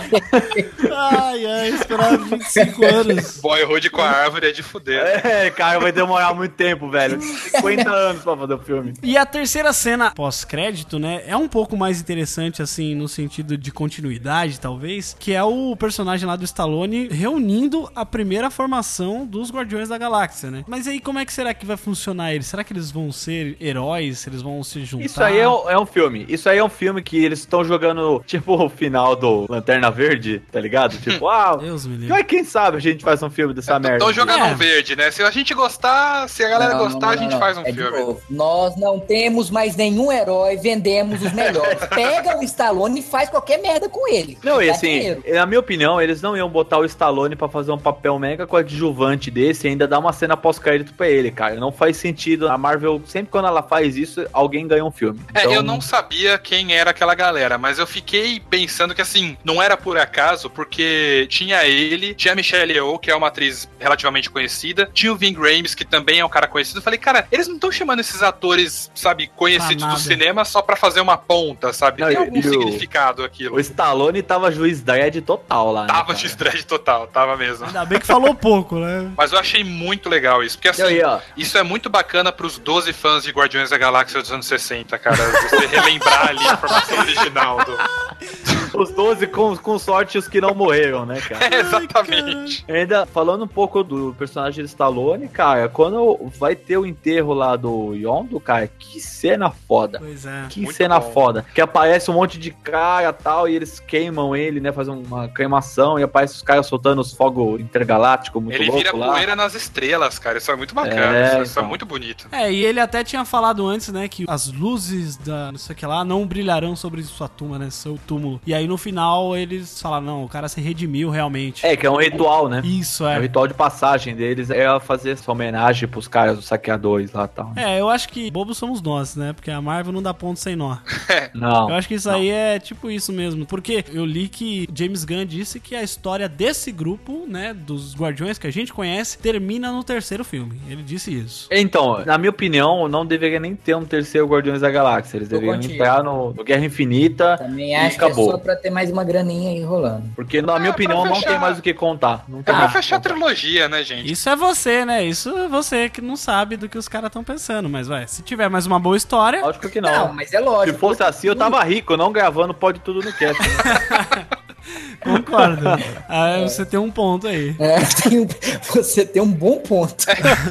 Ai, ai, esperava 25 anos. Boyhood com a árvore é de fuder. É, cara, vai demorar muito tempo, velho. 50 anos pra fazer o filme. E a terceira cena pós-crédito, né, é um pouco mais interessante, assim, no sentido de continuidade, talvez, que é o personagem lá do Stallone reunindo a primeira formação dos Guardiões da Galáxia, né? Mas aí, como é que será que vai funcionar eles? Será que eles vão ser heróis? Eles vão se juntar? Isso aí é um, é um filme. Isso aí é um filme que eles estão jogando, tipo, o final do Lanterna Verde, tá ligado? (laughs) Tipo, ah, Deus me livre. mas quem sabe a gente faz um filme dessa merda. Estão jogando É. um verde, né? Se a gente gostar, se a galera Não, gostar, não, a gente não, faz um é filme. Nós não temos mais nenhum herói, vendemos os melhores. (laughs) Pega o Stallone e faz qualquer merda com ele. Não, e assim, dinheiro. na minha opinião, eles não iam botar o Stallone pra fazer um papel mega coadjuvante desse e ainda dar uma cena pós-crédito pra ele, cara. Não faz sentido. A Marvel, sempre quando ela faz isso, alguém ganha um filme. É, Então, eu não sabia quem era aquela galera, mas eu fiquei pensando que assim, não era por acaso, porque tinha ele, tinha a Michelle Yeoh, que é uma atriz relativamente conhecida, tinha o Vin Rames, que também é um cara conhecido. Eu falei, cara, eles não estão chamando esses atores, sabe, conhecidos do cinema só pra fazer uma ponta, sabe? Não, Tem algum e o- significado aquilo. O Stallone tava juiz dread total lá. né, Tava cara? de dread total, tava mesmo. Ainda bem que falou pouco, né? (laughs) Mas eu achei muito legal isso, porque assim, aí, isso é muito bacana pros 12 fãs de Guardiões da Galáxia dos anos 60, cara. Você relembrar ali a formação (laughs) original do. Os 12 com, com sorte os que não morreram, né, cara? (laughs) É, exatamente. Ainda falando um pouco do personagem de Stallone, cara, quando vai ter o enterro lá do Yondo, cara, que cena foda. Pois é. Que Muito cena bom. foda. Que aparece um monte de cara tal, e eles queimam ele, né? Fazem uma queimação e aparece os caras soltando os fogos intergalácticos muito Ele louco vira lá. poeira nas estrelas, cara. Isso é muito bacana. É, isso, isso é então. muito bonito. É, e ele até tinha falado antes, né, que as luzes da não sei o que lá não brilharão sobre sua tumba, né, seu túmulo. E aí no final eles falaram, não, o cara se redimiu realmente. É, que é um ritual, né? Isso, É é. o ritual de passagem deles é fazer essa homenagem pros caras dos saqueadores lá e tal. É, eu acho que bobos somos nós, né? Porque a Marvel não dá ponto sem nó. Não. Eu acho que isso aí é tipo isso mesmo. Porque eu li que James Gunn disse que a história desse grupo, né, dos Guardiões que a gente conhece, termina no terceiro filme. Ele disse isso. Então, na minha opinião, não deveria nem ter um terceiro Guardiões da Galáxia. Eles deveriam entrar no, no Guerra Infinita Também e acho que é acabou. só pra ter mais uma graninha aí rolando. Porque, na minha É, pra opinião, não fechar. tem mais o que contar. Não tem É pra fechar a trilogia, né, gente? Isso é você, né? Isso é você que não sabe do que os caras estão pensando. Mas, vai, se tiver mais uma boa história. Lógico que não. Não, mas é lógico. Se fosse assim, eu tava rico, não gravando pode tudo no cast. né? (laughs) Concordo. (laughs) Ah, você tem um ponto aí. É, tem você tem um bom ponto.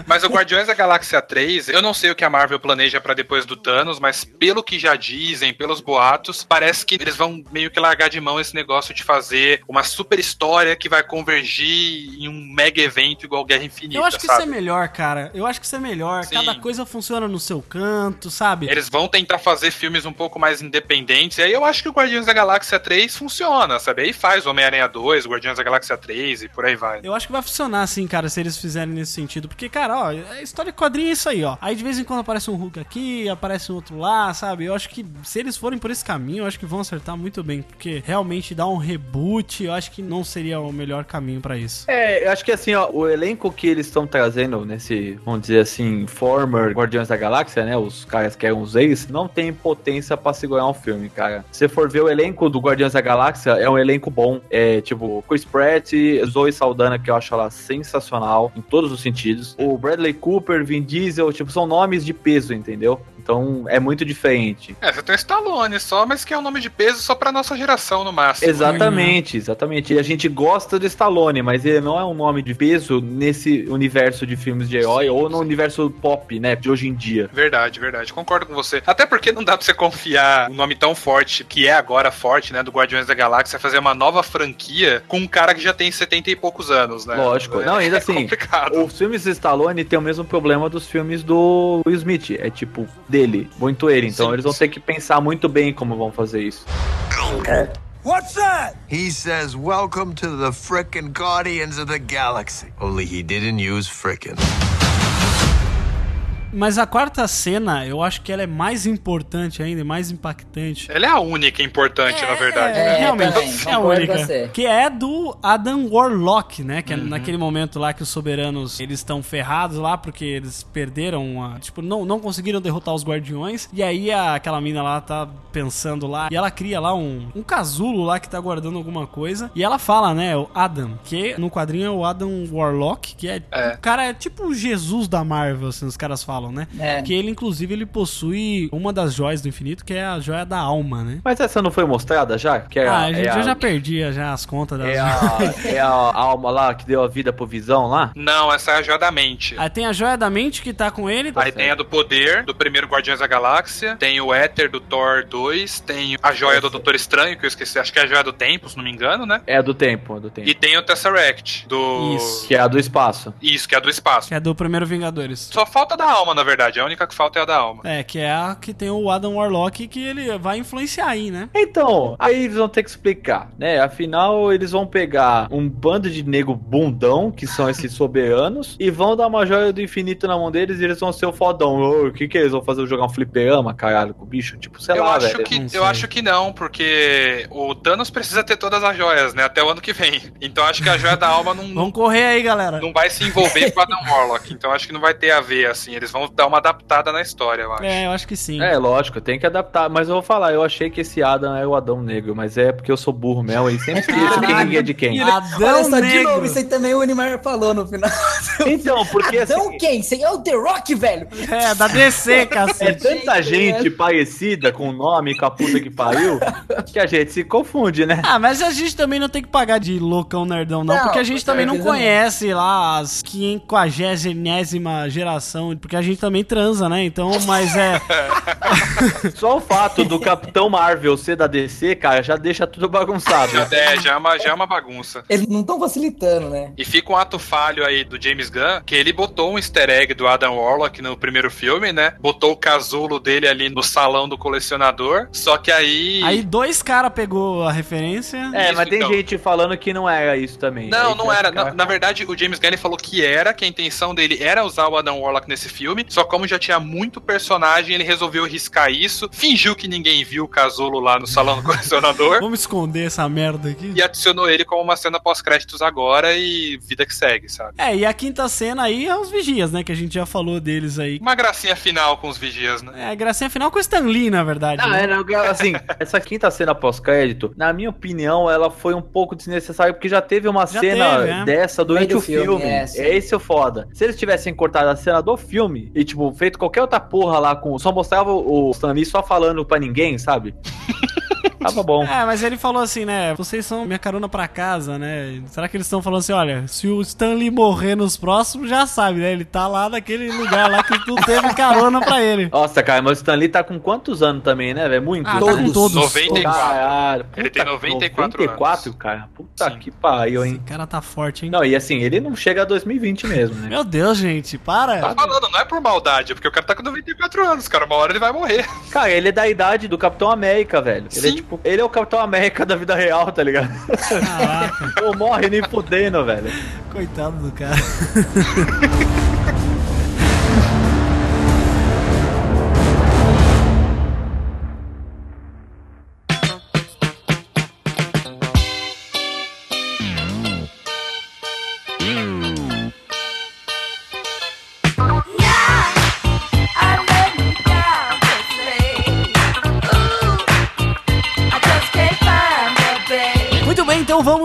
Mas o Guardiões da Galáxia 3, eu não sei o que a Marvel planeja pra depois do Thanos, mas pelo que já dizem, pelos boatos, parece que eles vão meio que largar de mão esse negócio de fazer uma super história que vai convergir em um mega evento igual Guerra Infinita, Eu acho que sabe? isso é melhor, cara. Eu acho que isso é melhor. Sim. Cada coisa funciona no seu canto, sabe? Eles vão tentar fazer filmes um pouco mais independentes. E aí eu acho que o Guardiões da Galáxia 3 funciona, sabe? Aí faz Homem-Aranha 2, Guardiões da Galáxia 3 e por aí vai. Eu acho que vai funcionar assim, cara, se eles fizerem nesse sentido. Porque, cara, ó, a história de quadrinho é isso aí, ó. Aí de vez em quando aparece um Hulk aqui, aparece um outro lá, sabe? Eu acho que se eles forem por esse caminho, eu acho que vão acertar muito bem. Porque realmente dar um reboot, eu acho que não seria o melhor caminho pra isso. É, eu acho que assim, ó, o elenco que eles estão trazendo nesse, vamos dizer assim, former Guardiões da Galáxia, né? Os caras que eram os ex, não tem potência pra segurar um filme, cara. Se você for ver o elenco do Guardiões da Galáxia, é um elenco bom. É tipo, Chris Pratt, Zoe Saldana, que eu acho ela sensacional em todos os sentidos. O Bradley Cooper, Vin Diesel, tipo, são nomes de peso, entendeu? Então é muito diferente. É, você tem o Stallone só, mas que é um nome de peso só pra nossa geração no máximo. Exatamente, exatamente. E a gente gosta do Stallone, mas ele não é um nome de peso nesse universo de filmes de herói ou no universo pop, né, de hoje em dia. Verdade, verdade. Concordo com você. Até porque não dá pra você confiar um nome tão forte, que é agora forte, né, do Guardiões da Galáxia, fazer uma nova franquia com um cara que já tem 70 e poucos anos, né? Lógico. É, Não, ainda é assim, complicado. os filmes de Stallone tem o mesmo problema dos filmes do Will Smith. É tipo, dele, muito ele. Então Sim, eles vão ter que pensar muito bem como vão fazer isso. What's that? He says, Welcome to the frickin' Guardians of the Galaxy. Only he didn't use frickin'. Mas a quarta cena, eu acho que ela é mais importante ainda, mais impactante. Ela é a única importante, na verdade. né? realmente também, é a única. Que é do Adam Warlock, né? Que é Uhum. naquele momento lá que os soberanos eles estão ferrados lá porque eles perderam, a, tipo, não, não conseguiram derrotar os guardiões. E aí a- aquela mina lá tá pensando lá e ela cria lá um, um casulo lá que tá guardando alguma coisa. E ela fala, né? O Adam, que no quadrinho é o Adam Warlock, que é, É. o cara é tipo o Jesus da Marvel, assim, os caras falam, né? É. Que ele, inclusive, ele possui uma das joias do infinito, que é a joia da alma, né? Mas essa não foi mostrada já? Que é ah, a, a gente é eu a- já perdi já as contas das É a, (laughs) é a alma lá que deu a vida pro Visão lá? Não, essa é a joia da mente. Aí tem a joia da mente que tá com ele. Aí tem a do poder, do primeiro Guardiões da Galáxia, tem o Éter do Thor 2, tem a joia do Doutor Estranho, que eu esqueci, acho que é a joia do tempo, se não me engano, né? É a do tempo, a do tempo. E tem o Tesseract, do... Isso. Que é a do espaço. Isso, que é a do espaço. Que é do primeiro Vingadores. Só falta da alma, na verdade, a única que falta é a da alma. É, que é a que tem o Adam Warlock que ele vai influenciar aí, né? Então, aí eles vão ter que explicar, né? Afinal, eles vão pegar um bando de nego bundão, que são esses (laughs) soberanos, e vão dar uma joia do infinito na mão deles e eles vão ser o fodão. O que que eles vão fazer? Jogar um fliperama, caralho, com o bicho? Tipo, sei eu lá, acho velho. que Não eu acho que não, porque o Thanos precisa ter todas as joias, né? Até o ano que vem. Então acho que a joia da alma não, Vamos correr aí, galera. não vai se envolver com a Adam Warlock. Então acho que não vai ter a ver, assim. Eles vão dar uma adaptada na história, eu acho. É, eu acho que sim. É, lógico, tem que adaptar. Mas eu vou falar, eu achei que esse Adam é o Adão Negro, mas é porque eu sou burro mesmo e sempre (laughs) esqueço quem é de quem. Adão Olha só, de Negro. novo, isso aí também o Unimar falou no final. Então, porque Adão assim, quem? Isso aí é o The Rock, velho. É, da DC, (laughs) é cacete. tanta gente parecida com o nome com a puta que pariu que a gente se confunde, né? Ah, mas a gente também não tem que pagar de loucão nerdão, não, Não, porque a gente também não certeza não. conhece lá as 540 geração, porque a gente gente também transa, né? Então, mas é. (laughs) Só o fato do Capitão Marvel ser da DC, cara, já deixa tudo bagunçado. Já, é, já é uma, já é uma bagunça. Eles não estão facilitando, né? E fica um ato falho aí do James Gunn, que ele botou um easter egg do Adam Warlock no primeiro filme, né? Botou o casulo dele ali no salão do colecionador, só que aí... Aí dois caras pegou a referência. É, Isso, mas tem então. gente falando que não era isso também. Não, Aí não era. ficar- Na, na verdade, o James Gunn ele falou que era, que a intenção dele era usar o Adam Warlock nesse filme, só como já tinha muito personagem, ele resolveu riscar isso, fingiu que ninguém viu o casulo lá no salão do (laughs) colecionador Vamos esconder essa merda aqui. e adicionou ele como uma cena pós-créditos agora e vida que segue, sabe? É, e a quinta cena aí é os vigias, né? Que a gente já falou deles aí. Uma gracinha final com os vigias, né? É, gracinha final com o Stan Lee, na verdade. Não, né? é, não, assim, (laughs) essa quinta cena pós-crédito, na minha opinião, ela foi um pouco desnecessária, porque já teve uma Já cena teve, é. dessa durante o do filme, filme. é, É, esse o foda. Se eles tivessem cortado a cena do filme e, tipo, feito qualquer outra porra lá com. Só mostrava o Stan Lee só falando pra ninguém, sabe? (laughs) Tava bom. É, mas ele falou assim, né? Vocês são minha carona pra casa, né? Será que eles estão falando assim, olha, se o Stanley morrer nos próximos, já sabe, né? Ele tá lá naquele lugar lá que tu teve carona pra ele. Nossa, cara, mas o Stan Lee tá com quantos anos também, né, velho? Muito. Ah, tá com todos. 94. Caralho, Ele puta, tem 94 94, cara. Puta Sim. que pariu, Esse hein? cara tá forte, hein? Não, e assim, ele não chega a 2020 mesmo, né? Meu Deus, gente, para. Tô falando, não é por maldade, é porque o cara tá com 94 anos, cara. Uma hora ele vai morrer. Cara, ele é da idade do Capitão América, velho. Ele é Sim. Tipo, ele é o Capitão América da vida real, tá ligado? Caraca, (laughs) Não morre nem fudendo, velho. coitado do cara. (laughs)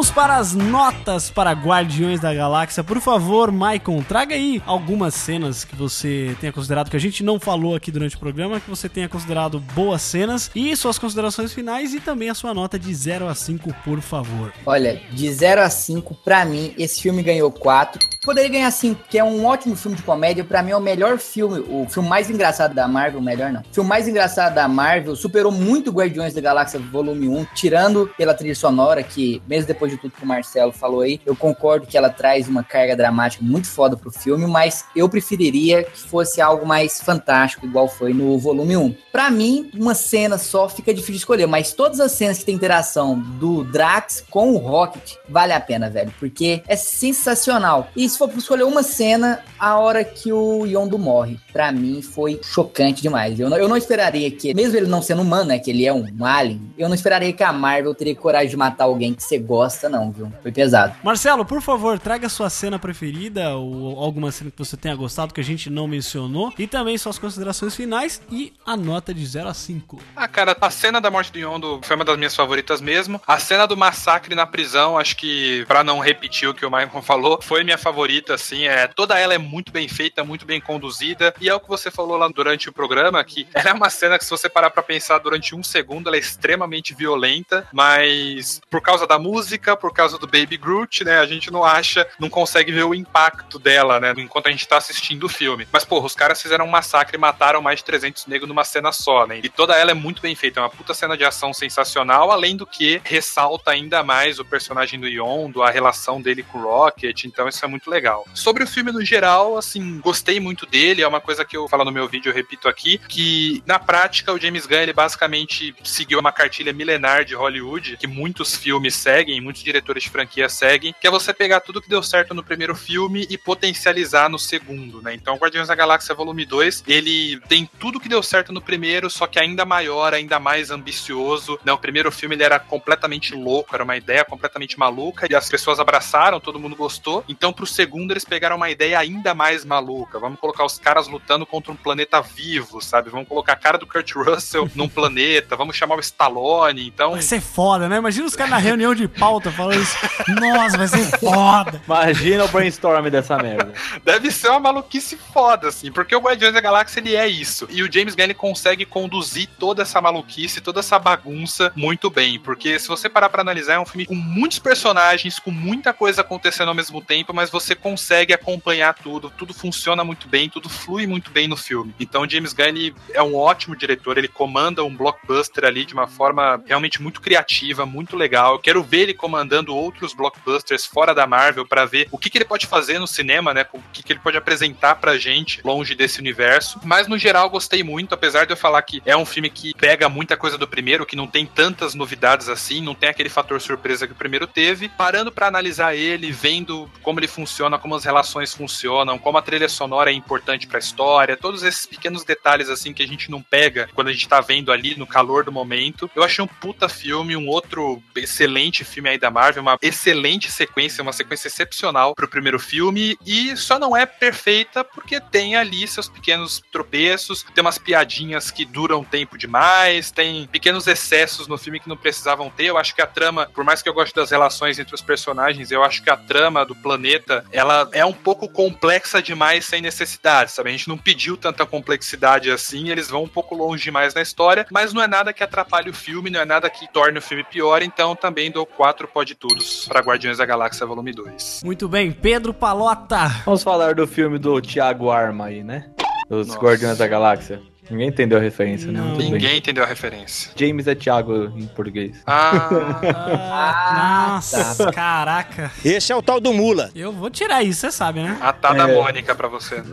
vamos para as notas para Guardiões da Galáxia. Por favor, Maicon, traga aí algumas cenas que você tenha considerado, que a gente não falou aqui durante o programa, que você tenha considerado boas cenas e suas considerações finais e também a sua nota de 0 a 5, por favor. Olha, de 0 a 5, pra mim, esse filme ganhou 4. Poderia ganhar 5, que é um ótimo filme de comédia. Pra mim é o melhor filme, o filme mais engraçado da Marvel, melhor não. O filme mais engraçado da Marvel, superou muito Guardiões da Galáxia Volume 1, tirando pela trilha sonora, que mesmo depois de tudo que o Marcelo falou aí, eu concordo que ela traz uma carga dramática muito foda pro filme, mas eu preferiria que fosse algo mais fantástico, igual foi no Volume 1. Pra mim, uma cena só fica difícil de escolher, mas todas as cenas que tem interação do Drax com o Rocket, vale a pena, velho, porque é sensacional. E se for escolher uma cena, a hora que o Yondo morre, pra mim foi chocante demais. Eu não, eu não esperaria que, mesmo ele não sendo humano, né, que ele é um alien, eu não esperaria que a Marvel teria coragem de matar alguém que você gosta, não, viu? Foi pesado. Marcelo, por favor, traga sua cena preferida ou alguma cena que você tenha gostado que a gente não mencionou e também suas considerações finais e a nota de 0 a 5. Ah, cara, a cena da morte do Yondo foi uma das minhas favoritas mesmo. A cena do massacre na prisão, acho que, pra não repetir o que o Michael (laughs) falou, foi minha favorita, assim. É, toda ela é muito bem feita, muito bem conduzida. E é o que você falou lá durante o programa, que (laughs) ela é uma cena que, se você parar pra pensar durante um segundo, ela é extremamente violenta, mas por causa da música, por causa do Baby Groot, né, a gente não acha, não consegue ver o impacto dela, né, enquanto a gente tá assistindo o filme. Mas, porra, os caras fizeram um massacre e mataram mais de 300 negros numa cena só, né? E toda ela é muito bem feita, é uma puta cena de ação sensacional, além do que ressalta ainda mais o personagem do Yondo, a relação dele com o Rocket, então isso é muito legal. Sobre o filme no geral, assim, gostei muito dele, é uma coisa que eu falo no meu vídeo, eu repito aqui, que na prática o James Gunn, ele basicamente seguiu uma cartilha milenar de Hollywood, que muitos filmes seguem, muitos diretores de franquia seguem, que é você pegar tudo que deu certo no primeiro filme e potencializar no segundo, né? Então, Guardiões da Galáxia Volume 2, ele tem tudo que deu certo no primeiro, só que ainda maior, ainda mais ambicioso, né? O primeiro filme ele era completamente louco, era uma ideia completamente maluca e as pessoas abraçaram, todo mundo gostou. Então, pro segundo eles pegaram uma ideia ainda mais maluca. Vamos colocar os caras lutando contra um planeta vivo, sabe? Vamos colocar a cara do Kurt Russell (laughs) num planeta, vamos chamar o Stallone. Então, Vai ser foda, né? Imagina os caras na reunião de pauta falando isso. Nossa, vai ser foda. Imagina o brainstorm dessa merda. Deve ser uma maluquice foda, assim, porque o Guardiões da Galáxia ele é isso. E o James Gunn ele consegue conduzir toda essa maluquice, toda essa bagunça muito bem. Porque se você parar pra analisar, é um filme com muitos personagens, com muita coisa acontecendo ao mesmo tempo, mas você consegue acompanhar tudo, tudo funciona muito bem, tudo flui muito bem no filme. Então o James Gunn é um ótimo diretor, ele comanda um blockbuster ali de uma forma realmente muito criativa, muito legal. Eu quero ver ele comandando outros blockbusters fora da Marvel para ver o que, que ele pode fazer no cinema, né? O que, que ele pode apresentar pra gente longe desse universo. Mas no geral gostei muito, apesar de eu falar que é um filme que pega muita coisa do primeiro, que não tem tantas novidades assim, não tem aquele fator surpresa que o primeiro teve. Parando para analisar ele, vendo como ele funciona, como as relações funcionam, como a trilha sonora é importante pra história, todos esses pequenos detalhes assim que a gente não pega quando a gente tá vendo ali no calor do momento. Eu achei um puta filme, um outro excelente filme aí da Marvel, uma excelente sequência, uma sequência excepcional pro primeiro filme e só não é perfeita porque tem ali seus pequenos tropeços, tem umas piadinhas que duram tempo demais, tem pequenos excessos no filme que não precisavam ter. Eu acho que a trama, por mais que eu goste das relações entre os personagens, eu acho que a trama do planeta, ela é um pouco complexa demais sem necessidade, sabe? A gente não pediu tanta complexidade assim, eles vão um pouco longe demais na história, mas não é nada que atrapalhe o filme, não é nada que torne o filme pior, então também dou quatro pode tudos para Guardiões da Galáxia Volume 2. Muito bem, Pedro Palota. Vamos falar do filme do Thiago Arma aí, né? Dos Nossa. Guardiões da Galáxia. Ninguém entendeu a referência, né? Tudo bem. Ninguém entendeu a referência. James é Thiago em português. Ah, Nossa, caraca. Esse é o tal do Mula. Eu vou tirar isso, você sabe, né? a tá da É. Mônica pra você. (laughs)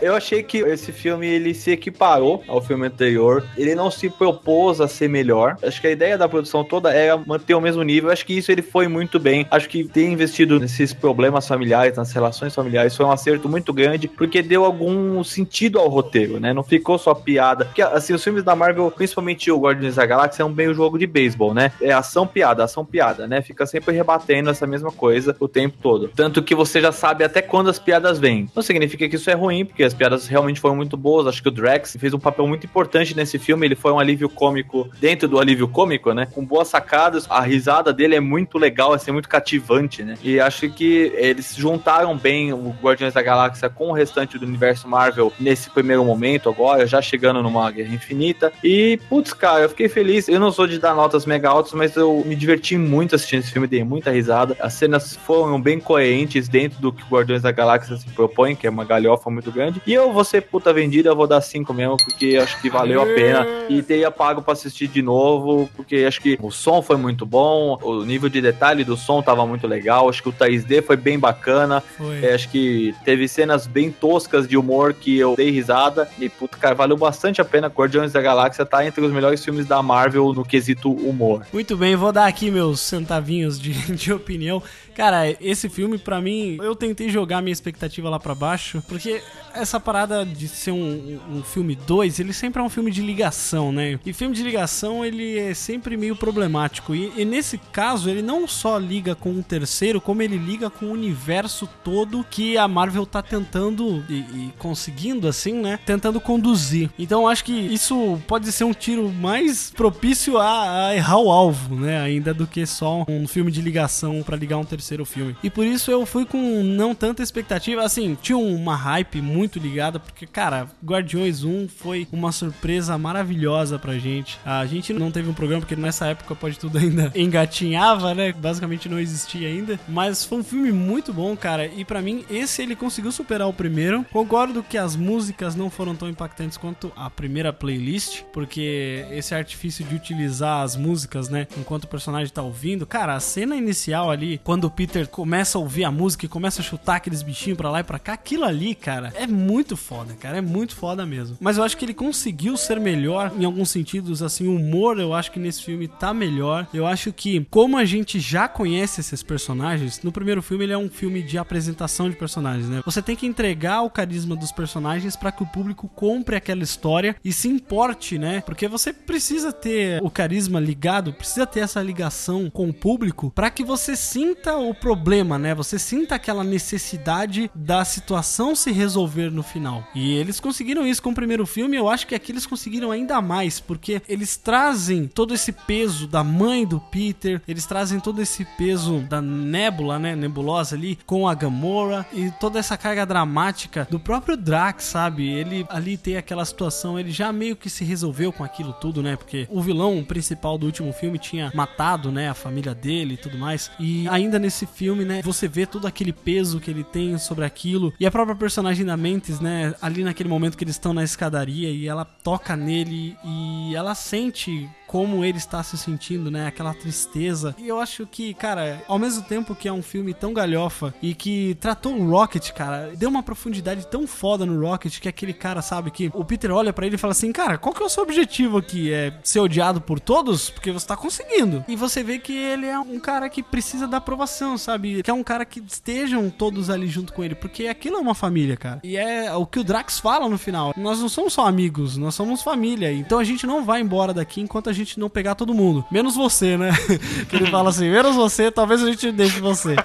Eu achei que esse filme ele se equiparou ao filme anterior. Ele não se propôs a ser melhor. Acho que a ideia da produção toda era manter o mesmo nível. Acho que isso ele foi muito bem. Acho que ter investido nesses problemas familiares, nas relações familiares, foi um acerto muito grande, porque deu algum sentido ao roteiro, né? Não ficou só piada. Porque, assim, os filmes da Marvel, principalmente o Guardiões da Galáxia, é um meio jogo de beisebol, né? É ação piada, ação piada, né? Fica sempre rebatendo essa mesma coisa o tempo todo. Tanto que você já sabe até quando as piadas vêm. Não significa que isso é ruim, porque as piadas realmente foram muito boas. Acho que o Drax fez um papel muito importante nesse filme. Ele foi um alívio cômico dentro do alívio cômico, né? Com boas sacadas. A risada dele é muito legal, assim, muito cativante, né? E acho que eles juntaram bem o Guardiões da Galáxia com o restante do universo Marvel nesse primeiro momento, agora, já chegando numa Guerra Infinita. E, putz, cara, eu fiquei feliz. Eu não sou de dar notas mega altas, mas eu me diverti muito assistindo esse filme, dei muita risada. As cenas foram bem coerentes dentro do que o Guardiões da Galáxia se propõe, que é uma galhofa muito grande. E eu vou ser puta vendida, eu vou dar 5 mesmo, porque acho que valeu a pena. E teria pago pra assistir de novo, porque acho que o som foi muito bom, o nível de detalhe do som tava muito legal. Acho que o 3D foi bem bacana. Foi. É, acho que teve cenas bem toscas de humor que eu dei risada. E, puta, cara, valeu bastante a pena. Guardiões da Galáxia tá entre os melhores filmes da Marvel no quesito humor. Muito bem, vou dar aqui meus centavinhos de, (laughs) de opinião. Cara, esse filme, pra mim, eu tentei jogar minha expectativa lá pra baixo, porque essa parada de ser um, um filme 2, ele sempre é um filme de ligação, né? E filme de ligação, ele é sempre meio problemático. E, e nesse caso, ele não só liga com um terceiro, como ele liga com o universo todo que a Marvel tá tentando e, e conseguindo, assim, né? Tentando conduzir. Então, acho que isso pode ser um tiro mais propício a, a errar o alvo, né? Ainda do que só um filme de ligação pra ligar um terceiro filme. E por isso eu fui com não tanta expectativa. Assim, tinha uma hype muito ligada, porque, cara, Guardiões 1 foi uma surpresa maravilhosa pra gente. A gente não teve um programa, porque nessa época pode tudo ainda (laughs) engatinhava, né? Basicamente não existia ainda. Mas foi um filme muito bom, cara. E pra mim, esse ele conseguiu superar o primeiro. Concordo que as músicas não foram tão impactantes quanto a primeira playlist, porque esse artifício de utilizar as músicas, né? Enquanto o personagem tá ouvindo. Cara, a cena inicial ali, quando o Peter começa a ouvir a música e começa a chutar aqueles bichinhos pra lá e pra cá, aquilo ali, cara, é muito foda, cara. É muito foda mesmo. Mas eu acho que ele conseguiu ser melhor em alguns sentidos, assim, o humor eu acho que nesse filme tá melhor. Eu acho que, como a gente já conhece esses personagens, no primeiro filme ele é um filme de apresentação de personagens, né? Você tem que entregar o carisma dos personagens pra que o público compre aquela história e se importe, né? Porque você precisa ter o carisma ligado, precisa ter essa ligação com o público pra que você sinta o problema, né? Você sinta aquela necessidade da situação se resolver no final. E eles conseguiram isso com o primeiro filme, eu acho que aqui eles conseguiram ainda mais, porque eles trazem todo esse peso da mãe do Peter, eles trazem todo esse peso da nébula, né, nebulosa ali, com a Gamora, e toda essa carga dramática do próprio Drax, sabe? Ele ali tem aquela situação, ele já meio que se resolveu com aquilo tudo, né? Porque o vilão principal do último filme tinha matado, né, a família dele e tudo mais. E ainda nesse filme, né, você vê todo aquele peso que ele tem sobre aquilo. E a própria personagem da Mentes, né, ali naquele momento que eles estão na escadaria e ela toca nele e ela sente como ele está se sentindo, né? Aquela tristeza. E eu acho que, cara, ao mesmo tempo que é um filme tão galhofa e que tratou o Rocket, cara, deu uma profundidade tão foda no Rocket que aquele cara sabe que o Peter olha para ele e fala assim: Cara, qual que é o seu objetivo aqui? É ser odiado por todos? Porque você tá conseguindo. E você vê que ele é um cara que precisa da aprovação, sabe? Que é um cara que estejam todos ali junto com ele. Porque aquilo é uma família, cara. E é o que o Drax fala no final. Nós não somos só amigos, nós somos família. Então a gente não vai embora daqui enquanto a gente não pegar todo mundo. Menos você, né? (laughs) que ele fala assim: menos você, talvez a gente deixe você.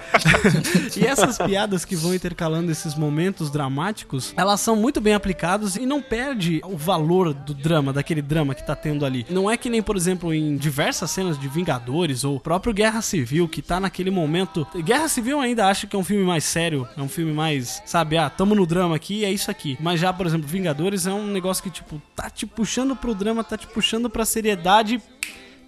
(laughs) e essas piadas que vão intercalando esses momentos dramáticos, elas são muito bem aplicadas e não perde o valor do drama, daquele drama que tá tendo ali. Não é que nem, por exemplo, em diversas cenas de Vingadores ou próprio Guerra Civil, que tá naquele momento. Guerra Civil ainda acho que é um filme mais sério, é um filme mais, sabe, ah, tamo no drama aqui, é isso aqui. Mas já, por exemplo, Vingadores é um negócio que, tipo, tá te puxando pro drama, tá te puxando pra seriedade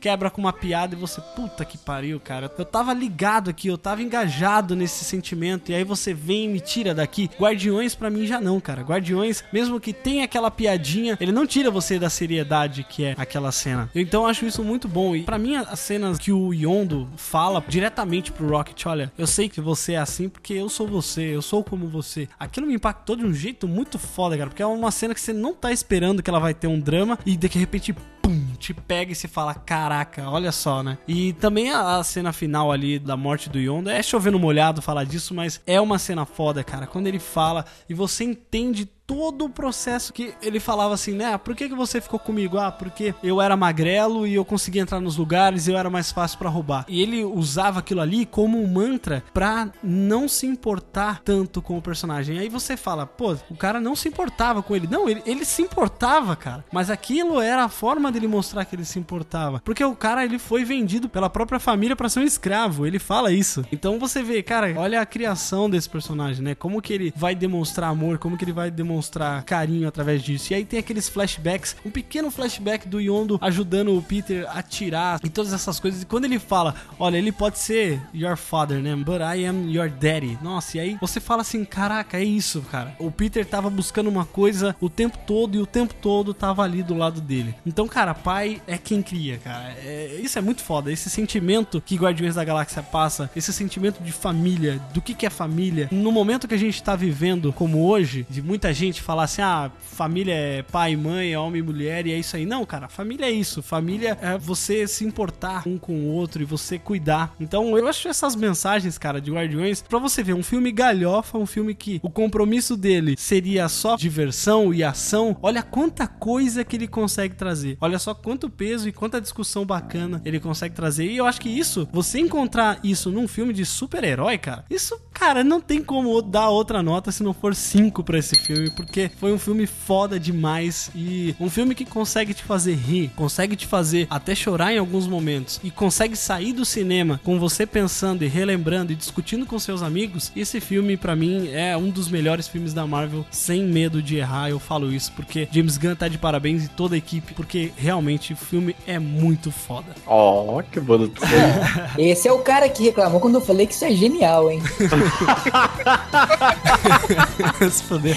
quebra com uma piada e você, puta que pariu, cara. Eu tava ligado aqui, eu tava engajado nesse sentimento e aí você vem e me tira daqui. Guardiões para mim já não, cara. Guardiões, mesmo que tenha aquela piadinha, ele não tira você da seriedade que é aquela cena. Então eu acho isso muito bom e para mim as cenas que o Yondo fala diretamente pro Rocket, olha, eu sei que você é assim porque eu sou você, eu sou como você. Aquilo me impactou de um jeito muito foda, cara, porque é uma cena que você não tá esperando que ela vai ter um drama e de repente pum, te pega e se fala, caraca, olha só, né? E também a, a, cena final ali da morte do Yondo, é chovendo molhado falar disso, mas é uma cena foda, cara. Quando ele fala e você entende todo o processo que ele falava assim, né? Por que, que você ficou comigo? Ah, porque eu era magrelo e eu conseguia entrar nos lugares e eu era mais fácil para roubar. E ele usava aquilo ali como um mantra pra não se importar tanto com o personagem. Aí você fala, pô, o cara não se importava com ele. Não, ele, ele se importava, cara. Mas aquilo era a forma dele mostrar que ele se importava. Porque o cara, ele foi vendido pela própria família para ser um escravo. Ele fala isso. Então você vê, cara, olha a criação desse personagem, né? Como que ele vai demonstrar amor, como que ele vai demonstrar demonstrar carinho através disso. E aí tem aqueles flashbacks, um pequeno flashback do Yondo ajudando o Peter a tirar e todas essas coisas. E quando ele fala, olha, ele pode ser your father, né? But I am your daddy. Nossa, e aí você fala assim, caraca, é isso, cara. O Peter tava buscando uma coisa o tempo todo e o tempo todo tava ali do lado dele. Então, cara, pai é quem cria, cara. É, isso é muito foda. Esse sentimento que Guardiões da Galáxia passa, esse sentimento de família, do que, que é família, no momento que a gente tá vivendo como hoje, de muita gente gente falar assim, ah, família é pai, mãe, é homem e mulher e é isso aí. Não, cara, família é isso. Família é você se importar um com o outro e você cuidar. Então eu acho essas mensagens, cara, de Guardiões, pra você ver, um filme galhofa, um filme que o compromisso dele seria só diversão e ação. Olha quanta coisa que ele consegue trazer. Olha só quanto peso e quanta discussão bacana ele consegue trazer. E eu acho que isso, você encontrar isso num filme de super-herói, cara, isso, cara, não tem como dar outra nota se não for 5 para esse filme, porque foi um filme foda demais e um filme que consegue te fazer rir, consegue te fazer até chorar em alguns momentos e consegue sair do cinema com você pensando e relembrando e discutindo com seus amigos. Esse filme para mim é um dos melhores filmes da Marvel, sem medo de errar, eu falo isso porque James Gunn tá de parabéns e toda a equipe, porque realmente o filme é muito foda. Ó, oh, que bonito. (laughs) Esse é o cara que reclamou quando eu falei que isso é genial, hein? (laughs) (laughs) Se foder.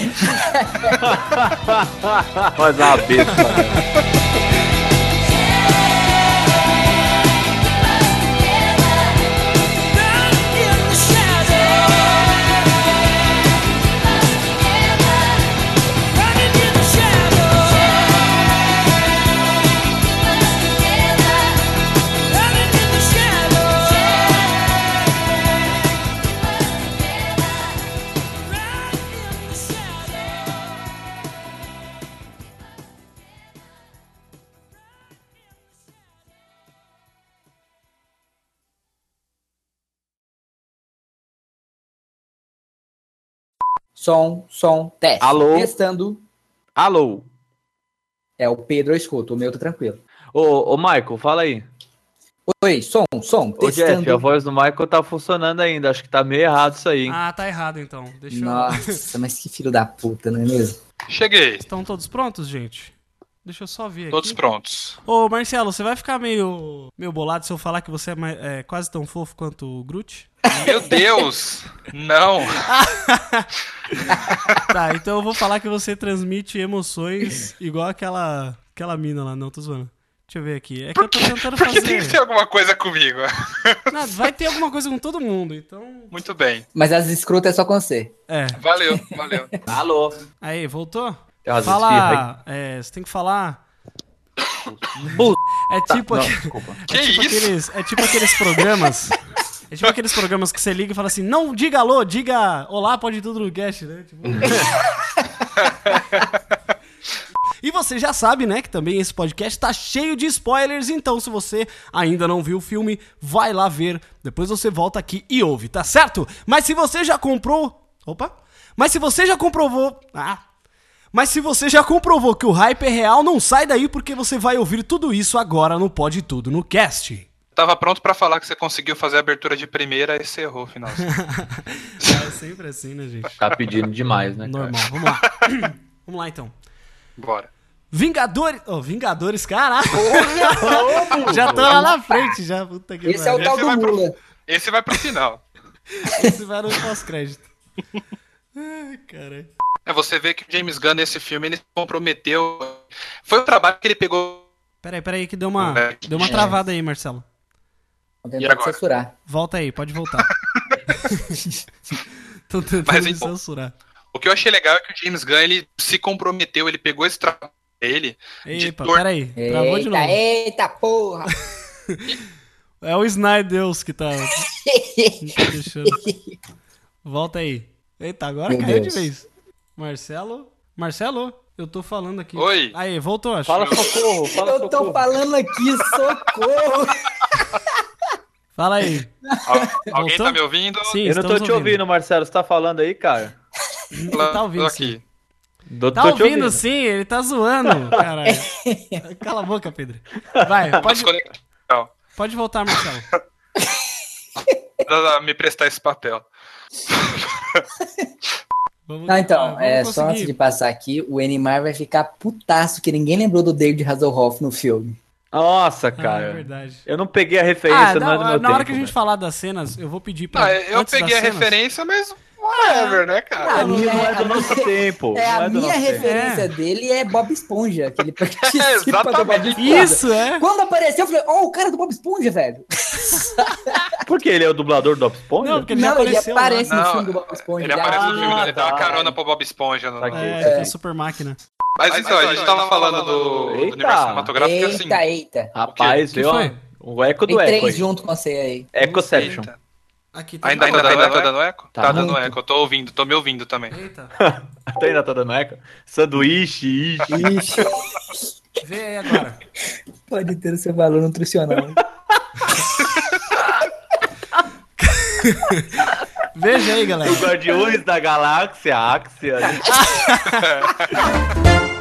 Mas uma besta. Som, som, teste. Alô? Testando. Alô? É o Pedro eu escuto, o meu tá tranquilo. Ô, ô Michael, fala aí. Oi, som, som, Ô Jeff, testando. a voz do Michael tá funcionando ainda. Acho que tá meio errado isso aí, hein? Ah, tá errado então. Deixa eu... Nossa, mas que filho da puta, não é mesmo? Cheguei. Estão todos prontos, gente? Deixa eu só ver Todos aqui. prontos. Ô, Marcelo, você vai ficar meio, meio bolado se eu falar que você é, mais- é quase tão fofo quanto o Groot? Meu Deus! Não! (laughs) Tá, então eu vou falar que você transmite emoções igual aquela, aquela mina lá. Não, tô zoando. Deixa eu ver aqui. É que eu tô tentando Porque fazer. tem que ter alguma coisa comigo. Não, vai ter alguma coisa com todo mundo, então. Muito bem. Mas as escrotas é só com você. É. Valeu, valeu. Alô? Aí, voltou? Tem umas Fala. É, você tem que falar. É tipo, Não, aquele- desculpa. é tipo aqueles, é tipo aqueles programas. É tipo aqueles programas que você liga e fala assim: não diga alô, diga olá, pode tudo no cast, né? Tipo... (laughs) E você já sabe, né, que também esse podcast tá cheio de spoilers, então se você ainda não viu o filme, vai lá ver, depois você volta aqui e ouve, tá certo? Mas se você já comprou, opa. Mas se você já comprovou, ah. Mas se você já comprovou que o hype é real, não sai daí porque você vai ouvir tudo isso agora no Pode Tudo no Cast. Tava pronto pra falar que você conseguiu fazer a abertura de primeira e você errou, final. (laughs) É sempre assim, né, gente? Tá pedindo demais, né? cara? Normal, vamos lá. (coughs) vamos lá então. Bora. Vingadores. Oh, Vingadores, caraca! (laughs) já tô lá na frente, já. Puta que Esse é o tal do pro- Lula. Esse vai pro final. Esse vai no pós-crédito. (laughs) Ai, caralho. É, você vê que o James Gunn nesse filme ele se comprometeu. Foi o trabalho que ele pegou. Peraí, peraí, que deu uma, É. deu uma travada aí, Marcelo. Vou tentar censurar. Volta aí, pode voltar. (laughs) (laughs) Tô tentando Mas, me então, censurar. O que eu achei legal é que o James Gunn ele se comprometeu, ele pegou esse trabalho dele. de Epa, tor- peraí, travou de Eita, novo. eita porra! (laughs) É o Snyder Deus que tá, que tá deixando. Volta aí. Eita, agora Meu caiu Deus. de vez. Marcelo? Marcelo? Eu tô falando aqui. Oi. Aí, voltou, acho. Fala socorro, fala Eu tô falando aqui, socorro! (laughs) Fala aí. Al- Alguém Voltou? tá me ouvindo? Sim, Eu não tô te ouvindo, Marcelo. Você tá falando aí, cara? Tô tá ouvindo, aqui. Tô, Tá tô te ouvindo sim, ele tá zoando, caralho. (laughs) Cala a boca, Pedro. Vai, pode, pode voltar, Marcelo. (laughs) Me prestar esse papel. Vamos, Não, ah, então, vamos é, só antes de passar aqui, o Enimar vai ficar putaço que ninguém lembrou do David Hasselhoff no filme. Nossa, Ah, é cara. verdade. eu não peguei a referência, Ah, não é do na, meu na hora tempo, que a gente velho. falar das cenas, eu vou pedir pra. Ah, eu antes das peguei a cenas- referência, mas whatever, né, cara? A minha- Não é do a nosso minha- tempo. É, a é do minha referência dele é Bob Esponja, que ele (laughs) participa do Bob. Esponja. Isso, é? Quando apareceu, eu falei, ó, o cara do Bob Esponja, velho. (laughs) Por que ele é o dublador do Bob Esponja? Não, porque ele Não, ele apareceu. aparece lá. no Não, filme do Bob Esponja. Ele ele aparece no filme, ele dá uma tá. carona pro Bob Esponja. No... Tá. É, É. super máquina. Mas então, a gente tava falando do, do Eita. universo cinematográfico assim. Eita, eita. Rapaz, viu? O eco do Tem eco. três aí. junto com você aí. Ecoception. Eita. Aqui tá. Ainda, ainda, ainda tá dando eco? Tá. Tá, dando eco, eu tô ouvindo, tô me ouvindo também. Eita. Até (laughs) ainda tá dando eco. Sanduíche, ixi. Ixi, Vê aí agora. pode ter o seu valor nutricional. (laughs) Veja aí, galera. Os Guardiões da Galáxia, Axia. (laughs)